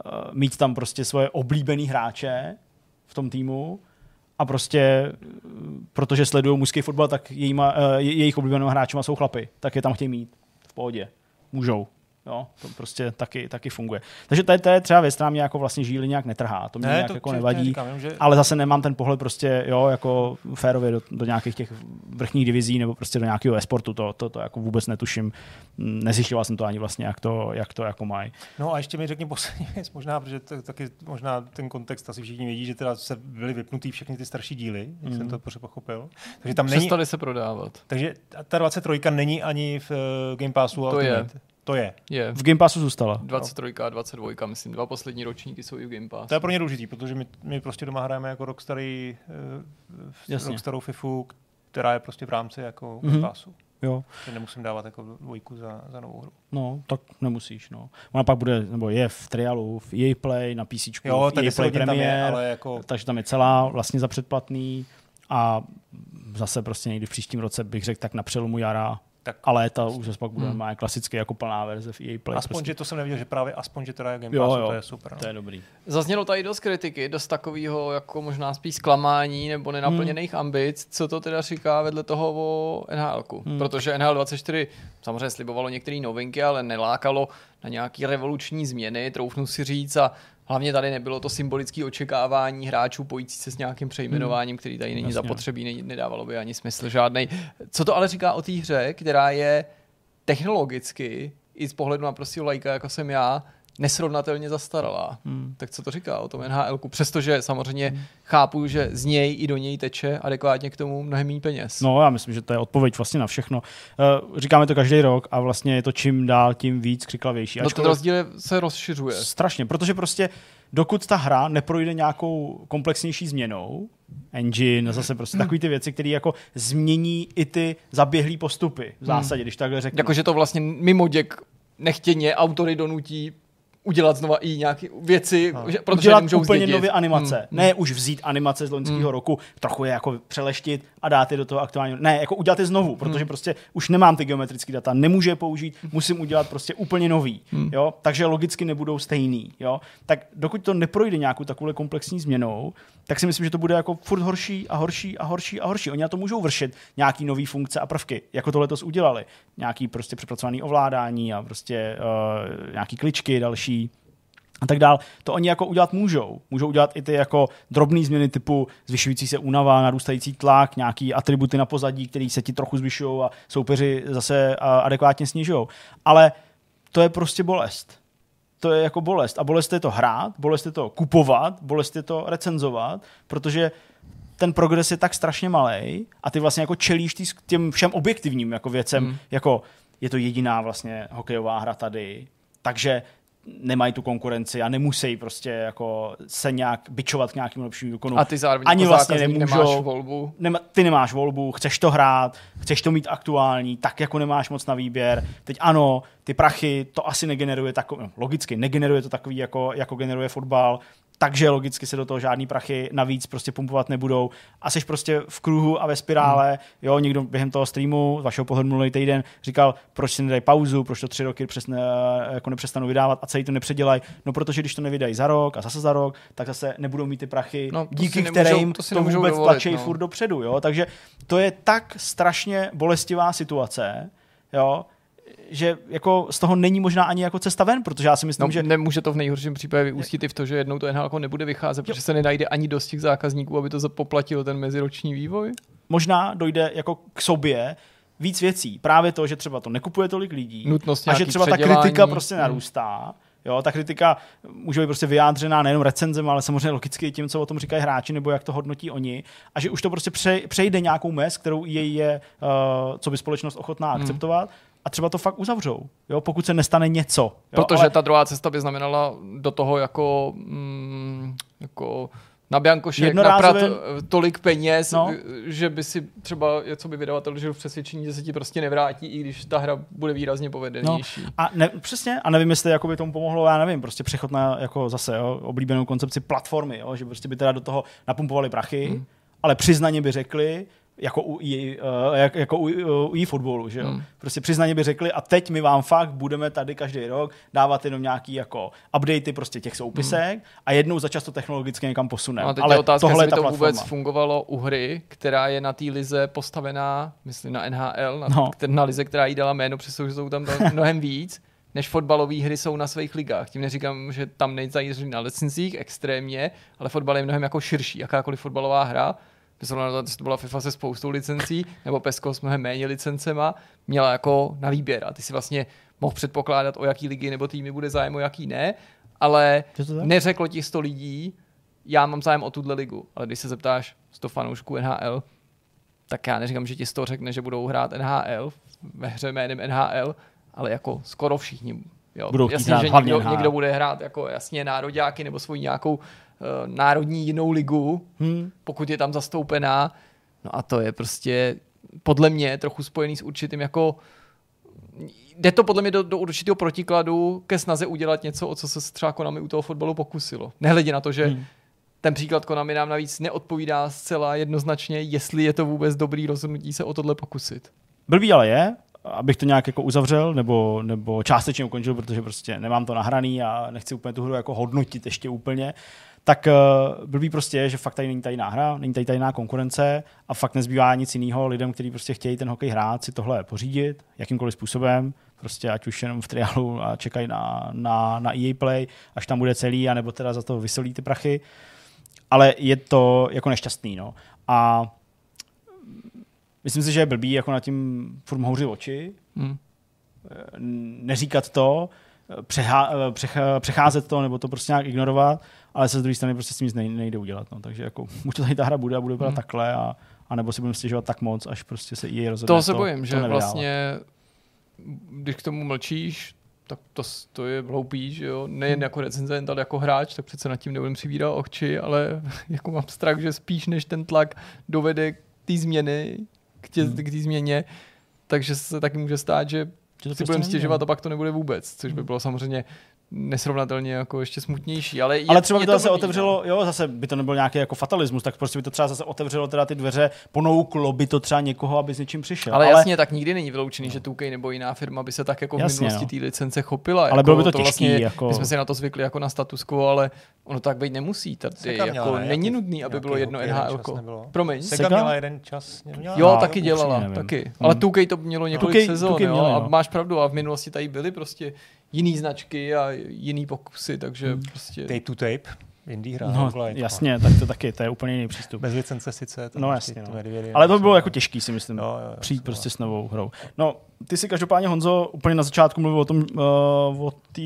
uh, mít tam prostě svoje oblíbený hráče v tom týmu a prostě, protože sledují mužský fotbal, tak jejima, uh, jejich oblíbeným hráčema jsou chlapy, tak je tam chtějí mít v pohodě. Můžou. Jo, to prostě taky, taky funguje. Takže to je, to je třeba věc, která mě jako vlastně žíly nějak netrhá, to mě ne, nějak to, jako nevadí, říkám, že... ale zase nemám ten pohled prostě, jo, jako férově do, do nějakých těch vrchních divizí nebo prostě do nějakého esportu, to, to, to jako vůbec netuším, nezjišťoval jsem to ani vlastně, jak to, jak to jako mají. No a ještě mi řekni poslední věc, možná, protože to, taky možná ten kontext asi všichni vědí, že teda se byly vypnutý všechny ty starší díly, jak mm. jsem to pořád pochopil. Takže tam není... Přestali se prodávat. Takže ta 23 není ani v uh, Game Passu. To je. To je. je. V Game Passu zůstala. 23 a 22, myslím. Dva poslední ročníky jsou i v Game Pass. To je pro ně důležitý, protože my, my prostě doma hrajeme jako Rockstarý, uh, Rockstarou FIFU, která je prostě v rámci jako mm-hmm. Game Passu. Jo. Že nemusím dávat jako dvojku za, za novou hru. No, tak nemusíš, no. Ona pak bude, nebo je v trialu, v EA Play, na PC, jo, v EA Play tam je, ale jako... takže tam je celá vlastně za předplatný a zase prostě někdy v příštím roce bych řekl tak na přelomu jara tak ale ta už zase pak bude hmm. má klasicky jako plná verze v EA Play. Aspoň, prostě. že to jsem neviděl, že právě aspoň, že teda je Game Pass, jo, jo, to je super. No. To je dobrý. Zaznělo tady dost kritiky, dost takového jako možná spíš zklamání nebo nenaplněných hmm. ambic. Co to teda říká vedle toho o NHL? Hmm. Protože NHL 24 samozřejmě slibovalo některé novinky, ale nelákalo na nějaké revoluční změny, troufnu si říct a Hlavně tady nebylo to symbolické očekávání hráčů pojící se s nějakým přejmenováním, hmm. který tady není Jasně. zapotřebí, nedávalo by ani smysl žádný. Co to ale říká o té hře, která je technologicky i z pohledu na prostě lajka, jako jsem já, nesrovnatelně zastaralá. Hmm. Tak co to říká o tom NHL? Přestože samozřejmě hmm. chápu, že z něj i do něj teče adekvátně k tomu mnohem méně peněz. No, já myslím, že to je odpověď vlastně na všechno. Uh, říkáme to každý rok a vlastně je to čím dál tím víc křiklavější. No ten rozdíl se rozšiřuje. Strašně, protože prostě dokud ta hra neprojde nějakou komplexnější změnou, engine, zase prostě takový ty věci, které jako změní i ty zaběhlé postupy v zásadě, hmm. když takhle řeknu. Jakože to vlastně mimo děk nechtěně autory donutí udělat znova i nějaké věci, no. že, protože udělat úplně nové animace. Hmm. Ne už vzít animace z loňského hmm. roku, trochu je jako přeleštit a dát je do toho aktuálního. Ne, jako udělat je znovu, protože hmm. prostě už nemám ty geometrické data, nemůžu je použít, musím udělat prostě úplně nový. Hmm. Jo? Takže logicky nebudou stejný. Jo? Tak dokud to neprojde nějakou takovou komplexní změnou, tak si myslím, že to bude jako furt horší a horší a horší a horší. Oni na to můžou vršit nějaký nové funkce a prvky, jako to letos udělali. Nějaký prostě přepracovaný ovládání a prostě uh, nějaký kličky další a tak dál. To oni jako udělat můžou. Můžou udělat i ty jako drobné změny typu zvyšující se únava, narůstající tlak, nějaký atributy na pozadí, které se ti trochu zvyšují a soupeři zase adekvátně snižují. Ale to je prostě bolest to je jako bolest. A bolest je to hrát, bolest je to kupovat, bolest je to recenzovat, protože ten progres je tak strašně malý a ty vlastně jako čelíš tý, těm všem objektivním jako věcem, mm. jako je to jediná vlastně hokejová hra tady, takže nemají tu konkurenci a nemusí prostě jako se nějak bičovat k nějakým lepším výkonu. A ty zároveň Ani jako vlastně nemůžou, nemáš volbu. Nema, ty nemáš volbu, chceš to hrát, chceš to mít aktuální, tak jako nemáš moc na výběr. Teď ano, ty prachy to asi negeneruje takový, no, logicky negeneruje to takový, jako, jako generuje fotbal, takže logicky se do toho žádný prachy navíc prostě pumpovat nebudou. A jsi prostě v kruhu a ve spirále, hmm. jo, někdo během toho streamu, z vašeho pohledu minulý týden, říkal, proč si nedají pauzu, proč to tři roky přesne, jako nepřestanou vydávat a celý to nepředělají, no protože když to nevydají za rok a zase za rok, tak zase nebudou mít ty prachy, no, díky nemůžou, kterým to, to vůbec dovolit, tlačí no. furt dopředu, jo, takže to je tak strašně bolestivá situace, jo, že jako z toho není možná ani jako cesta ven, protože já si myslím, no, že... Nemůže to v nejhorším případě vyústit i v to, že jednou to NHL jako nebude vycházet, jo. protože se nenajde ani dost těch zákazníků, aby to poplatilo ten meziroční vývoj? Možná dojde jako k sobě víc věcí. Právě to, že třeba to nekupuje tolik lidí Nutnost a že třeba ta kritika prostě hmm. narůstá. Jo, ta kritika může být prostě vyjádřená nejenom recenzem, ale samozřejmě logicky tím, co o tom říkají hráči, nebo jak to hodnotí oni. A že už to prostě přejde nějakou mez, kterou jej je, uh, co by společnost ochotná hmm. A třeba to fakt uzavřou, jo, pokud se nestane něco. Jo, Protože ale... ta druhá cesta by znamenala do toho jako, mm, jako na Biankošek Jednorázově... naprat eh, tolik peněz, no. že by si třeba, co by vydavatel žil v přesvědčení, že se ti prostě nevrátí, i když ta hra bude výrazně povedenější. No. A ne, přesně, a nevím, jestli jako by tomu pomohlo, já nevím, prostě přechod na jako zase jo, oblíbenou koncepci platformy, jo, že prostě by teda do toho napumpovali prachy, hmm. ale přiznaně by řekli, jako u, e, uh, jak, jako u, u e-fotbalu, že jo. Hmm. Prostě přiznaně by řekli, a teď my vám fakt budeme tady každý rok dávat jenom nějaký jako updaty prostě těch soupisek hmm. a jednou za často technologicky někam posuneme. Teď Ale je otázka, tohle jestli by to platforma. vůbec fungovalo u hry, která je na té lize postavená, myslím na NHL, na, no. na lize, která jí dala jméno, přestože jsou tam mnohem víc než fotbalové hry jsou na svých ligách. Tím neříkám, že tam nejzajíří na licencích extrémně, ale fotbal je mnohem jako širší. Jakákoliv fotbalová hra zrovna to byla FIFA se spoustou licencí, nebo PESCO s mnohem méně licencema, měla jako na výběr a ty si vlastně mohl předpokládat, o jaký ligy nebo týmy bude zájem, o jaký ne, ale neřeklo ti 100 lidí, já mám zájem o tuhle ligu, ale když se zeptáš 100 fanoušků NHL, tak já neříkám, že ti 100 řekne, že budou hrát NHL ve hře jménem NHL, ale jako skoro všichni. Jo. Budou jasně, že někdo, někdo, bude hrát jako jasně nároďáky nebo svoji nějakou národní jinou ligu, hmm. pokud je tam zastoupená. No a to je prostě podle mě trochu spojený s určitým jako jde to podle mě do, do určitého protikladu ke snaze udělat něco, o co se třeba Konami u toho fotbalu pokusilo. Nehledě na to, že hmm. ten příklad Konami nám navíc neodpovídá zcela jednoznačně, jestli je to vůbec dobrý rozhodnutí se o tohle pokusit. Blbý ale je, abych to nějak jako uzavřel nebo, nebo částečně ukončil, protože prostě nemám to nahraný a nechci úplně tu hru jako hodnotit ještě úplně tak uh, blbý prostě je, že fakt tady není tajná hra, není tady tajná konkurence a fakt nezbývá nic jiného lidem, kteří prostě chtějí ten hokej hrát, si tohle pořídit jakýmkoliv způsobem, prostě ať už jenom v triálu a čekají na, na, na EA Play, až tam bude celý, anebo teda za to vysolí ty prachy. Ale je to jako nešťastný, no. A myslím si, že je blbý jako na tím furt houřit oči, hmm. neříkat to, přehá, přecházet to nebo to prostě nějak ignorovat ale se z druhé strany prostě s tím nic nejde udělat. No. Takže jako, buď to tady ta hra bude a bude vypadat hmm. takhle, a, a nebo si budeme stěžovat tak moc, až prostě se jej rozhodne. Toho se to, bojím, to že nevydává. vlastně, když k tomu mlčíš, tak to, to je hloupý, že jo, nejen hmm. jako recenzent, ale jako hráč, tak přece nad tím nebudem přivírat oči, ale jako mám strach, že spíš než ten tlak dovede k té změny, k té hmm. změně, takže se taky může stát, že si budeme stěžovat a pak to nebude vůbec, což by hmm. bylo samozřejmě nesrovnatelně jako ještě smutnější. Ale, je, ale třeba by to, to zase blbý, otevřelo, no. jo, zase by to nebyl nějaký jako fatalismus, tak prostě by to třeba zase otevřelo teda ty dveře, ponouklo by to třeba někoho, aby s něčím přišel. Ale, ale jasně, tak nikdy není vyloučený, že Tukej nebo jiná firma by se tak jako jasně, v minulosti no. té licence chopila. Ale jako, bylo by to, to těžký. Vlastně, jako... My jsme si na to zvykli jako na status quo, ale ono tak být nemusí. Tady jako ne, není nutný, aby bylo jedno NHL. Promiň. Sega měla jeden čas. Měla, jo, taky dělala, taky. Ale Tukej to mělo několik sezon, a máš pravdu. A v minulosti tady byly prostě jiný značky a jiný pokusy, takže hmm. prostě... Tape to tape. Indie hra. No, online, jasně, tak to taky, to je úplně jiný přístup. Bez licence sice. No jasně, no. Ale to by bylo jako těžký, si myslím, jo, jo, jo, přijít prostě s novou hrou. No, ty si každopádně, Honzo, úplně na začátku mluvil o tom, uh, o té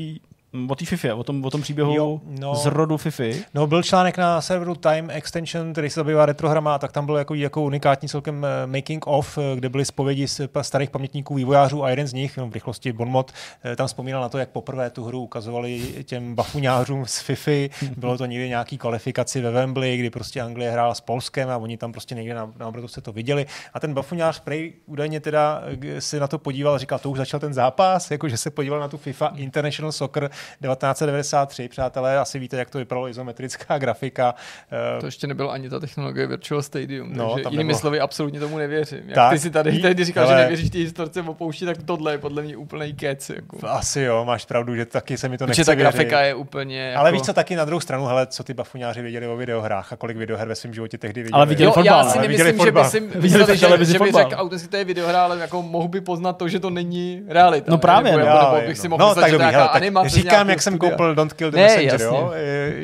o té FIFA, o tom, o tom příběhu jo, no, z rodu FIFA. No, byl článek na serveru Time Extension, který se zabývá retrohrama, tak tam byl jako, jako unikátní celkem eh, making of, eh, kde byly zpovědi z starých pamětníků vývojářů a jeden z nich, no, v rychlosti Bonmot, eh, tam vzpomínal na to, jak poprvé tu hru ukazovali těm bafuňářům z FIFA. Bylo to někdy nějaký kvalifikaci ve Wembley, kdy prostě Anglie hrála s Polskem a oni tam prostě někde na, na se to viděli. A ten bafuňář prej údajně teda si na to podíval a říkal, to už začal ten zápas, jako že se podíval na tu FIFA International Soccer 1993, přátelé, asi víte, jak to vypadalo izometrická grafika. To ještě nebylo ani ta technologie Virtual Stadium, no, takže jinými nebylo. slovy absolutně tomu nevěřím. Jak tak, ty si tady, tady říkal, ale... že nevěříš ty historce o poušti, tak tohle je podle mě úplný kec. Jako. Asi jo, máš pravdu, že taky se mi to nechce ta grafika je úplně jako... Ale víš co, taky na druhou stranu, hele, co ty bafuňáři věděli o videohrách a kolik videoher ve svém životě tehdy viděli. Ale viděli jo, fotbal, já si nemyslím, že by si viděli že, že, že by řekl autenticky to je videohra, ale jako mohu by poznat to, že to není realita. No právě, nebo, no. nebo bych si mohl no, tak dobrý, hele, říkám, jak jsem koupil Don't Kill the ne, Messenger, jasně. jo?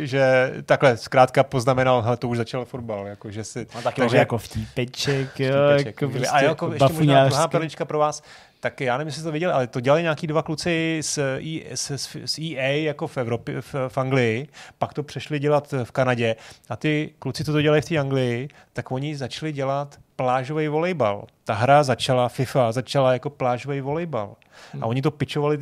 že takhle zkrátka poznamenal, hele, to už začal fotbal, jako, že si... No, tak takže, jako vtípeček, jo, jako prostě A jako ještě možná druhá perlička pro vás, tak já nevím, jestli jste to viděli, ale to dělali nějaký dva kluci z, e, z, z EA jako v Evropě, v, v Anglii, pak to přešli dělat v Kanadě a ty kluci, co to dělají v té Anglii, tak oni začali dělat plážový volejbal. Ta hra začala, FIFA začala jako plážový volejbal. Hmm. A oni to pičovali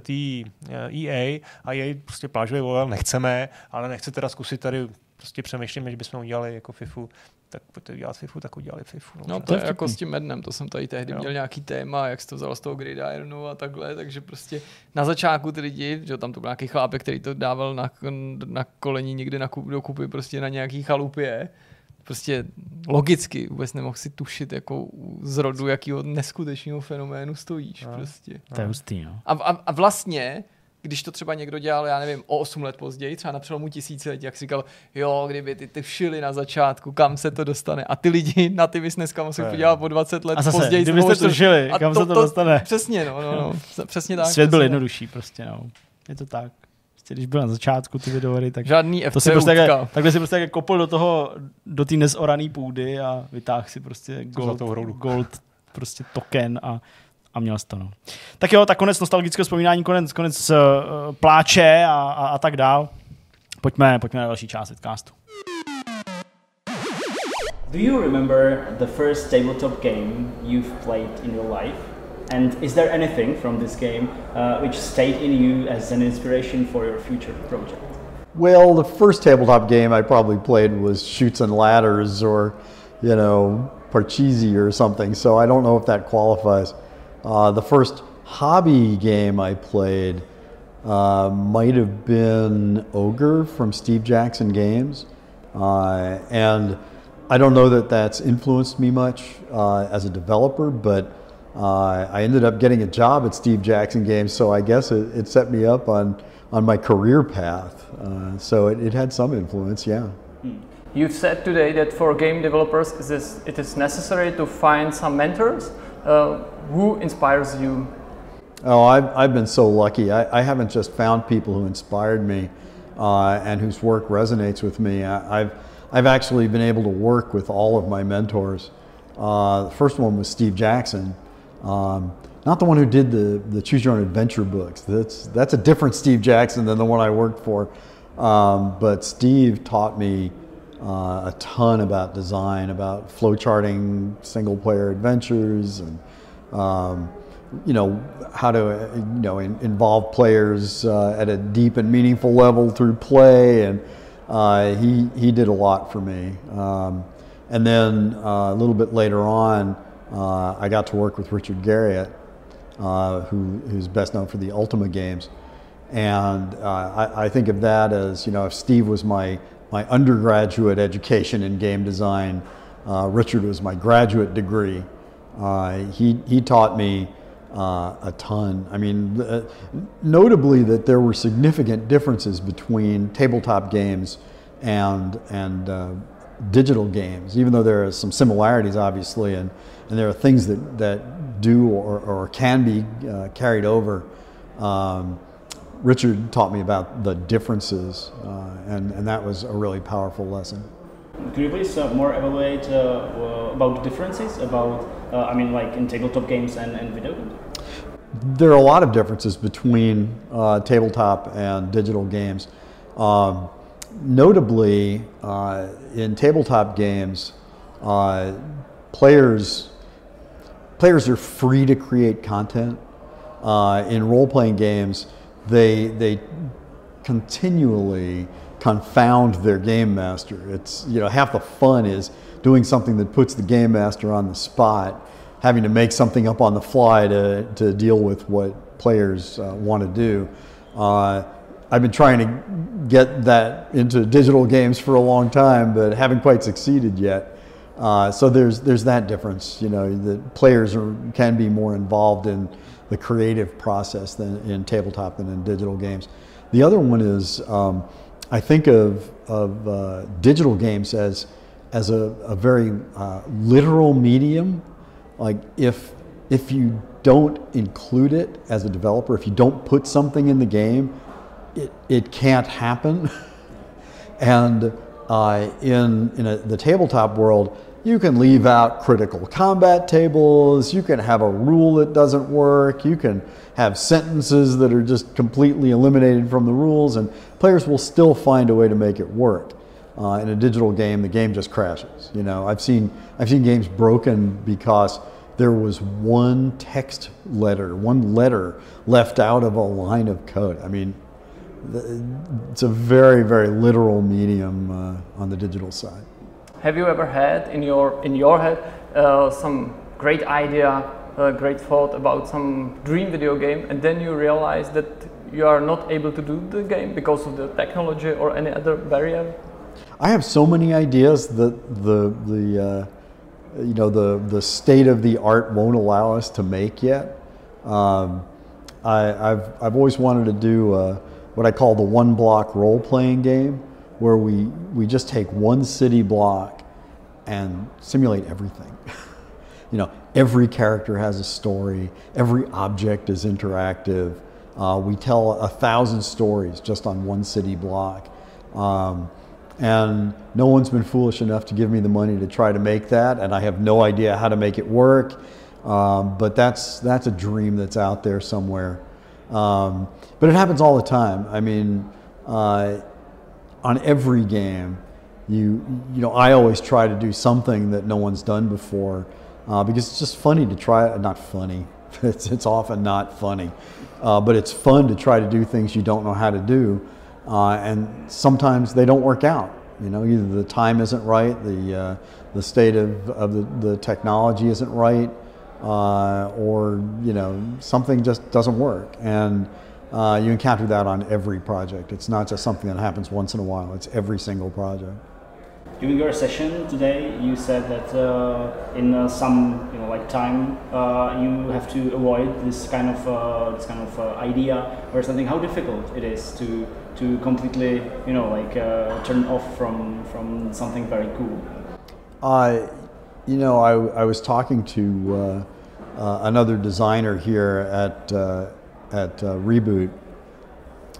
tý EA a EA prostě plážový volejbal nechceme, ale nechce teda zkusit tady prostě přemýšlíme, že bychom udělali jako FIFU, tak pojďte udělat FIFU, tak udělali FIFU. No, no to, to je jako s tím Mednem, to jsem tady tehdy jo. měl nějaký téma, jak jsi to vzal z toho Gridironu a takhle, takže prostě na začátku ty lidi, že tam to byl nějaký chlápek, který to dával na, na kolení někde na kup, do kupy prostě na nějaký chalupě, prostě logicky vůbec nemohl si tušit jako z rodu jakého neskutečného fenoménu stojíš. No, prostě. To je hustý, no. A, a, a vlastně když to třeba někdo dělal, já nevím, o 8 let později, třeba na přelomu tisíciletí, jak si říkal, jo, kdyby ty, ty všili na začátku, kam se to dostane. A ty lidi na ty bys dneska museli podívat po 20 let a zase, později. Kdybyste to všili, kam to, se to, to dostane. Přesně, no, no, no. přesně tak. Svět byl jednodušší prostě, no. Je to tak. Prostě, když byl na začátku ty videohry, tak Žádný to si prostě tak, takhle si prostě kopl do toho, do té nezorané půdy a vytáhl si prostě gold, gold prostě token a a měl jsi to. No. Tak jo, tak konec nostalgického vzpomínání, konec, konec uh, pláče a, a, a tak dál. Pojďme, pojďme na další část vidcastu. Do you remember the first tabletop game you've played in your life? And is there anything from this game uh, which stayed in you as an inspiration for your future project? Well, the first tabletop game I probably played was Shoots and Ladders or, you know, Parcheesi or something, so I don't know if that qualifies. Uh, the first hobby game I played uh, might have been Ogre from Steve Jackson Games. Uh, and I don't know that that's influenced me much uh, as a developer, but uh, I ended up getting a job at Steve Jackson Games, so I guess it, it set me up on, on my career path. Uh, so it, it, had some influence, yeah. Hmm. You've said today that for game developers it is, it is necessary to find some mentors. Uh, who inspires you? Oh, I've, I've been so lucky. I, I haven't just found people who inspired me uh, and whose work resonates with me. I, have I've actually been able to work with all of my mentors. Uh, the first one was Steve Jackson, um, not the one who did the, the Choose Your Own Adventure books. That's, that's a different Steve Jackson than the one I worked for. Um, but Steve taught me uh, a ton about design, about flowcharting single player adventures, and um, you know how to you know in, involve players uh, at a deep and meaningful level through play, and uh, he he did a lot for me. Um, and then uh, a little bit later on, uh, I got to work with Richard Garriott, uh, who who's best known for the Ultima games And uh, I, I, think of that as, you know, if Steve was my, my undergraduate education in game design, uh, Richard was my graduate degree. Uh, he, he taught me uh, a ton. I mean, notably that there were significant differences between tabletop games and, and digital games, even though there are some similarities, obviously, and, and there are things that, that do or, or can be uh, carried over. Um, Richard taught me about the differences, uh, and, and that was a really powerful lesson. Could you please uh, more evaluate uh, about the differences about, uh, I mean, like in tabletop games and, and video games? There are a lot of differences between uh, tabletop and digital games. Um, notably, uh, in tabletop games, uh, players players are free to create content. in role-playing games, they they continually confound their game master. It's you know half the fun is doing something that puts the game master on the spot, having to make something up on the fly to to deal with what players uh, want to do. Uh, I've been trying to get that into digital games for a long time, but haven't quite succeeded yet. Uh, so there's there's that difference. You know, the players are, can be more involved in the creative process than in tabletop than in digital games. The other one is um, I think of of uh, digital games as as a, a very uh, literal medium. Like if if you don't include it as a developer, if you don't put something in the game, it, it can't happen. and uh, in, in a, the tabletop world, you can leave out critical combat tables, you can have a rule that doesn't work, you can have sentences that are just completely eliminated from the rules, and players will still find a way to make it work. Uh, in a digital game, the game just crashes. You know, I've seen I've seen games broken because there was one text letter, one letter left out of a line of code. I mean, it's a very, very literal medium uh, on the digital side. Have you ever had in your in your head uh, some great idea, a great thought about some dream video game, and then you realize that you are not able to do the game because of the technology or any other barrier? I have so many ideas that the the uh, you know the the state of the art won't allow us to make yet. Um, I, have I've always wanted to do. Uh, what I call the one block role playing game, where we, we just take one city block and simulate everything. you know, every character has a story, every object is interactive. Uh, we tell a thousand stories just on one city block. Um, and no one's been foolish enough to give me the money to try to make that, and I have no idea how to make it work. Um, but that's, that's a dream that's out there somewhere. Um, but it happens all the time. I mean, uh, on every game, you you know, I always try to do something that no one's done before uh, because it's just funny to try. Not funny. It's it's often not funny, uh, but it's fun to try to do things you don't know how to do, uh, and sometimes they don't work out. You know, either the time isn't right, the uh, the state of, of the, the technology isn't right, uh, or you know something just doesn't work and uh, you encounter that on every project. It's not just something that happens once in a while. It's every single project. During your session today you said that uh, in uh, some you know like time uh, you have to avoid this kind of uh, this kind of idea or something. How difficult it is to to completely you know like turn off from from something very cool? I, you know, I, I was talking to uh, uh, another designer here at, uh, at uh, Reboot,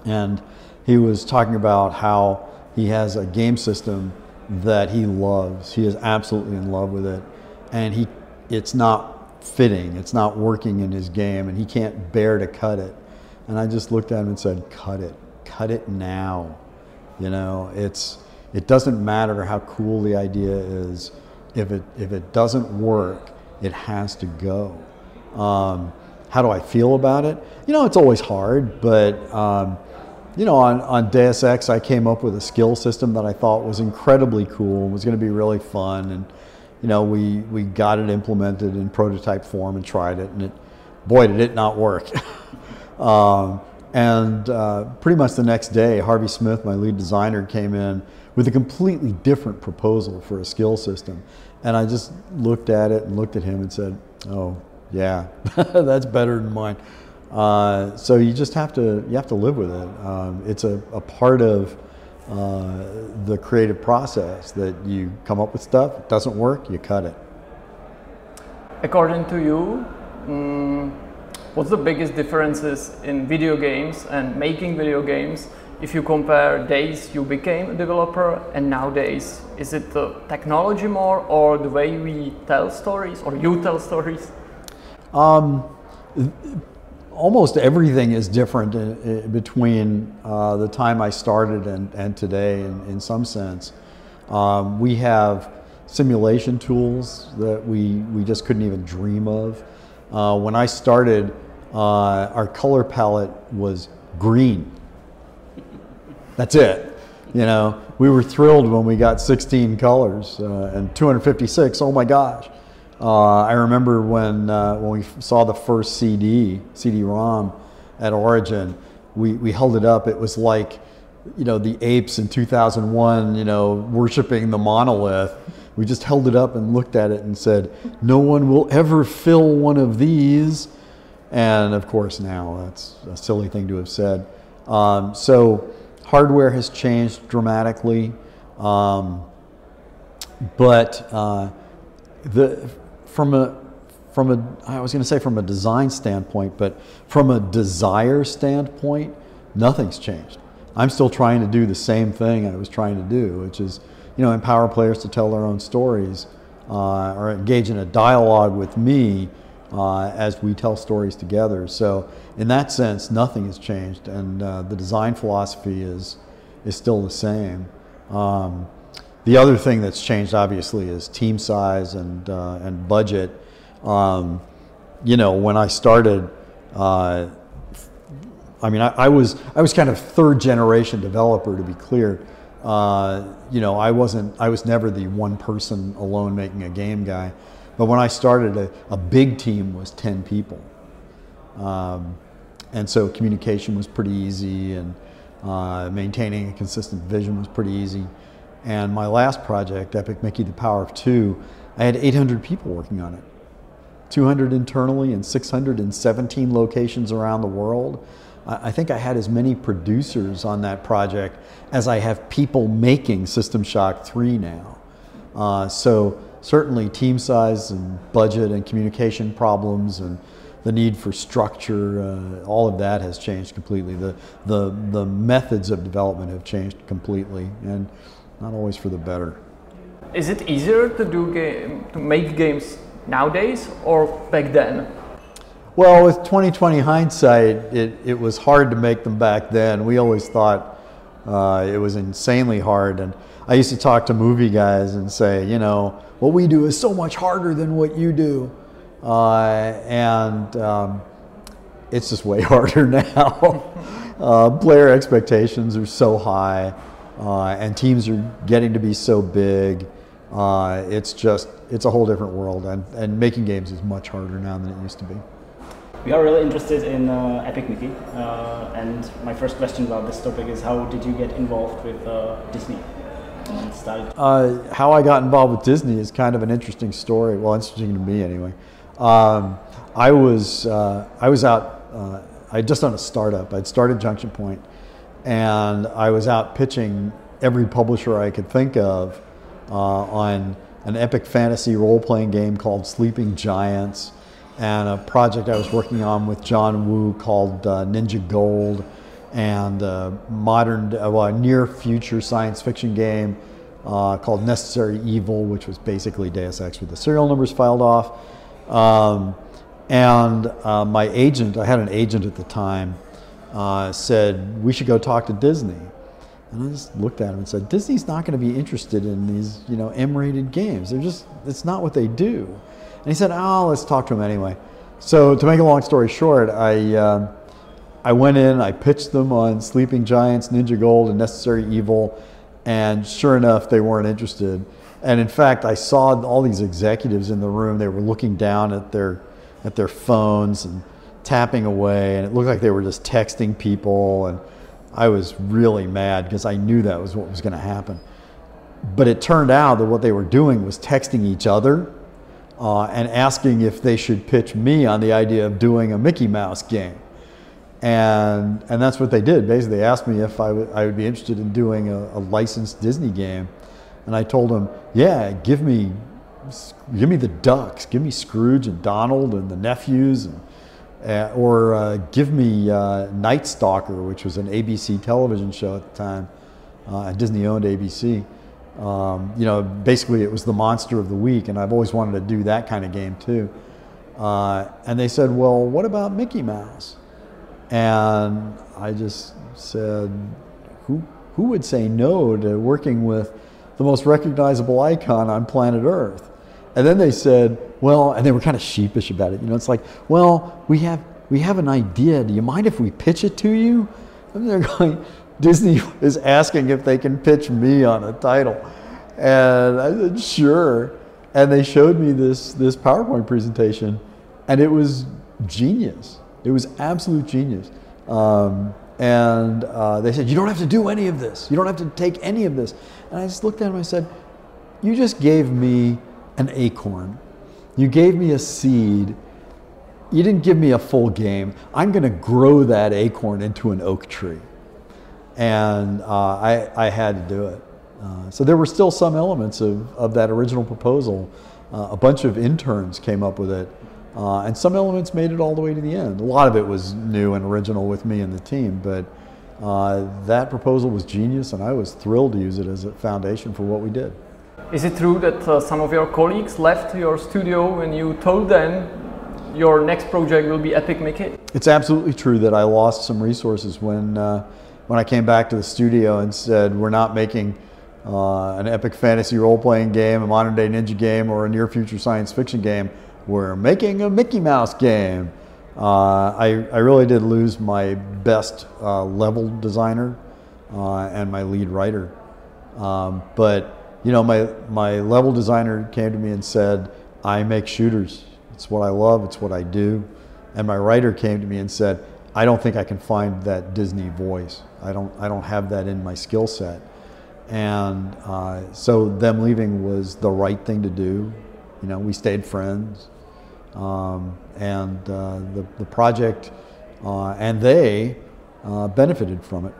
and he was talking about how he has a game system that he loves. He is absolutely in love with it, and he it's not fitting. It's not working in his game, and he can't bear to cut it. And I just looked at him and said, "Cut it, cut it now." You know, it's it doesn't matter how cool the idea is. If it if it doesn't work, it has to go. Um, how do I feel about it? You know, it's always hard, but um, you know, on, on Deus Ex, I came up with a skill system that I thought was incredibly cool, was going to be really fun, and you know, we we got it implemented in prototype form and tried it, and it, boy, did it not work. um, And uh, pretty much the next day, Harvey Smith, my lead designer, came in with a completely different proposal for a skill system. And I just looked at it and looked at him and said, "Oh, yeah, that's better than mine." Uh, so you just have to you have to live with it. Um, it's a, a part of uh, the creative process that you come up with stuff. It doesn't work, you cut it. According to you, um, what's the biggest differences in video games and making video games if you compare days you became a developer and nowadays? Is it the technology more or the way we tell stories or you tell stories? Um, almost everything is different in, in between uh, the time I started and, and today in, in some sense. Um, we have simulation tools that we, we just couldn't even dream of. Uh, when I started, uh, our color palette was green. That's it. You know, we were thrilled when we got 16 colors uh, and 256. Oh my gosh. Uh, I remember when uh, when we saw the first CD, CD-ROM at Origin, we, we held it up. It was like, you know, the apes in 2001, you know, worshiping the monolith. We just held it up and looked at it and said, no one will ever fill one of these. And of course, now that's a silly thing to have said. Um, so hardware has changed dramatically. Um, but uh, the from a from a I was going to say from a design standpoint, but from a desire standpoint, nothing's changed. I'm still trying to do the same thing I was trying to do, which is you know empower players to tell their own stories uh, or engage in a dialogue with me uh, as we tell stories together. So in that sense, nothing has changed, and uh, the design philosophy is is still the same. Um, the other thing that's changed, obviously, is team size and uh, and budget. Um, you know, when I started, uh, I mean, I, I, was I was kind of third generation developer, to be clear. Uh, you know, I wasn't I was never the one person alone making a game guy. But when I started, a, a big team was ten people, um, and so communication was pretty easy, and uh, maintaining a consistent vision was pretty easy. And my last project, Epic Mickey The Power of Two, I had 800 people working on it 200 internally and 617 locations around the world. I think I had as many producers on that project as I have people making System Shock 3 now. Uh, so, certainly, team size and budget and communication problems and the need for structure, uh, all of that has changed completely. The, the, the methods of development have changed completely. And not always for the better. Is it easier to do game, to make games nowadays or back then? Well, with 2020 hindsight, it, it was hard to make them back then. We always thought uh, it was insanely hard. And I used to talk to movie guys and say, you know, what we do is so much harder than what you do. Uh, and um, it's just way harder now. uh, player expectations are so high uh, and teams are getting to be so big. Uh, it's just it's a whole different world, and, and making games is much harder now than it used to be. We are really interested in uh, Epic Mickey, uh, and my first question about this topic is how did you get involved with uh, Disney? Uh, how I got involved with Disney is kind of an interesting story. Well, interesting to me anyway. Um, I was I was out. I had just done a startup. I'd started Junction Point and I was out pitching every publisher I could think of uh, on an epic fantasy role playing game called Sleeping Giants and a project I was working on with John Woo called uh, Ninja Gold and a modern, uh, well, a near future science fiction game uh, called Necessary Evil, which was basically Deus Ex with the serial numbers filed off. Um, and uh, my agent, I had an agent at the time uh, said, we should go talk to Disney. And I just looked at him and said, Disney's not going to be interested in these, you know, M-rated games. They're just, it's not what they do. And he said, oh, let's talk to them anyway. So to make a long story short, I, uh, I went in, I pitched them on Sleeping Giants, Ninja Gold, and Necessary Evil, and sure enough, they weren't interested. And in fact, I saw all these executives in the room. They were looking down at their, at their phones and tapping away, and it looked like they were just texting people, and I was really mad because I knew that was what was going to happen. But it turned out that what they were doing was texting each other uh, and asking if they should pitch me on the idea of doing a Mickey Mouse game. And, and that's what they did. Basically, they asked me if I, would be interested in doing a, a licensed Disney game. And I told them, yeah, give me, give me the ducks, give me Scrooge and Donald and the nephews, and, uh, or uh, give me uh, Night Stalker, which was an ABC television show at the time. Uh, Disney owned ABC. Um, you know, basically it was the monster of the week, and I've always wanted to do that kind of game too. Uh, and they said, well, what about Mickey Mouse? And I just said, who, who would say no to working with the most recognizable icon on planet Earth? And then they said, well, and they were kind of sheepish about it. You know, it's like, well, we have, we have an idea. Do you mind if we pitch it to you? And they're going, Disney is asking if they can pitch me on a title. And I said, sure. And they showed me this, this PowerPoint presentation, and it was genius. It was absolute genius. Um, and uh, they said, You don't have to do any of this. You don't have to take any of this. And I just looked at them and I said, You just gave me an acorn. You gave me a seed. You didn't give me a full game. I'm going to grow that acorn into an oak tree and uh, I, I had to do it. Uh, so there were still some elements of, of that original proposal. Uh, a bunch of interns came up with it, uh, and some elements made it all the way to the end. A lot of it was new and original with me and the team, but uh, that proposal was genius, and I was thrilled to use it as a foundation for what we did. Is it true that uh, some of your colleagues left your studio when you told them your next project will be Epic Mickey? It's absolutely true that I lost some resources when when I came back to the studio and said, we're not making uh, an epic fantasy role playing game, a modern day ninja game, or a near future science fiction game, we're making a Mickey Mouse game. Uh, I, I really did lose my best uh, level designer uh, and my lead writer. Um, but, you know, my, my level designer came to me and said, I make shooters. It's what I love, it's what I do. And my writer came to me and said, I don't think I can find that Disney voice. I don't, I don't have that in my skill set. And uh, so them leaving was the right thing to do. You know, we stayed friends. Um, and uh, the, the project uh, and they uh, benefited from it.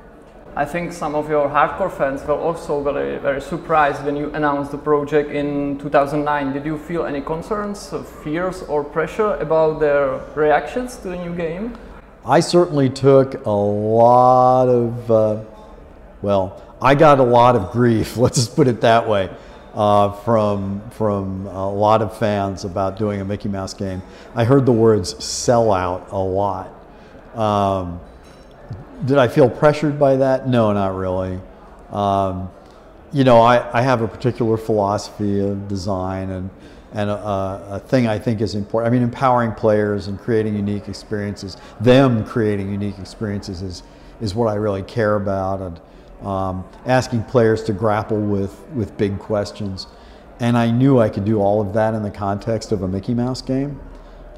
I think some of your hardcore fans were also very, very surprised when you announced the project in 2009. Did you feel any concerns, fears, or pressure about their reactions to the new game? I certainly took a lot of, uh, well, I got a lot of grief, let's just put it that way, uh, from, from a lot of fans about doing a Mickey Mouse game. I heard the words sellout a lot. Um, did I feel pressured by that? No, not really. Um, you know, I, I have a particular philosophy of design and and a, a, thing I think is important. I mean, empowering players and creating unique experiences, them creating unique experiences is, is what I really care about, and um, asking players to grapple with, with big questions. And I knew I could do all of that in the context of a Mickey Mouse game.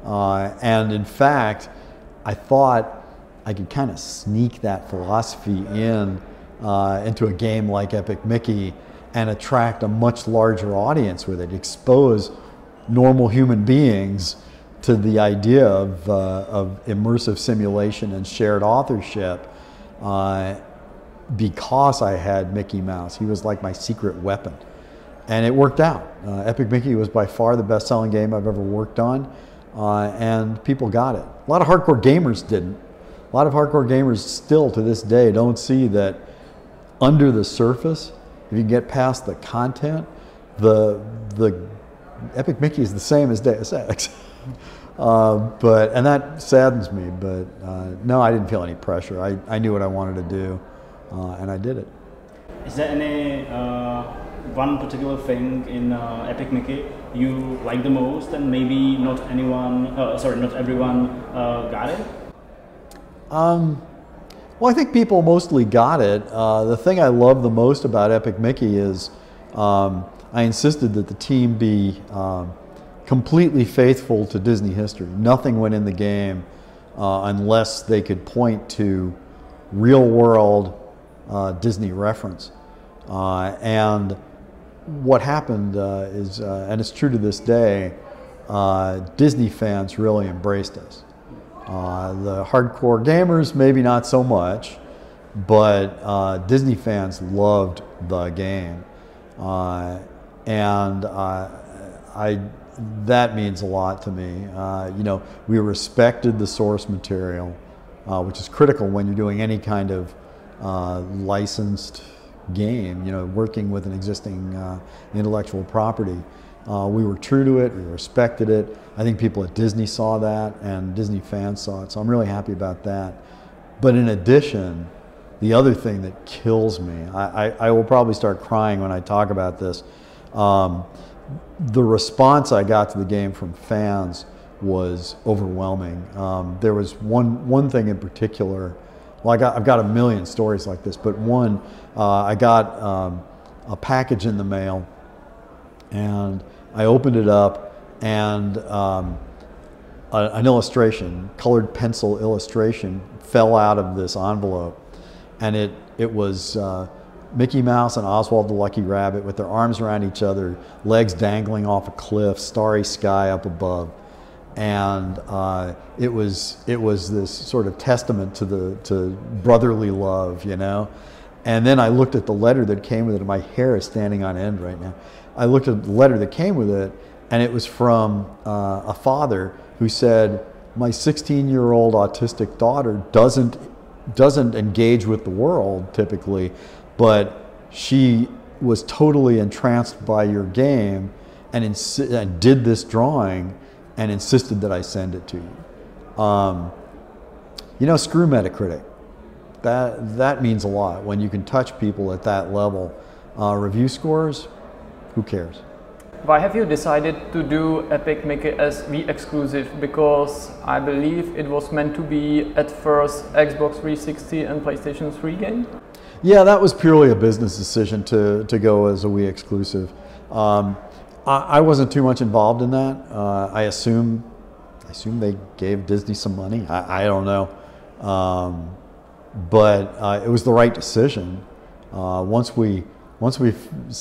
Uh, and in fact, I thought I could kind of sneak that philosophy in uh, into a game like Epic Mickey and attract a much larger audience with it, expose normal human beings to the idea of, uh, of immersive simulation and shared authorship uh, because I had Mickey Mouse. He was like my secret weapon. And it worked out. Uh, Epic Mickey was by far the best selling game I've ever worked on, uh, and people got it. A lot of hardcore gamers didn't. A lot of hardcore gamers still to this day don't see that under the surface, if you get past the content, the, the Epic Mickey is the same as Deus Ex. uh, but and that saddens me. But uh, no, I didn't feel any pressure. I, I knew what I wanted to do, uh, and I did it. Is there any uh, one particular thing in uh, Epic Mickey you like the most, and maybe not anyone, uh, sorry, not everyone got it? Um, well, I think people mostly got it. the thing I love the most about Epic Mickey is. Um, I insisted that the team be um, completely faithful to Disney history. Nothing went in the game uh, unless they could point to real world uh, Disney reference. Uh, and what happened uh, is, uh, and it's true to this day, uh, Disney fans really embraced us. The hardcore gamers, maybe not so much, but Disney fans loved the game. and I that means a lot to me. Uh, you know, we respected the source material, uh, which is critical when you're doing any kind of uh, licensed game. You know, working with an existing uh, intellectual property. Uh, we were true to it. We respected it. I think people at Disney saw that, and Disney fans saw it. So I'm really happy about that. But in addition, the other thing that kills me, I, I, I will probably start crying when I talk about this. Um, the response I got to the game from fans was overwhelming. Um, there was one one thing in particular. Well, I got I've got a million stories like this, but one uh, I got um, a package in the mail, and I opened it up, and um, a, an illustration, colored pencil illustration, fell out of this envelope, and it it was. Uh, Mickey Mouse and Oswald the Lucky Rabbit with their arms around each other, legs dangling off a cliff, starry sky up above. And uh, it was it was this sort of testament to the to brotherly love, you know. And then I looked at the letter that came with it. And my hair is standing on end right now. I looked at the letter that came with it, and it was from uh, a father who said, "My 16-year-old autistic daughter doesn't doesn't engage with the world typically, but she was totally entranced by your game and, insi- and did this drawing and insisted that I send it to you. Um, you know, screw Metacritic. That, that means a lot when you can touch people at that level. Uh, review scores, who cares? Why have you decided to do Epic Make It as the exclusive? Because I believe it was meant to be at first Xbox 360 and PlayStation 3 game. Yeah, that was purely a business decision to, to go as a Wii exclusive. Um, I, I, wasn't too much involved in that. Uh, I assume I assume they gave Disney some money. I, I don't know, um, but uh, it was the right decision. Uh, once we once we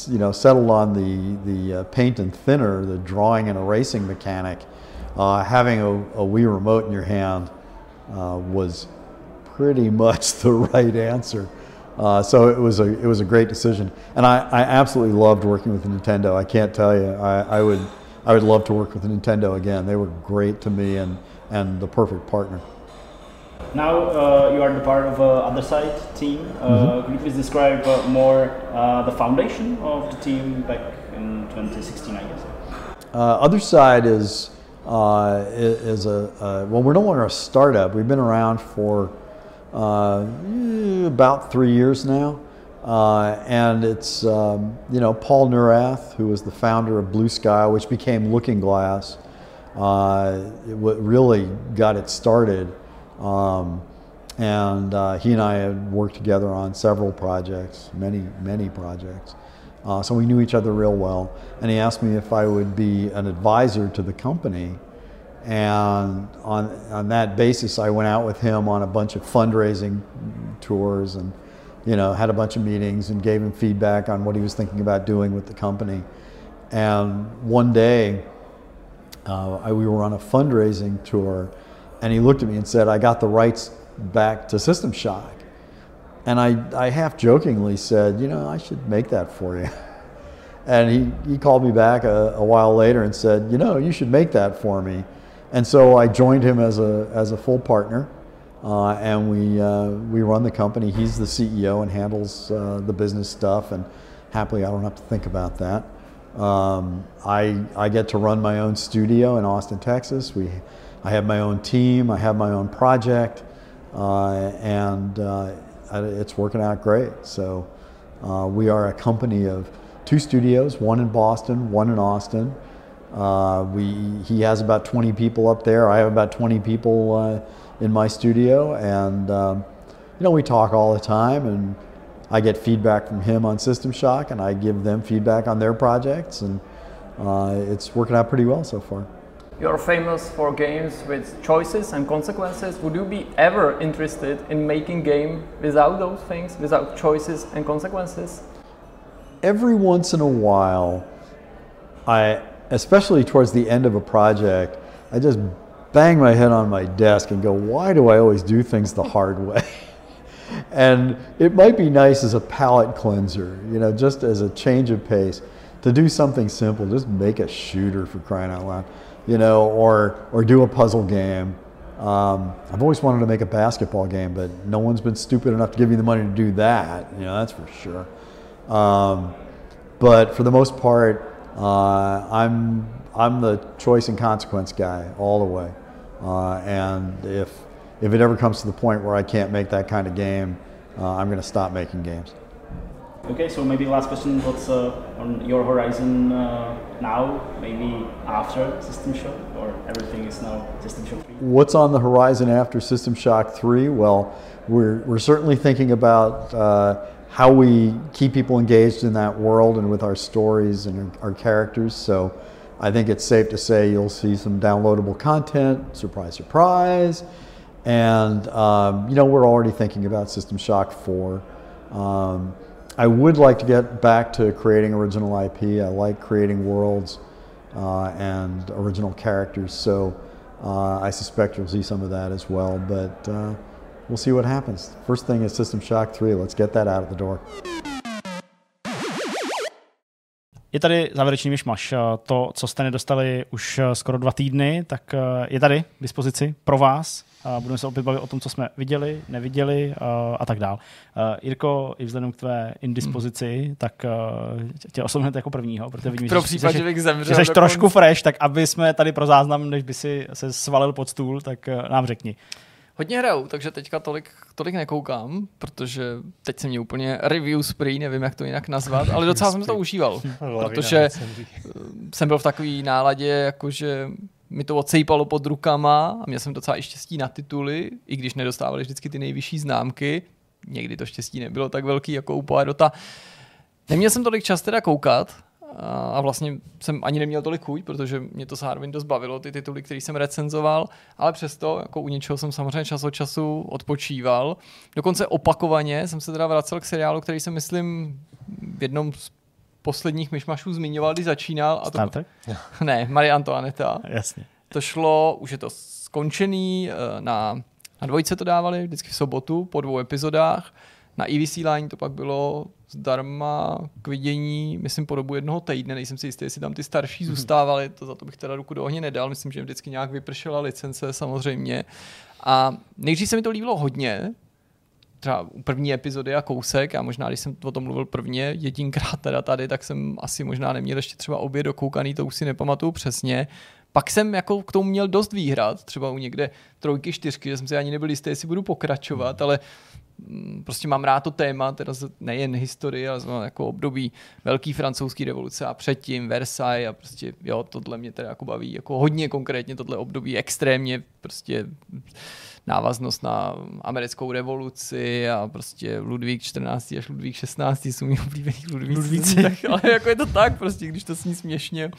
you know settled on the the uh, paint and thinner, the drawing and erasing mechanic, uh, having a, a, Wii remote in your hand uh, was pretty much the right answer. Uh, so it was a it was a great decision, and I, I absolutely loved working with Nintendo. I can't tell you, I, I would I would love to work with Nintendo again. They were great to me and and the perfect partner. Now uh, you are the part of uh, Otherside team. Uh, mm-hmm. Could you please describe uh, more uh, the foundation of the team back in 2016, I guess? Uh, Otherside is is a well, we're no longer a startup. We've been around for uh, about three years now. Uh, and it's um, you know Paul Neurath, who was the founder of Blue Sky, which became Looking Glass. Uh, it really got it started, um, and uh, he and I had worked together on several projects, many many projects. Uh, so we knew each other real well. And he asked me if I would be an advisor to the company and on, on that basis, I went out with him on a bunch of fundraising tours and, you know, had a bunch of meetings and gave him feedback on what he was thinking about doing with the company. And one day, uh, I, we were on a fundraising tour, and he looked at me and said, I got the rights back to System Shock. And I, I half jokingly said, you know, I should make that for you. And he, he called me back a, a while later and said, you know, you should make that for me. And so I joined him as a, as a full partner. Uh, and we, uh, we run the company. He's the CEO and handles uh, the business stuff. And happily, I don't have to think about that. Um, I, I get to run my own studio in Austin, Texas. We, I have my own team, I have my own project, uh, and uh, it's working out great. So uh, we are a company of two studios, one in Boston, one in Austin. Uh, we, he has about 20 people up there. I have about 20 people uh, in my studio, and um, you know we talk all the time, and I get feedback from him on System Shock, and I give them feedback on their projects, and uh, it's working out pretty well so far. You're famous for games with choices and consequences. Would you be ever interested in making game without those things, without choices and consequences? Every once in a while, I, especially towards the end of a project, I just bang my head on my desk and go, why do I always do things the hard way? and it might be nice as a palate cleanser, you know, just as a change of pace to do something simple, just make a shooter for crying out loud, you know, or, or do a puzzle game. Um, I've always wanted to make a basketball game, but no one's been stupid enough to give me the money to do that, you know, that's for sure. Um, but for the most part, uh, I'm, I'm the choice and consequence guy all the way. Uh, and if, if it ever comes to the point where I can't make that kind of game, uh, I'm going to stop making games. Okay, so maybe last question, what's uh, on your horizon uh, now, maybe after System Shock, or everything is now System Shock 3? What's on the horizon after System Shock 3? Well, we're, we're certainly thinking about uh, how we keep people engaged in that world and with our stories and our, our characters. So I think it's safe to say you'll see some downloadable content, surprise, surprise. And, um, you know, we're already thinking about System Shock 4. Um, I would like to get back to creating original IP. I like creating worlds uh, and original characters, so uh, I suspect you'll see some of that as well. But uh, we'll see what happens. First thing is System Shock 3. Let's get that out of the door. Je tady závěrečný myšmaš. To, co jste nedostali už skoro dva týdny, tak je tady k dispozici pro vás. Budeme se opět bavit o tom, co jsme viděli, neviděli a tak dál. Jirko, i vzhledem k tvé indispozici, hmm. tak tě osobně jako prvního, protože vidím, pro případ, že, že bych zemřel. Že jsi trošku fresh, tak aby jsme tady pro záznam, než by si se svalil pod stůl, tak nám řekni. Hodně hraju, takže teďka tolik, tolik nekoukám, protože teď se mě úplně review spree, nevím, jak to jinak nazvat, ale docela jsem to užíval, protože jsem byl v takové náladě, jakože mi to odsejpalo pod rukama a měl jsem docela i štěstí na tituly, i když nedostávali vždycky ty nejvyšší známky. Někdy to štěstí nebylo tak velký jako u Poirota. Neměl jsem tolik čas teda koukat a vlastně jsem ani neměl tolik chuť, protože mě to zároveň dost bavilo, ty tituly, které jsem recenzoval, ale přesto jako u něčeho jsem samozřejmě čas od času odpočíval. Dokonce opakovaně jsem se teda vracel k seriálu, který jsem myslím v jednom z posledních myšmašů zmiňoval, když začínal. A to... Ne, Marie Antoineta. Jasně. To šlo, už je to skončený, eh, na, na dvojce to dávali, vždycky v sobotu, po dvou epizodách. Na i vysílání to pak bylo zdarma k vidění, myslím, po dobu jednoho týdne, nejsem si jistý, jestli tam ty starší mm-hmm. zůstávali, to za to bych teda ruku do ohně nedal, myslím, že vždycky nějak vypršela licence samozřejmě. A nejdřív se mi to líbilo hodně, třeba u první epizody a kousek a možná, když jsem o tom mluvil prvně jedinkrát teda tady, tak jsem asi možná neměl ještě třeba obě dokoukaný, to už si nepamatuju přesně. Pak jsem jako k tomu měl dost výhrad, třeba u někde trojky, čtyřky, že jsem si ani nebyl jistý, jestli budu pokračovat, ale mm, prostě mám rád to téma, teda nejen historii, ale jako období velký francouzský revoluce a předtím Versailles a prostě jo, tohle mě teda jako baví, jako hodně konkrétně tohle období extrémně prostě návaznost na americkou revoluci a prostě Ludvík 14. až Ludvík 16. jsou mi oblíbený Ludvíci. Tak, ale jako je to tak prostě, když to sní směšně.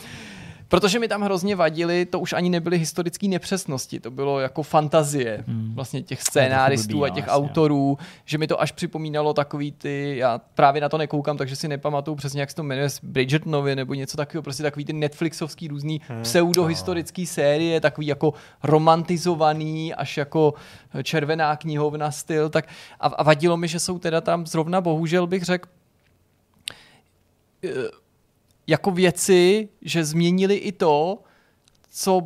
Protože mi tam hrozně vadili, to už ani nebyly historické nepřesnosti, to bylo jako fantazie hmm. vlastně těch scénáristů a těch vlastně. autorů, že mi to až připomínalo takový ty, já právě na to nekoukám, takže si nepamatuju přesně, jak se to jmenuje, Bridgertonovi nebo něco takového, prostě takový ty Netflixovský různý hmm. pseudohistorický série, takový jako romantizovaný, až jako červená knihovna styl, tak a, a vadilo mi, že jsou teda tam zrovna, bohužel bych řekl, jako věci, že změnili i to, co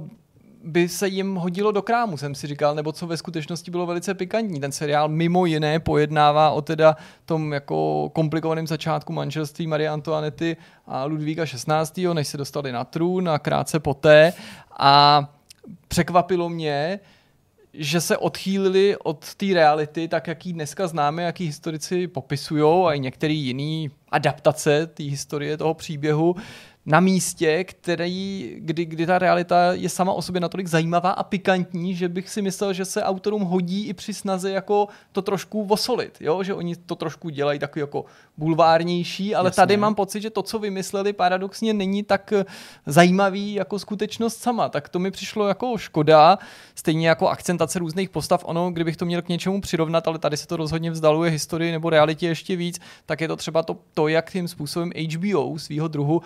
by se jim hodilo do krámu, jsem si říkal, nebo co ve skutečnosti bylo velice pikantní. Ten seriál mimo jiné pojednává o teda tom jako komplikovaném začátku manželství Marie Antoinety a Ludvíka 16., než se dostali na trůn a krátce poté. A překvapilo mě, že se odchýlili od té reality, tak jak ji dneska známe, jak ji historici popisují a i některé jiné adaptace té historie toho příběhu, na místě, který, kdy, kdy ta realita je sama o sobě natolik zajímavá a pikantní, že bych si myslel, že se autorům hodí i při snaze jako to trošku vosolit, jo? že oni to trošku dělají takový jako bulvárnější, ale Jasně. tady mám pocit, že to, co vymysleli, paradoxně není tak zajímavý jako skutečnost sama. Tak to mi přišlo jako škoda, stejně jako akcentace různých postav. Ono, kdybych to měl k něčemu přirovnat, ale tady se to rozhodně vzdaluje historii nebo realitě ještě víc, tak je to třeba to, to jak tím způsobem HBO svého druhu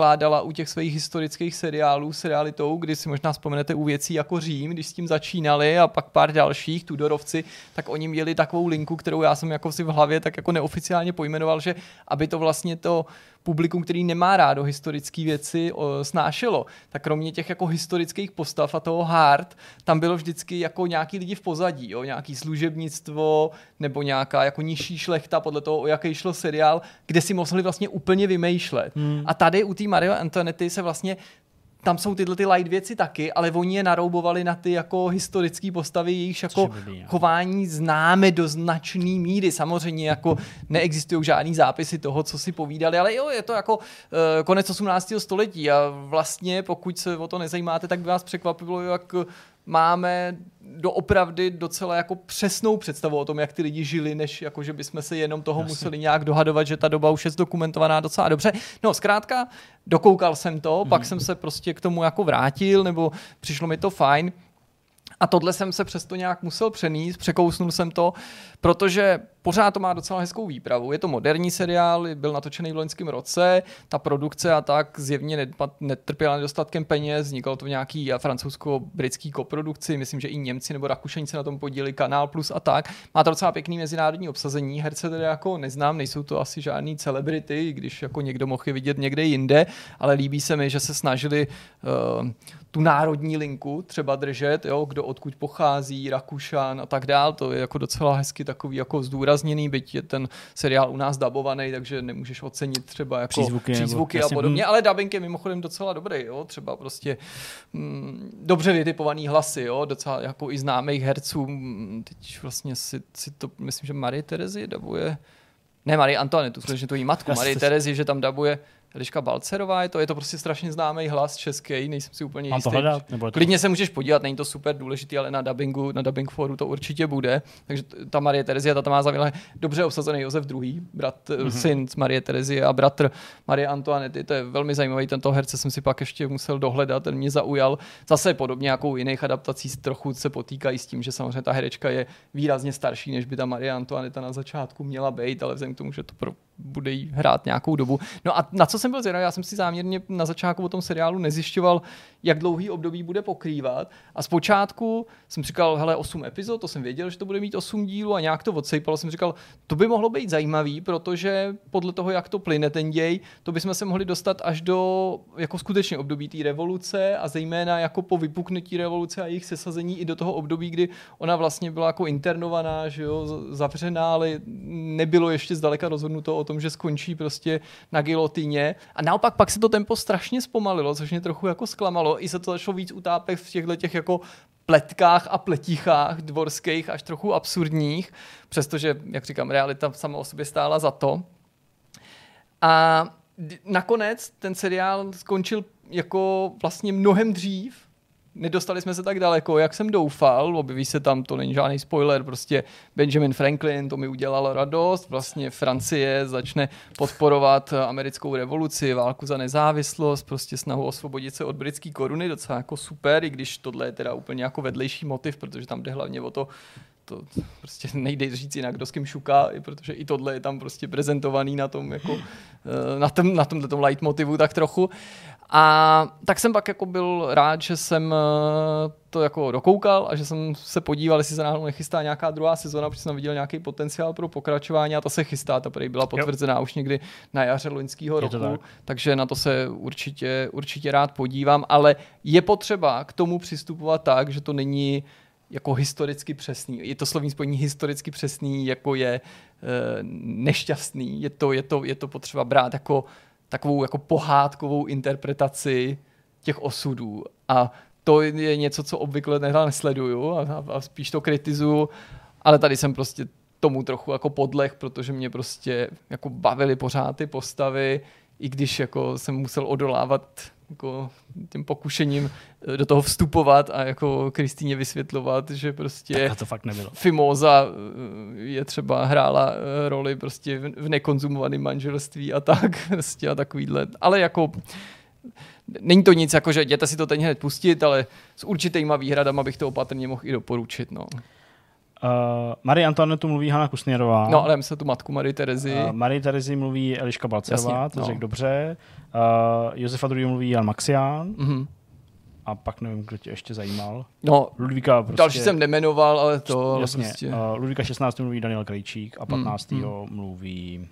nakládala u těch svých historických seriálů s realitou, kdy si možná vzpomenete u věcí jako Řím, když s tím začínali a pak pár dalších, Tudorovci, tak oni měli takovou linku, kterou já jsem jako si v hlavě tak jako neoficiálně pojmenoval, že aby to vlastně to publikum, který nemá rádo historické věci, o, snášelo. Tak kromě těch jako historických postav a toho hard, tam bylo vždycky jako nějaký lidi v pozadí, jo? nějaký služebnictvo nebo nějaká jako nižší šlechta podle toho, o jaký šlo seriál, kde si mohli vlastně úplně vymýšlet. Hmm. A tady u té Mario Antoinette se vlastně tam jsou tyhle ty light věci taky, ale oni je naroubovali na ty jako historické postavy, jejichž jako blbý, chování známe do značné míry. Samozřejmě jako neexistují žádný zápisy toho, co si povídali, ale jo, je to jako uh, konec 18. století a vlastně pokud se o to nezajímáte, tak by vás překvapilo, jak máme doopravdy docela jako přesnou představu o tom, jak ty lidi žili, než jako, že bychom se jenom toho Jasně. museli nějak dohadovat, že ta doba už je zdokumentovaná docela dobře. No, zkrátka, dokoukal jsem to, mm. pak jsem se prostě k tomu jako vrátil, nebo přišlo mi to fajn. A tohle jsem se přesto nějak musel přenést, překousnul jsem to, protože pořád to má docela hezkou výpravu. Je to moderní seriál, byl natočený v loňském roce, ta produkce a tak zjevně netrpěla nedostatkem peněz, vzniklo to v nějaký francouzsko-britský koprodukci, myslím, že i Němci nebo Rakušani se na tom podíleli, Kanál Plus a tak. Má to docela pěkný mezinárodní obsazení, herce tedy jako neznám, nejsou to asi žádný celebrity, když jako někdo mohl je vidět někde jinde, ale líbí se mi, že se snažili uh, tu národní linku třeba držet, jo, kdo odkud pochází, Rakušan a tak dál, to je jako docela hezky takový jako zdůrazněný, byť je ten seriál u nás dabovaný, takže nemůžeš ocenit třeba jako přízvuky, přízvuky nebo, a podobně, ale dubbing je mimochodem docela dobrý, jo, třeba prostě mm, dobře vytipovaný hlasy, jo, docela jako i známých herců, mm, teď vlastně si, si to, myslím, že Marie Terezy dabuje ne Marie Antoinetu, skutečně to jí matku, Marie Terezy, že tam dabuje Eliška Balcerová je to, je to prostě strašně známý hlas český, nejsem si úplně Mám jistý. to hledat? Nebo to... Klidně se můžeš podívat, není to super důležitý, ale na dubbingu, na dubbing foru to určitě bude. Takže ta Marie Terezia, ta tam má zavěle dobře obsazený Josef II, brat, mm-hmm. syn z Marie Terezie a bratr Marie Antoinette. To je velmi zajímavý, tento herce jsem si pak ještě musel dohledat, ten mě zaujal. Zase podobně jako u jiných adaptací trochu se potýkají s tím, že samozřejmě ta herečka je výrazně starší, než by ta Marie Antoinette na začátku měla být, ale vzhledem k tomu, že to pro bude jí hrát nějakou dobu. No a na co jsem byl zvědavý, já jsem si záměrně na začátku o tom seriálu nezjišťoval, jak dlouhý období bude pokrývat. A zpočátku jsem říkal, hele, 8 epizod, to jsem věděl, že to bude mít 8 dílů a nějak to odsejpalo. Jsem říkal, to by mohlo být zajímavý, protože podle toho, jak to plyne ten děj, to bychom se mohli dostat až do jako skutečně období té revoluce a zejména jako po vypuknutí revoluce a jejich sesazení i do toho období, kdy ona vlastně byla jako internovaná, že jo, zavřená, ale nebylo ještě zdaleka rozhodnuto o tom, že skončí prostě na gilotině. A naopak pak se to tempo strašně zpomalilo, což mě trochu jako zklamalo. I se to začalo víc utápět v těchto těch jako pletkách a pletichách dvorských, až trochu absurdních, přestože, jak říkám, realita sama o sobě stála za to. A nakonec ten seriál skončil jako vlastně mnohem dřív, nedostali jsme se tak daleko, jak jsem doufal. Objeví se tam, to není žádný spoiler, prostě Benjamin Franklin, to mi udělalo radost. Vlastně Francie začne podporovat americkou revoluci, válku za nezávislost, prostě snahu osvobodit se od britské koruny, docela jako super, i když tohle je teda úplně jako vedlejší motiv, protože tam jde hlavně o to, to prostě nejde říct jinak, kdo s kým šuká, protože i tohle je tam prostě prezentovaný na tom, jako, eh, na, tom, na tomhle tom leitmotivu tak trochu. A tak jsem pak jako byl rád, že jsem eh, to jako dokoukal a že jsem se podíval, jestli se náhodou nechystá nějaká druhá sezona, protože jsem viděl nějaký potenciál pro pokračování a ta se chystá, ta prý byla potvrzená jo. už někdy na jaře loňského roku, tak. takže na to se určitě, určitě rád podívám, ale je potřeba k tomu přistupovat tak, že to není jako historicky přesný. Je to slovní spojení historicky přesný, jako je e, nešťastný. Je to, je, to, je to potřeba brát jako takovou jako pohádkovou interpretaci těch osudů. A to je něco, co obvykle nesleduju a, a spíš to kritizuju, ale tady jsem prostě tomu trochu jako podlech, protože mě prostě jako bavily pořád ty postavy, i když jako jsem musel odolávat jako tím pokušením eh, do toho vstupovat a jako Kristýně vysvětlovat, že prostě tak to fakt nebylo. Fimoza eh, je třeba hrála eh, roli prostě v nekonzumovaném manželství a tak prostě a takovýhle. Ale jako není to nic, jako že jděte si to teď hned pustit, ale s určitýma výhradama bych to opatrně mohl i doporučit. No. Uh, Marie Antoinetu mluví Hanna Kusněrová. No, ale myslím tu matku Marie Terezy. Uh, Marie Terezy mluví Eliška Balcerová, to no. řekl dobře. Uh, Josefa II. mluví Jan Maxián. Mm-hmm. A pak nevím, kdo tě ještě zajímal. No, Ludvíka prostě... Další jsem nemenoval, ale to... Jasně, prostě... uh, Ludvíka 16. mluví Daniel Krejčík a 15. Mm, mm. mluví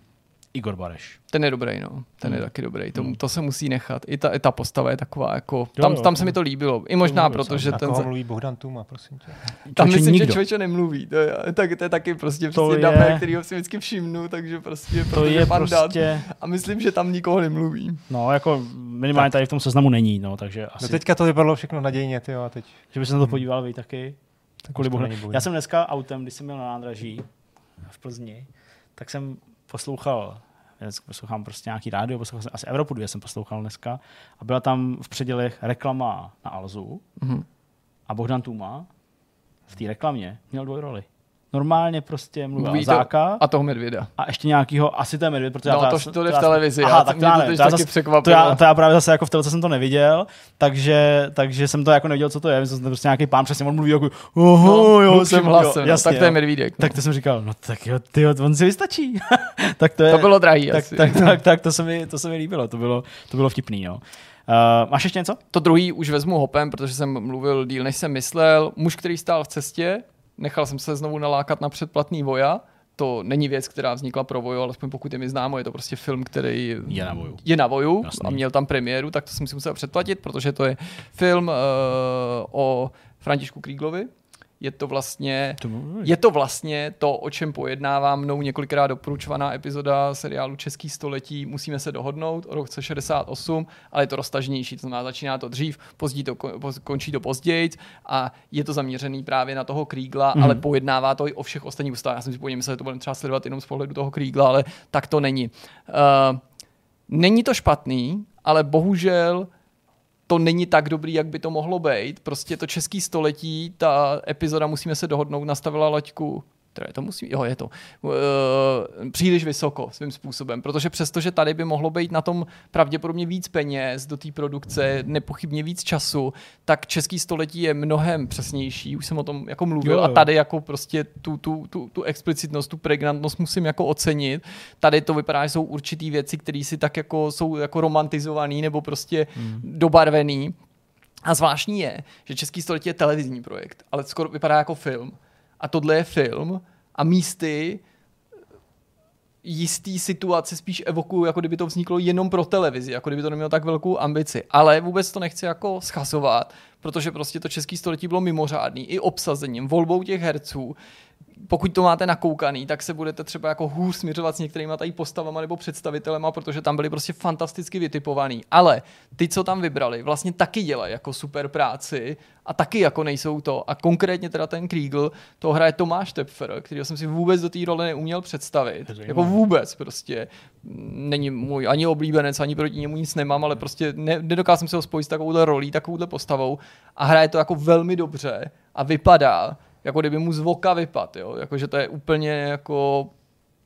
Igor Bareš. Ten je dobrý, no. Ten hmm. je taky dobrý. To, hmm. to se musí nechat. I ta, i ta postava je taková, jako... Jo, tam, jo, tam se mi to líbilo. I možná proto, že ten... mluví Bohdan Tuma, prosím tě. Tam myslím, nikdo. že člověče nemluví. To je, tak, to je taky prostě to přesně je... který ho si vždycky všimnu, takže prostě... To je prostě... a myslím, že tam nikoho nemluví. No, jako minimálně tady v tom seznamu není, no, takže asi... No teďka to vypadalo všechno nadějně, ty jo, a teď... Že by se na to hmm. podíval vy taky. Kvůli Já jsem dneska autem, když jsem měl na nádraží v Plzni, tak jsem poslouchal poslouchám prostě nějaký rádio, poslouchal jsem asi Evropu 2 jsem poslouchal dneska a byla tam v předělech reklama na Alzu mm-hmm. a Bohdan Tuma v té reklamě měl dvojroli normálně prostě mluvil Mluví Záka. a toho medvěda. A ještě nějakýho, asi to je medvěd, protože no, já to, to, to jde v televizi, aha, já, tak to, já, to, to, taky to, já, to já právě zase jako v televizi jsem to neviděl, takže, takže jsem to jako neviděl, co to je, myslím, že to prostě nějaký pán, přesně on mluví jako, oho, no, jo, jsem hlasem, no, jasně, tak to je medvídek. Tak to jsem říkal, no tak jo, ty, on si vystačí. tak to, je, to bylo drahý tak, asi. Tak, tak, tak, to, se mi, to se mi líbilo, to bylo, to bylo vtipný, no. Uh, máš ještě něco? To druhý už vezmu hopem, protože jsem mluvil díl, než jsem myslel. Muž, který stál v cestě, nechal jsem se znovu nalákat na předplatný Voja. To není věc, která vznikla pro Voju, alespoň pokud je mi známo, je to prostě film, který je na Voju, je na Voju a měl tam premiéru, tak to jsem si musel předplatit, protože to je film uh, o Františku Kríglovi, je to vlastně, je to vlastně to, o čem pojednává mnou několikrát doporučovaná epizoda seriálu Český století. Musíme se dohodnout o roce 68, ale je to roztažnější, to znamená, začíná to dřív, později to končí to později a je to zaměřený právě na toho Krígla, mm. ale pojednává to i o všech ostatních ústavách. Já jsem si původně myslel, že to budeme třeba sledovat jenom z pohledu toho Krígla, ale tak to není. Uh, není to špatný, ale bohužel to není tak dobrý, jak by to mohlo být. Prostě to český století, ta epizoda, musíme se dohodnout, nastavila laťku které to musí, jo, je to, uh, příliš vysoko svým způsobem, protože přestože tady by mohlo být na tom pravděpodobně víc peněz do té produkce, nepochybně víc času, tak český století je mnohem přesnější, už jsem o tom jako mluvil jo, jo. a tady jako prostě tu, tu, tu, tu explicitnost, tu pregnantnost musím jako ocenit. Tady to vypadá, že jsou určitý věci, které si tak jako jsou jako romantizovaný nebo prostě hmm. dobarvený. A zvláštní je, že Český století je televizní projekt, ale skoro vypadá jako film a tohle je film a místy jistý situace spíš evokují, jako kdyby to vzniklo jenom pro televizi, jako kdyby to nemělo tak velkou ambici. Ale vůbec to nechci jako schazovat, protože prostě to český století bylo mimořádný i obsazením, volbou těch herců, pokud to máte nakoukaný, tak se budete třeba jako hůř směřovat s některými tady postavama nebo představitelema, protože tam byli prostě fantasticky vytipovaný. Ale ty, co tam vybrali, vlastně taky dělají jako super práci a taky jako nejsou to. A konkrétně teda ten Kriegel, to hraje Tomáš Tepfer, který jsem si vůbec do té role neuměl představit. Jako vůbec prostě. Není můj ani oblíbenec, ani proti němu nic nemám, ale prostě ne, nedokázal jsem se ho spojit s takovouhle rolí, takovouhle postavou a hraje to jako velmi dobře a vypadá, jako kdyby mu z voka vypad, jo, jakože to je úplně jako,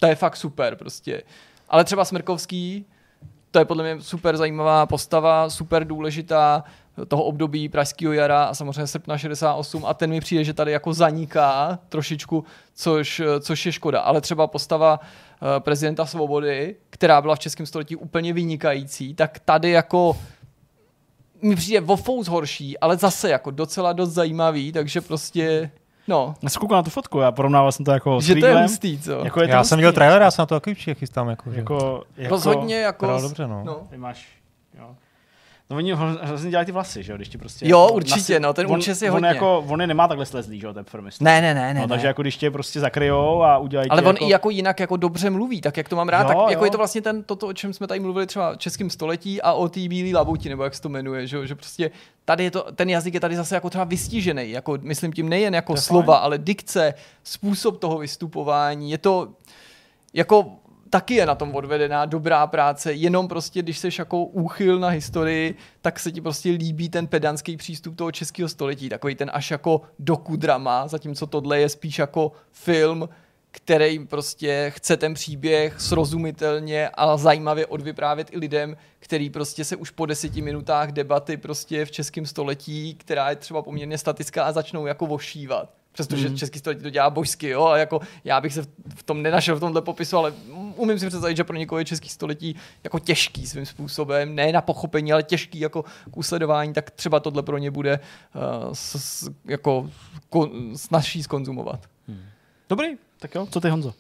to je fakt super prostě. Ale třeba Smrkovský, to je podle mě super zajímavá postava, super důležitá toho období Pražského jara a samozřejmě srpna 68 a ten mi přijde, že tady jako zaniká trošičku, což, což je škoda. Ale třeba postava uh, prezidenta Svobody, která byla v českém století úplně vynikající, tak tady jako mi přijde o horší, ale zase jako docela dost zajímavý, takže prostě No. Já jsem na tu fotku, já porovnával jsem to jako Že to je hustý, co? Jako je to já hustý. jsem měl trailer, já jsem na to taky chystám. Jako, jako, jako, Rozhodně jako... Dobře, no. no. Ty máš. No oni hrozně dělají ty vlasy, že jo, když ti prostě... Jo, jako určitě, nasi... no, ten účes je on hodně. Jako, on je nemá takhle slezlý, že jo, ten firmista. Ne, ne, ne, ne. No, takže jako když tě prostě zakryjou a udělají Ale on jako... i jako jinak jako dobře mluví, tak jak to mám rád, jo, tak jo. jako je to vlastně ten, toto, o čem jsme tady mluvili třeba v českém století a o té bílé labuti, nebo jak se to jmenuje, že, že prostě tady je to, ten jazyk je tady zase jako třeba vystižený, jako myslím tím nejen jako slova, fajn. ale dikce, způsob toho vystupování, je to jako taky je na tom odvedená dobrá práce, jenom prostě, když seš jako úchyl na historii, tak se ti prostě líbí ten pedantský přístup toho českého století, takový ten až jako dokudrama, zatímco tohle je spíš jako film, který prostě chce ten příběh srozumitelně a zajímavě odvyprávět i lidem, který prostě se už po deseti minutách debaty prostě v českém století, která je třeba poměrně statická a začnou jako vošívat. Přestože mm. český století to dělá božsky, jo, a jako já bych se v tom nenašel v tomhle popisu, ale umím si představit, že pro někoho je český století jako těžký svým způsobem, ne na pochopení, ale těžký jako k usledování, tak třeba tohle pro ně bude uh, s, s, jako ko, snažší skonzumovat. Hmm. Dobrý, tak jo, co ty Honzo?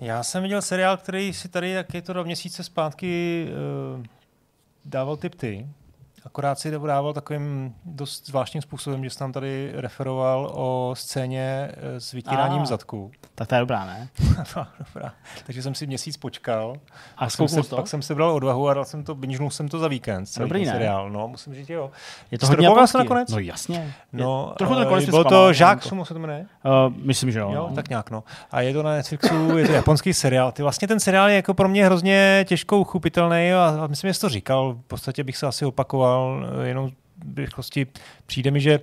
Já jsem viděl seriál, který si tady, jak je to do měsíce zpátky, uh, dával tip ty. Akorát si dával takovým dost zvláštním způsobem, že jsi tam tady referoval o scéně eh, s vytíráním ah, zadku. Tak to je dobrá, ne? dobrá. Takže jsem si měsíc počkal. A jsem se, to? pak jsem se bral odvahu a dal jsem to, binžnul jsem to za víkend. Celý Dobrý, seriál. No, musím říct, jo. Je to hodně japonský. nakonec? No jasně. No, je, trochu to nakonec Bylo to Žák Sumo se to jmenuje? Uh, myslím, že jo. jo. Tak nějak, no. A je to na Netflixu, je to japonský seriál. Ty vlastně ten seriál je jako pro mě hrozně těžko uchopitelný a myslím, že jsi to říkal. V podstatě bych se asi opakoval, eh, jenom v rychlosti. Přijde mi, že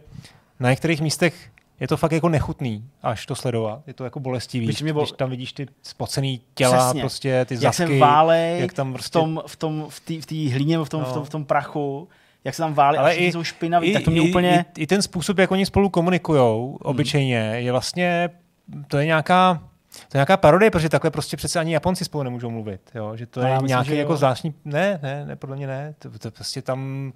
na některých místech je to fakt jako nechutný, až to sledovat. Je to jako bolestivý, když, bol... když tam vidíš ty spocený těla, Přesně. prostě ty jak zasky. Jak válej jak tam prostě... v tom, v tom, v té v hlíně, v tom, no. v, tom, v tom prachu, jak se tam válí Ale i, jsou špinaví, i, tak to mě i, úplně... I, I, ten způsob, jak oni spolu komunikujou hmm. obyčejně, je vlastně, to je nějaká to je nějaká parodie, protože takhle prostě přece ani Japonci spolu nemůžou mluvit, jo? že to je myslím, nějaký jako zvláštní, ne, ne, ne, podle mě ne, to, to prostě tam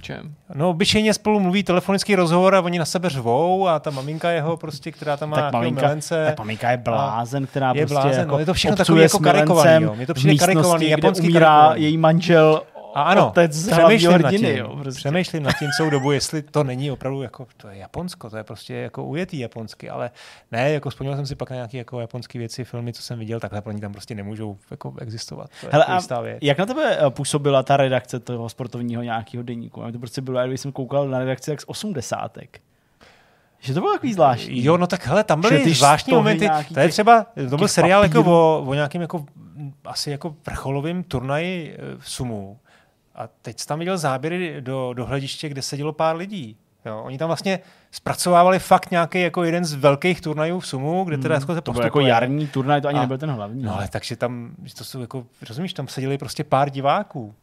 čem? No, obyčejně spolu mluví telefonický rozhovor a oni na sebe řvou a ta maminka jeho prostě, která tam má tak maminka, milence. Tak maminka je blázen, která je prostě blázen, jako no, je to všechno takový jako karikovaný, jo. Je to přijde karikovaný, japonský umírá karikovaný. její manžel a ano, otec přemýšlím hrdiny, nad tím, jo, prostě. přemýšlím nad tím celou dobu, jestli to není opravdu jako, to je Japonsko, to je prostě jako ujetý japonsky, ale ne, jako vzpomněl jsem si pak na nějaké jako japonské věci, filmy, co jsem viděl, takhle pro ní tam prostě nemůžou jako existovat. To Hele, a věc. jak na tebe eh, působila ta redakce toho sportovního nějakého deníku? To prostě bylo, když jsem koukal na redakci jak z osmdesátek. Že to bylo takový zvláštní. Jo, no tak hele, tam byly ty zvláštní momenty. To je třeba, to byl seriál jako o, o nějakým jako asi jako vrcholovým turnaji eh, v Sumu a teď jsi tam viděl záběry do, do hlediště, kde sedělo pár lidí. Jo, oni tam vlastně zpracovávali fakt nějaký jako jeden z velkých turnajů v Sumu, kde teda hmm, jako se To byl jako jarní turnaj, to ani a, nebyl ten hlavní. No ale takže tam, to jsou jako, rozumíš, tam seděli prostě pár diváků.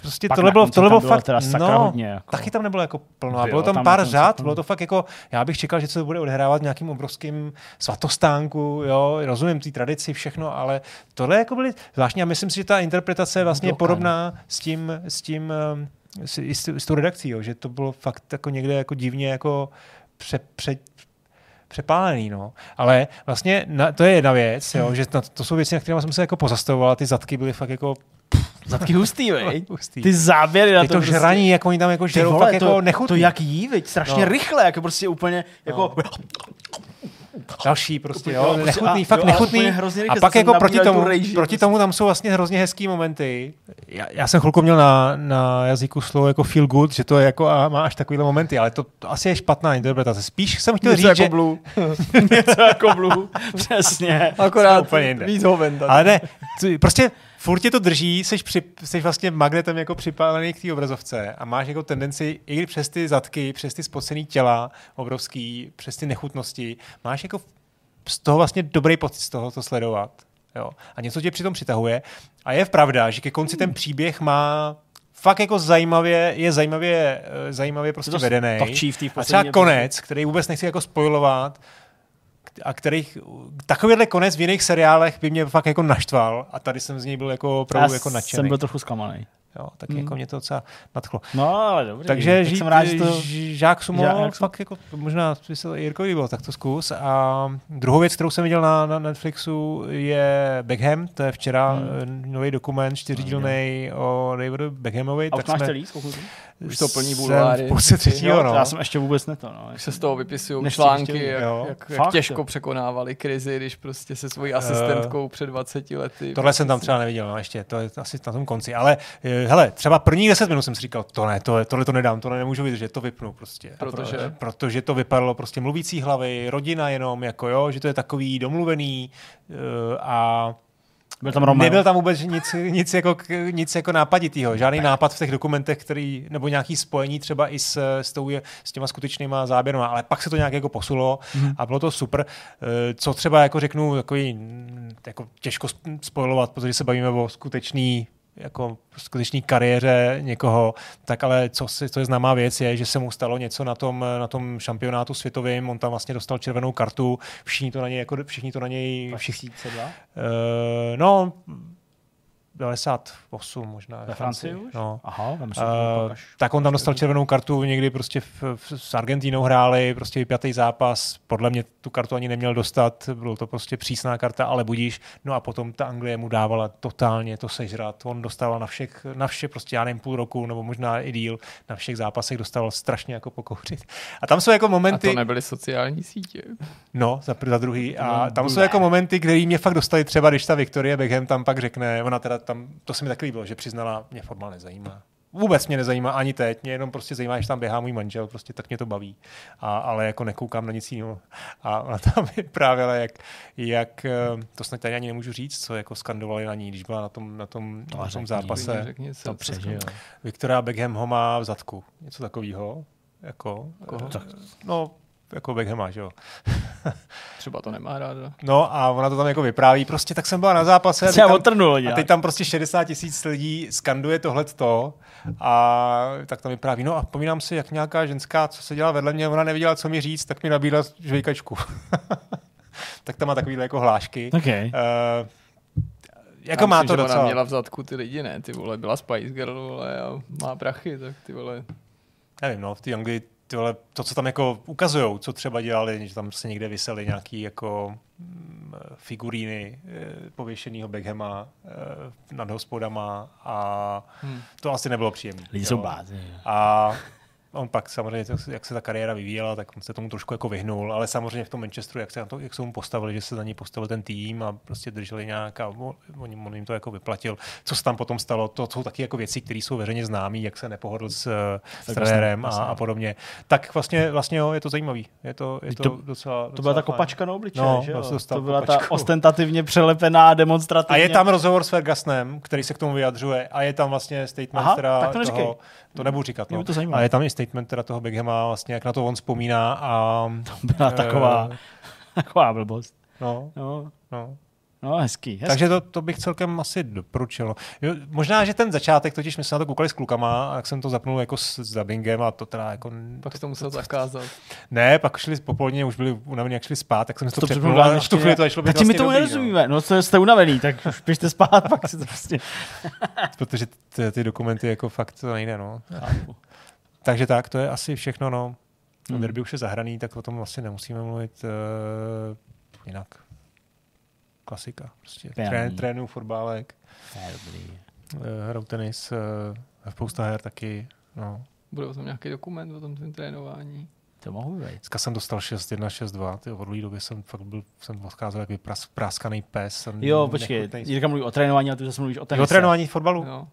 Prostě Pak tohle bylo, tohle bylo fakt, teda no, hodně, jako. taky tam nebylo jako plno. Bylo, bylo tam, tam pár řád, bylo to fakt jako, já bych čekal, že se to bude odehrávat v nějakým obrovským svatostánku, jo, rozumím té tradici, všechno, ale tohle jako byly zvláštní a myslím si, že ta interpretace je vlastně podobná s tím, s tím, um, s, s, s tou redakcí, jo, že to bylo fakt jako někde jako divně jako pře, pře, přepálený, no. Ale vlastně na, to je jedna věc, jo, hmm. že na, to jsou věci, na které jsem se jako pozastavoval, ty zadky byly fakt jako Zadky hustý, vej. hustý. Ty záběry na to. to prostě... žraní, jak oni tam jako žerou, vole, fakt to, jako nechutný. To jak jí, veď, strašně no. rychle, jako prostě úplně, jako... No. Další prostě, jo, prostě nechutný, a, fakt jo, nechutný. A pak jako proti tomu, rejži, proti prostě. tomu tam jsou vlastně hrozně hezký momenty. Já, já jsem chvilku měl na, na jazyku slovo jako feel good, že to je jako a má až takovýhle momenty, ale to, to asi je špatná interpretace. Spíš jsem chtěl Něco říct, jako že... Blue. Něco jako Blue, přesně. Akorát víc hoven. Ale ne, prostě furt tě to drží, jsi, při, jsi vlastně magnetem jako připálený k té obrazovce a máš jako tendenci i přes ty zadky, přes ty spocený těla obrovský, přes ty nechutnosti, máš jako z toho vlastně dobrý pocit z toho to sledovat. Jo. A něco tě přitom přitahuje. A je pravda, že ke konci ten příběh má fakt jako zajímavě, je zajímavě, eh, zajímavě prostě vedený. a třeba konec, který vůbec nechci jako spojovat, a kterých takovýhle konec v jiných seriálech by mě fakt jako naštval a tady jsem z něj byl jako opravdu jako nadšený. jsem byl trochu zklamaný. Jo, tak hmm. jako mě to docela nadchlo. No, ale dobře. Takže tak žít, jsem rád, že to... žák sumo, žák, fakt jako, možná by se Jirko líbilo, tak to zkus. A druhou věc, kterou jsem viděl na, na Netflixu, je Beckham, to je včera hmm. nový dokument, čtyřidílný o Davidu Beckhamovi. A tak jsme, celý, Už to plní bulváry. V třetího, no. Já jsem ještě vůbec ne to. No. Už se z toho vypisují články, jak, jak, jak těžko jo. překonávali krizi, když prostě se svojí asistentkou uh, před 20 lety. Tohle jsem tam třeba neviděl, no ještě, to je asi na tom konci. Ale eh, hele, třeba první 10 minut jsem si říkal, to ne, to, tohle to nedám, to nemůžu vydržet, to vypnu prostě. Protože? Pro, protože to vypadalo prostě mluvící hlavy, rodina jenom, jako jo, že to je takový domluvený uh, a byl tam Romeo. Nebyl tam vůbec nic, nic, jako, nic jako nápaditýho, žádný nápad v těch dokumentech, který, nebo nějaký spojení třeba i s, s, tou, s těma skutečnýma záběry, ale pak se to nějak jako posulo mm. a bylo to super. Eh, co třeba jako řeknu, takový, jako těžko spojovat, protože se bavíme o skutečný jako skutečný kariéře někoho, tak ale co, si, co je známá věc je, že se mu stalo něco na tom, na tom šampionátu světovým, on tam vlastně dostal červenou kartu, všichni to na něj, jako, všichni to na něj... Všichni, uh, no, 98 možná. Ve Francii už? No. Aha, uh, tak on tam dostal červenou kartu, někdy prostě v, v, s Argentínou hráli, prostě vypjatý zápas, podle mě tu kartu ani neměl dostat, bylo to prostě přísná karta, ale budíš. No a potom ta Anglie mu dávala totálně to sežrat, on dostával na všech, na vše prostě já nevím, půl roku, nebo možná i díl, na všech zápasech dostával strašně jako pokouřit. A tam jsou jako momenty... A to nebyly sociální sítě. No, za, za druhý. A tam jsou jako momenty, které mě fakt dostali třeba, když ta Viktorie Beckham tam pak řekne, ona teda tam, to se mi tak líbilo, že přiznala, mě fotbal nezajímá. Vůbec mě nezajímá ani teď, mě jenom prostě zajímá, že tam běhá můj manžel, prostě tak mě to baví. A, ale jako nekoukám na nic jiného. A ona tam vyprávěla, jak, jak, eh, to snad tady ani nemůžu říct, co jako skandovali na ní, když byla na tom, na tom, to na tom zápase. Řekni, to přežil. Viktoria Beckham ho má v zadku. Něco takového. Jako, Koho? Tak, no, jako Beckhama, že jo. Třeba to nemá rád. No a ona to tam jako vypráví, prostě tak jsem byla na zápase a teď, tam, otrnul, a teď tam prostě 60 tisíc lidí skanduje tohleto a tak tam vypráví. No a pomínám si, jak nějaká ženská, co se dělá vedle mě, ona nevěděla, co mi říct, tak mi nabídla žvejkačku. tak tam má takovýhle jako hlášky. Okay. Uh, jako má to docela. Ona měla v zadku ty lidi, ne? Ty vole, byla Spice Girl, vole, a má prachy, tak ty vole. Nevím, no, v té Anglii ty vole, to, co tam jako ukazujou, co třeba dělali, že tam se někde vysely nějaký jako mm, figuríny e, pověšenýho Beckhama e, nad hospodama a hmm. to asi nebylo příjemné. Lidi jsou bázi. A on pak samozřejmě, jak se ta kariéra vyvíjela, tak se tomu trošku jako vyhnul, ale samozřejmě v tom Manchesteru, jak se, na to, jak se mu postavili, že se za něj postavil ten tým a prostě drželi nějak a on, on jim to jako vyplatil. Co se tam potom stalo, to jsou taky jako věci, které jsou veřejně známé, jak se nepohodl s, s trenérem a, a, podobně. Tak vlastně, vlastně jo, je to zajímavý. Je to, je to, to docela, docela To byla ta kopačka na obličeji, no, že jo? To byla kopačku. ta ostentativně přelepená demonstrativně. A je tam rozhovor s Fergusonem, který se k tomu vyjadřuje a je tam vlastně statement Aha, teda tak to toho, to nebudu říkat. No. To a je tam i statement teda toho Beckhama, vlastně, jak na to on vzpomíná. A, to byla taková, uh, taková blbost. No, no. no. No, hezký, hezký. Takže to, to bych celkem asi doporučil. Jo, možná, že ten začátek, totiž my jsme na to koukali s klukama a jak jsem to zapnul jako s, s dubbingem a to teda jako... Pak to musel zakázat. Ne, pak šli popolně, už byli unavení, jak šli spát, tak jsem si to, to přepnul a v tu chvíli to šlo být vlastně my tomu dobrý, nerozumíme, no. no jste unavený, tak už běžte spát, pak si to prostě... Protože ty, ty dokumenty jako fakt to nejde, no. Takže tak, to je asi všechno, no. Hmm. Derby už je zahraný, tak o tom vlastně nemusíme mluvit uh, jinak klasika. Prostě. Trén, trénu fotbálek, uh, hrajou tenis, uh, spousta her taky. No. Bude tam nějaký dokument o tom tvém trénování? To mohu být. Dneska jsem dostal 6-1, 6-2. Ty od doby jsem fakt byl, jsem odcházel jak vypras, práskaný pes. Jsem jo, počkej, Jirka mluví o trénování, a ty zase mluvíš o tenise. O trénování fotbalu? Jo.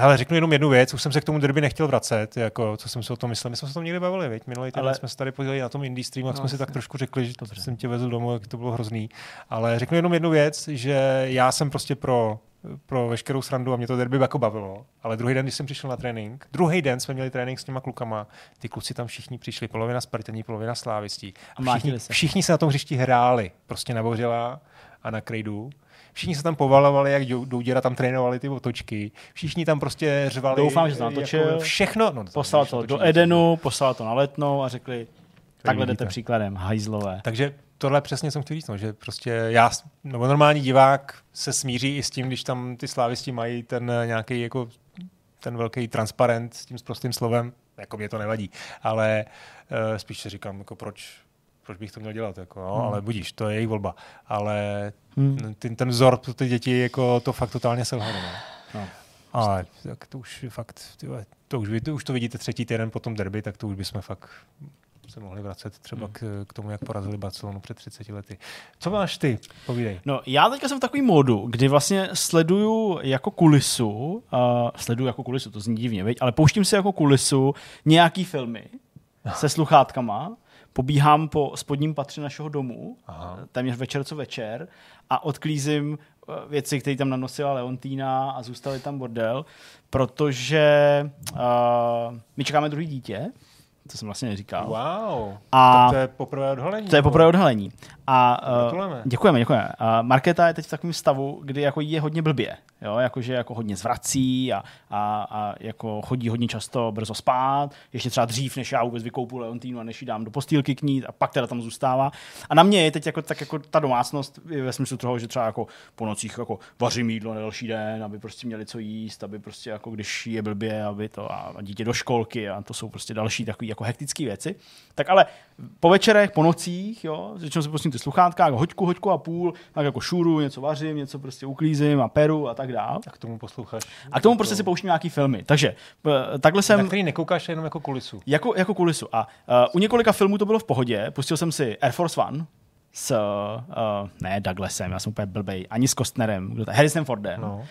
Ale řeknu jenom jednu věc, už jsem se k tomu derby nechtěl vracet, jako, co jsem si o tom myslel. My jsme se o tom někdy bavili, veď? Minulý týden Ale... jsme se tady podělili na tom indie stream, no, jsme si tak trošku řekli, že to jsem tě vezl domů, jak to bylo hrozný. Ale řeknu jenom jednu věc, že já jsem prostě pro pro veškerou srandu a mě to derby jako bavilo. Ale druhý den, když jsem přišel na trénink, druhý den jsme měli trénink s těma klukama, ty kluci tam všichni přišli, polovina Spartaní, polovina Slávistí. A všichni, se. všichni se na tom hřišti hráli, prostě na Bořela a na Krejdu všichni se tam povalovali, jak Douděra tam trénovali ty otočky, všichni tam prostě řvali. Doufám, že to natočil. Jako všechno. No, poslal to do Edenu, poslal to na letnou a řekli, takhle jdete příkladem, hajzlové. Takže tohle přesně jsem chtěl říct, no, že prostě já, nebo normální divák se smíří i s tím, když tam ty slávisti mají ten nějaký jako ten velký transparent s tím prostým slovem, jako mě to nevadí, ale uh, spíš si říkám, jako proč, proč bych to měl dělat, jako, no, hmm. ale budíš, to je jejich volba. Ale hmm. ten, ten vzor pro ty děti jako to fakt totálně selhalo. No. no. Ale tak to už fakt, tyhle, to už, to už to vidíte třetí týden po tom derby, tak to už bychom fakt se mohli vracet třeba hmm. k, k tomu, jak porazili Barcelonu před 30 lety. Co máš ty? Povídej. No, já teďka jsem v takový módu, kdy vlastně sleduju jako kulisu, uh, sleduju jako kulisu, to zní divně, veď, ale pouštím si jako kulisu nějaký filmy se sluchátkama, pobíhám po spodním patře našeho domu, Aha. téměř večer co večer, a odklízím eh, věci, které tam nanosila Leontína a zůstaly tam bordel, protože uh, my čekáme druhý dítě, to jsem vlastně neříkal. Wow. A tak to je poprvé odhalení. To je poprvé odhalení. A uh, děkujeme, děkujeme. Uh, Markéta je teď v takovém stavu, kdy jako je hodně blbě. Jo, jakože jako hodně zvrací a, a, a, jako chodí hodně často brzo spát, ještě třeba dřív, než já vůbec vykoupu Leontínu a než ji dám do postýlky k ní a pak teda tam zůstává. A na mě je teď jako, tak jako ta domácnost ve smyslu toho, že třeba jako po nocích jako vařím jídlo na další den, aby prostě měli co jíst, aby prostě jako když je blbě, aby to a, dítě do školky a to jsou prostě další takové jako hektické věci. Tak ale po večerech, po nocích, jo, začnu si pustím ty sluchátka, jako hoďku, hoďku a půl, tak jako šuru, něco vařím, něco prostě uklízím a peru a tak dále. A k tomu posloucháš. A k tomu prostě si pouštím nějaký filmy. Takže eh, takhle jsem... Na který nekoukáš jenom jako kulisu. Jako, jako kulisu. A uh, u několika filmů to bylo v pohodě. Pustil jsem si Air Force One, s, uh, ne Douglasem, já jsem úplně blbej, ani s Kostnerem, kdo to, Harrison Fordem. No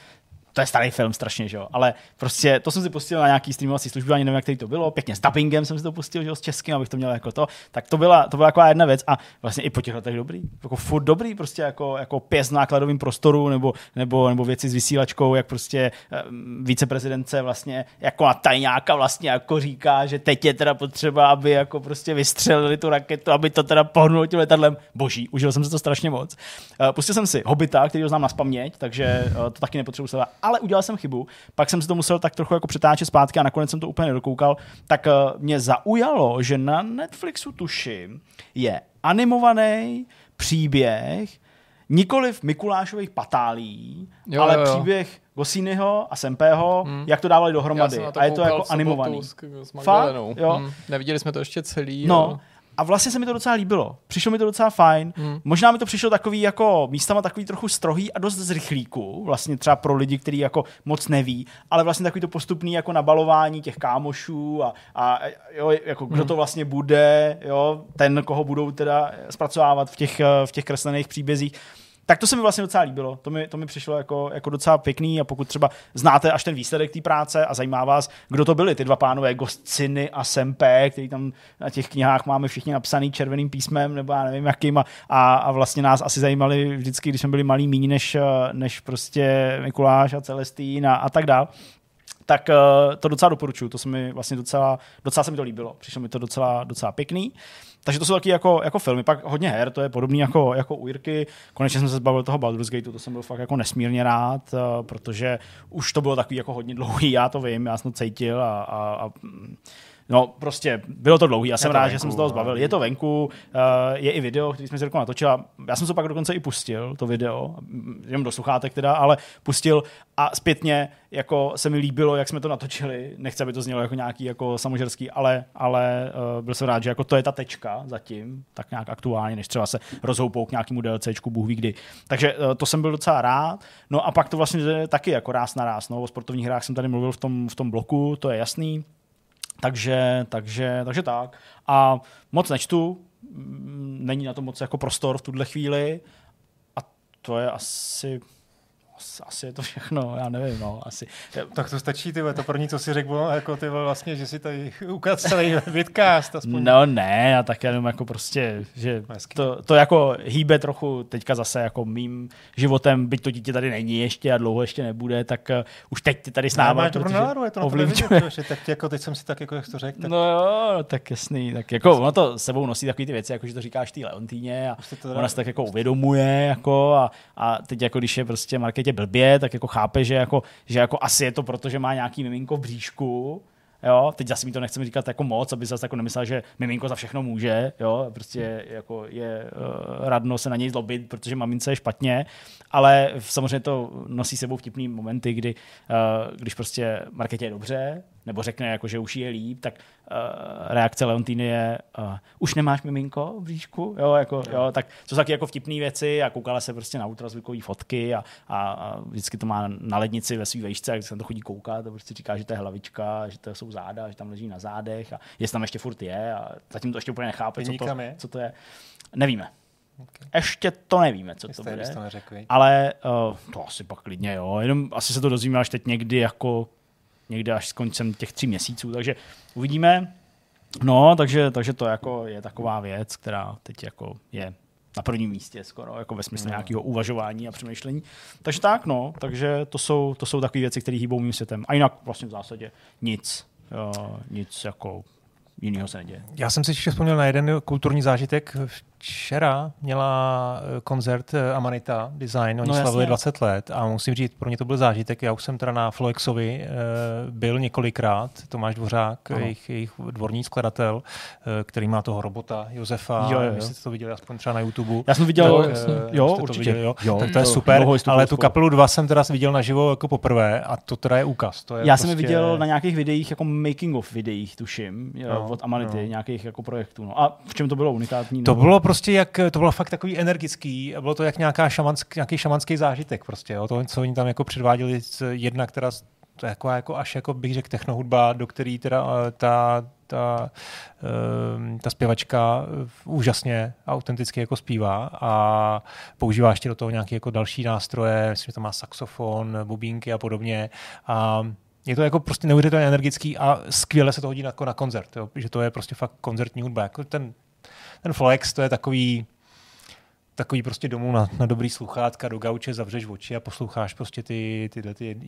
to je starý film strašně, že jo. Ale prostě to jsem si pustil na nějaký streamovací službu, ani nevím, jak to bylo. Pěkně s dubbingem jsem si to pustil, že jo, s českým, abych to měl jako to. Tak to byla, to byla jako jedna věc a vlastně i po těch letech dobrý. Jako furt dobrý, prostě jako, jako pěs v nákladovém prostoru nebo, nebo, nebo věci s vysílačkou, jak prostě eh, viceprezidence vlastně jako na tajňáka vlastně jako říká, že teď je teda potřeba, aby jako prostě vystřelili tu raketu, aby to teda pohnulo tím letadlem. Boží, užil jsem se to strašně moc. Uh, pustil jsem si Hobita, který ho znám na spaměť, takže uh, to taky nepotřebuji ale udělal jsem chybu, pak jsem si to musel tak trochu jako přetáčet zpátky a nakonec jsem to úplně nedokoukal, tak uh, mě zaujalo, že na Netflixu tuším je animovaný příběh nikoliv Mikulášových patálí, jo, ale jo, jo. příběh Gosínyho a Sempého, hmm. jak to dávali dohromady. a je to jako animovaný. S, s Fakt? Jo. Hmm. Neviděli jsme to ještě celý. No, jo. A vlastně se mi to docela líbilo. Přišlo mi to docela fajn. Hmm. Možná mi to přišlo takový jako místama takový trochu strohý a dost z rychlíku, vlastně třeba pro lidi, kteří jako moc neví, ale vlastně takový to postupný jako nabalování těch kámošů a, a jo, jako kdo hmm. to vlastně bude, jo, ten, koho budou teda zpracovávat v těch, v těch kreslených příbězích tak to se mi vlastně docela líbilo. To mi, to mi přišlo jako, jako docela pěkný a pokud třeba znáte až ten výsledek té práce a zajímá vás, kdo to byli, ty dva pánové, Gostciny a Sempe, který tam na těch knihách máme všichni napsaný červeným písmem nebo já nevím jakým a, a vlastně nás asi zajímali vždycky, když jsme byli malí méně než, než prostě Mikuláš a Celestín a, a tak dál tak uh, to docela doporučuju. To se mi vlastně docela, docela se mi to líbilo. Přišlo mi to docela, docela pěkný. Takže to jsou taky jako, jako filmy. Pak hodně her, to je podobný jako, jako u Jirky. Konečně jsem se zbavil toho Baldur's Gate, to jsem byl fakt jako nesmírně rád, uh, protože už to bylo takový jako hodně dlouhý, já to vím, já jsem to cítil a, a, a No, prostě bylo to dlouhý. Já jsem rád, venku, že jsem z toho zbavil. Je to venku, uh, je i video, který jsme si natočil. Já jsem se pak dokonce i pustil, to video, jenom do sluchátek teda, ale pustil a zpětně jako se mi líbilo, jak jsme to natočili. Nechci, aby to znělo jako nějaký jako samožerský, ale, ale uh, byl jsem rád, že jako to je ta tečka zatím, tak nějak aktuálně, než třeba se rozhoupou k nějakému DLCčku, Bůh ví kdy. Takže uh, to jsem byl docela rád. No a pak to vlastně taky jako ráz na ráz. No. O sportovních hrách jsem tady mluvil v tom, v tom bloku, to je jasný. Takže, takže, takže tak. A moc nečtu, není na to moc jako prostor v tuhle chvíli a to je asi asi je to všechno, já nevím, no, asi. Tak to stačí, ty to první, co si řekl, jako ty vlastně, že si tady ukázal celý vidcast. Aspoň. No ne, já tak jenom jako prostě, že to, to, jako hýbe trochu teďka zase jako mým životem, byť to dítě tady není ještě a dlouho ještě nebude, tak uh, už teď ty tady s náma, no, protože náladu, je to ovlivňuje. tak jako teď jsem si tak, jako jak to řekl. Tak... No jo, tak jasný, tak jako ono to sebou nosí takové ty věci, jako že to říkáš té Leontýně a ona se tak jako uvědomuje, jako a, a teď jako když je prostě marketě blbě, tak jako chápe, že jako, že jako asi je to proto, že má nějaký miminko v bříšku, Jo, teď zase mi to nechceme říkat jako moc, aby zase jako nemyslel, že miminko za všechno může, jo, prostě jako je uh, radno se na něj zlobit, protože mamince je špatně, ale samozřejmě to nosí sebou vtipný momenty, kdy uh, když prostě Marketě je dobře, nebo řekne, jako, že už je líp, tak uh, reakce Leontýny je, uh, už nemáš miminko v bříšku, jo, jako, jo, tak to jsou taky jako vtipné věci a koukala se prostě na ultrazvukové fotky a, a, a, vždycky to má na lednici ve své vejšce, jak se to chodí koukat a prostě říká, že to je hlavička, že to jsou záda, že tam leží na zádech a jestli tam ještě furt je a zatím to ještě úplně nechápe, co to, co to je. Nevíme. Okay. Ještě to nevíme, co Jste to bude. To neřekli. Ale uh, to asi pak klidně, jo. Jenom asi se to dozvíme až teď někdy jako někde až s koncem těch tří měsíců, takže uvidíme. No, takže, takže to jako je taková věc, která teď jako je na prvním místě skoro, jako ve smyslu no. nějakého uvažování a přemýšlení. Takže tak, no, takže to jsou, to jsou takové věci, které hýbou mým světem. A jinak vlastně v zásadě nic, jo, nic jako jiného se neděje. Já jsem si ještě vzpomněl na jeden kulturní zážitek včera měla eh, koncert eh, Amanita Design, oni no, slavili 20 let a musím říct, pro mě to byl zážitek. Já už jsem teda na Floexovi eh, byl několikrát, Tomáš Dvořák, jejich, jejich dvorní skladatel, který má toho robota Josefa, jo, jo, jo. jste to viděli aspoň třeba na YouTube. Já jsem viděl, tak, jo, určitě. Viděli, jo? jo, tak to je super, ale tu kapelu 2 jsem teda viděl naživo jako poprvé a to teda je úkaz. To je Já prostě... jsem je prostě- viděl na nějakých videích, jako making of videích, tuším, no, od Amanity, no. nějakých jako projektů. No. A v čem to bylo unikátní? To bylo prostě jak, to bylo fakt takový energický, bylo to jak nějaká šamansk, nějaký šamanský zážitek prostě, jo, to, co oni tam jako předváděli, jedna, která to je jako, jako až jako bych řekl technohudba, do který teda eh, ta, ta, ehm, ta zpěvačka úžasně autenticky jako zpívá a používá ještě do toho nějaké jako další nástroje, myslím, že to má saxofon, bubínky a podobně a je to jako prostě neuvěřitelně energický a skvěle se to hodí jako na koncert, jo? že to je prostě fakt koncertní hudba. Jako ten ten Flex to je takový, takový prostě domů na, na dobrý sluchátka, do gauče zavřeš oči a posloucháš prostě ty, tyhle ty,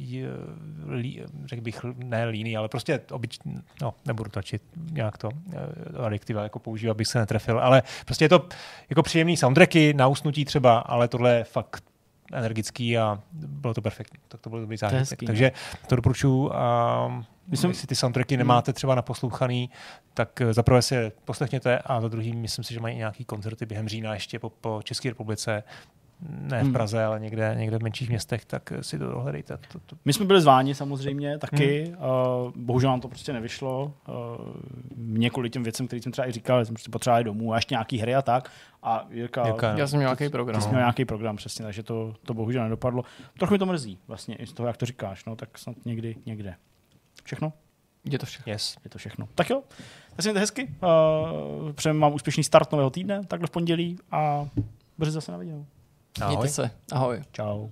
lí, řekl bych, ne líny, ale prostě obyč, no, nebudu tačit nějak to eh, adiktiva jako používat, abych se netrefil, ale prostě je to jako příjemný soundtracky na usnutí třeba, ale tohle je fakt energický a bylo to perfektní. Tak to bylo dobrý zážitek. Takže to doporučuji a myslím, jestli ty soundtracky nemáte třeba naposlouchaný, tak eh, zaprvé si je poslechněte a za druhý myslím si, že mají nějaký koncerty během října ještě po, po České republice, ne v hmm. Praze, hmm. ale někde, někde v menších městech, tak si to dohledejte. To, to. My jsme byli zváni samozřejmě taky, hmm. uh, bohužel nám to prostě nevyšlo. Uh, mě kvůli těm věcem, který jsem třeba i říkal, jsem prostě potřeboval domů a ještě nějaký hry a tak. A Jirka, Jirka já jsem měl nějaký program. Ty jsi měl nějaký program, přesně, takže to, to bohužel nedopadlo. Trochu mi to mrzí, vlastně, i z toho, jak to říkáš, no, tak snad někdy, někde. Všechno? Je to všechno. Yes. Je to všechno. Tak jo, tak se hezky. Uh, přejeme vám úspěšný start nového týdne, takhle v pondělí a brzy zase na viděnou. Ahoj. Mějte se. Ahoj. Čau.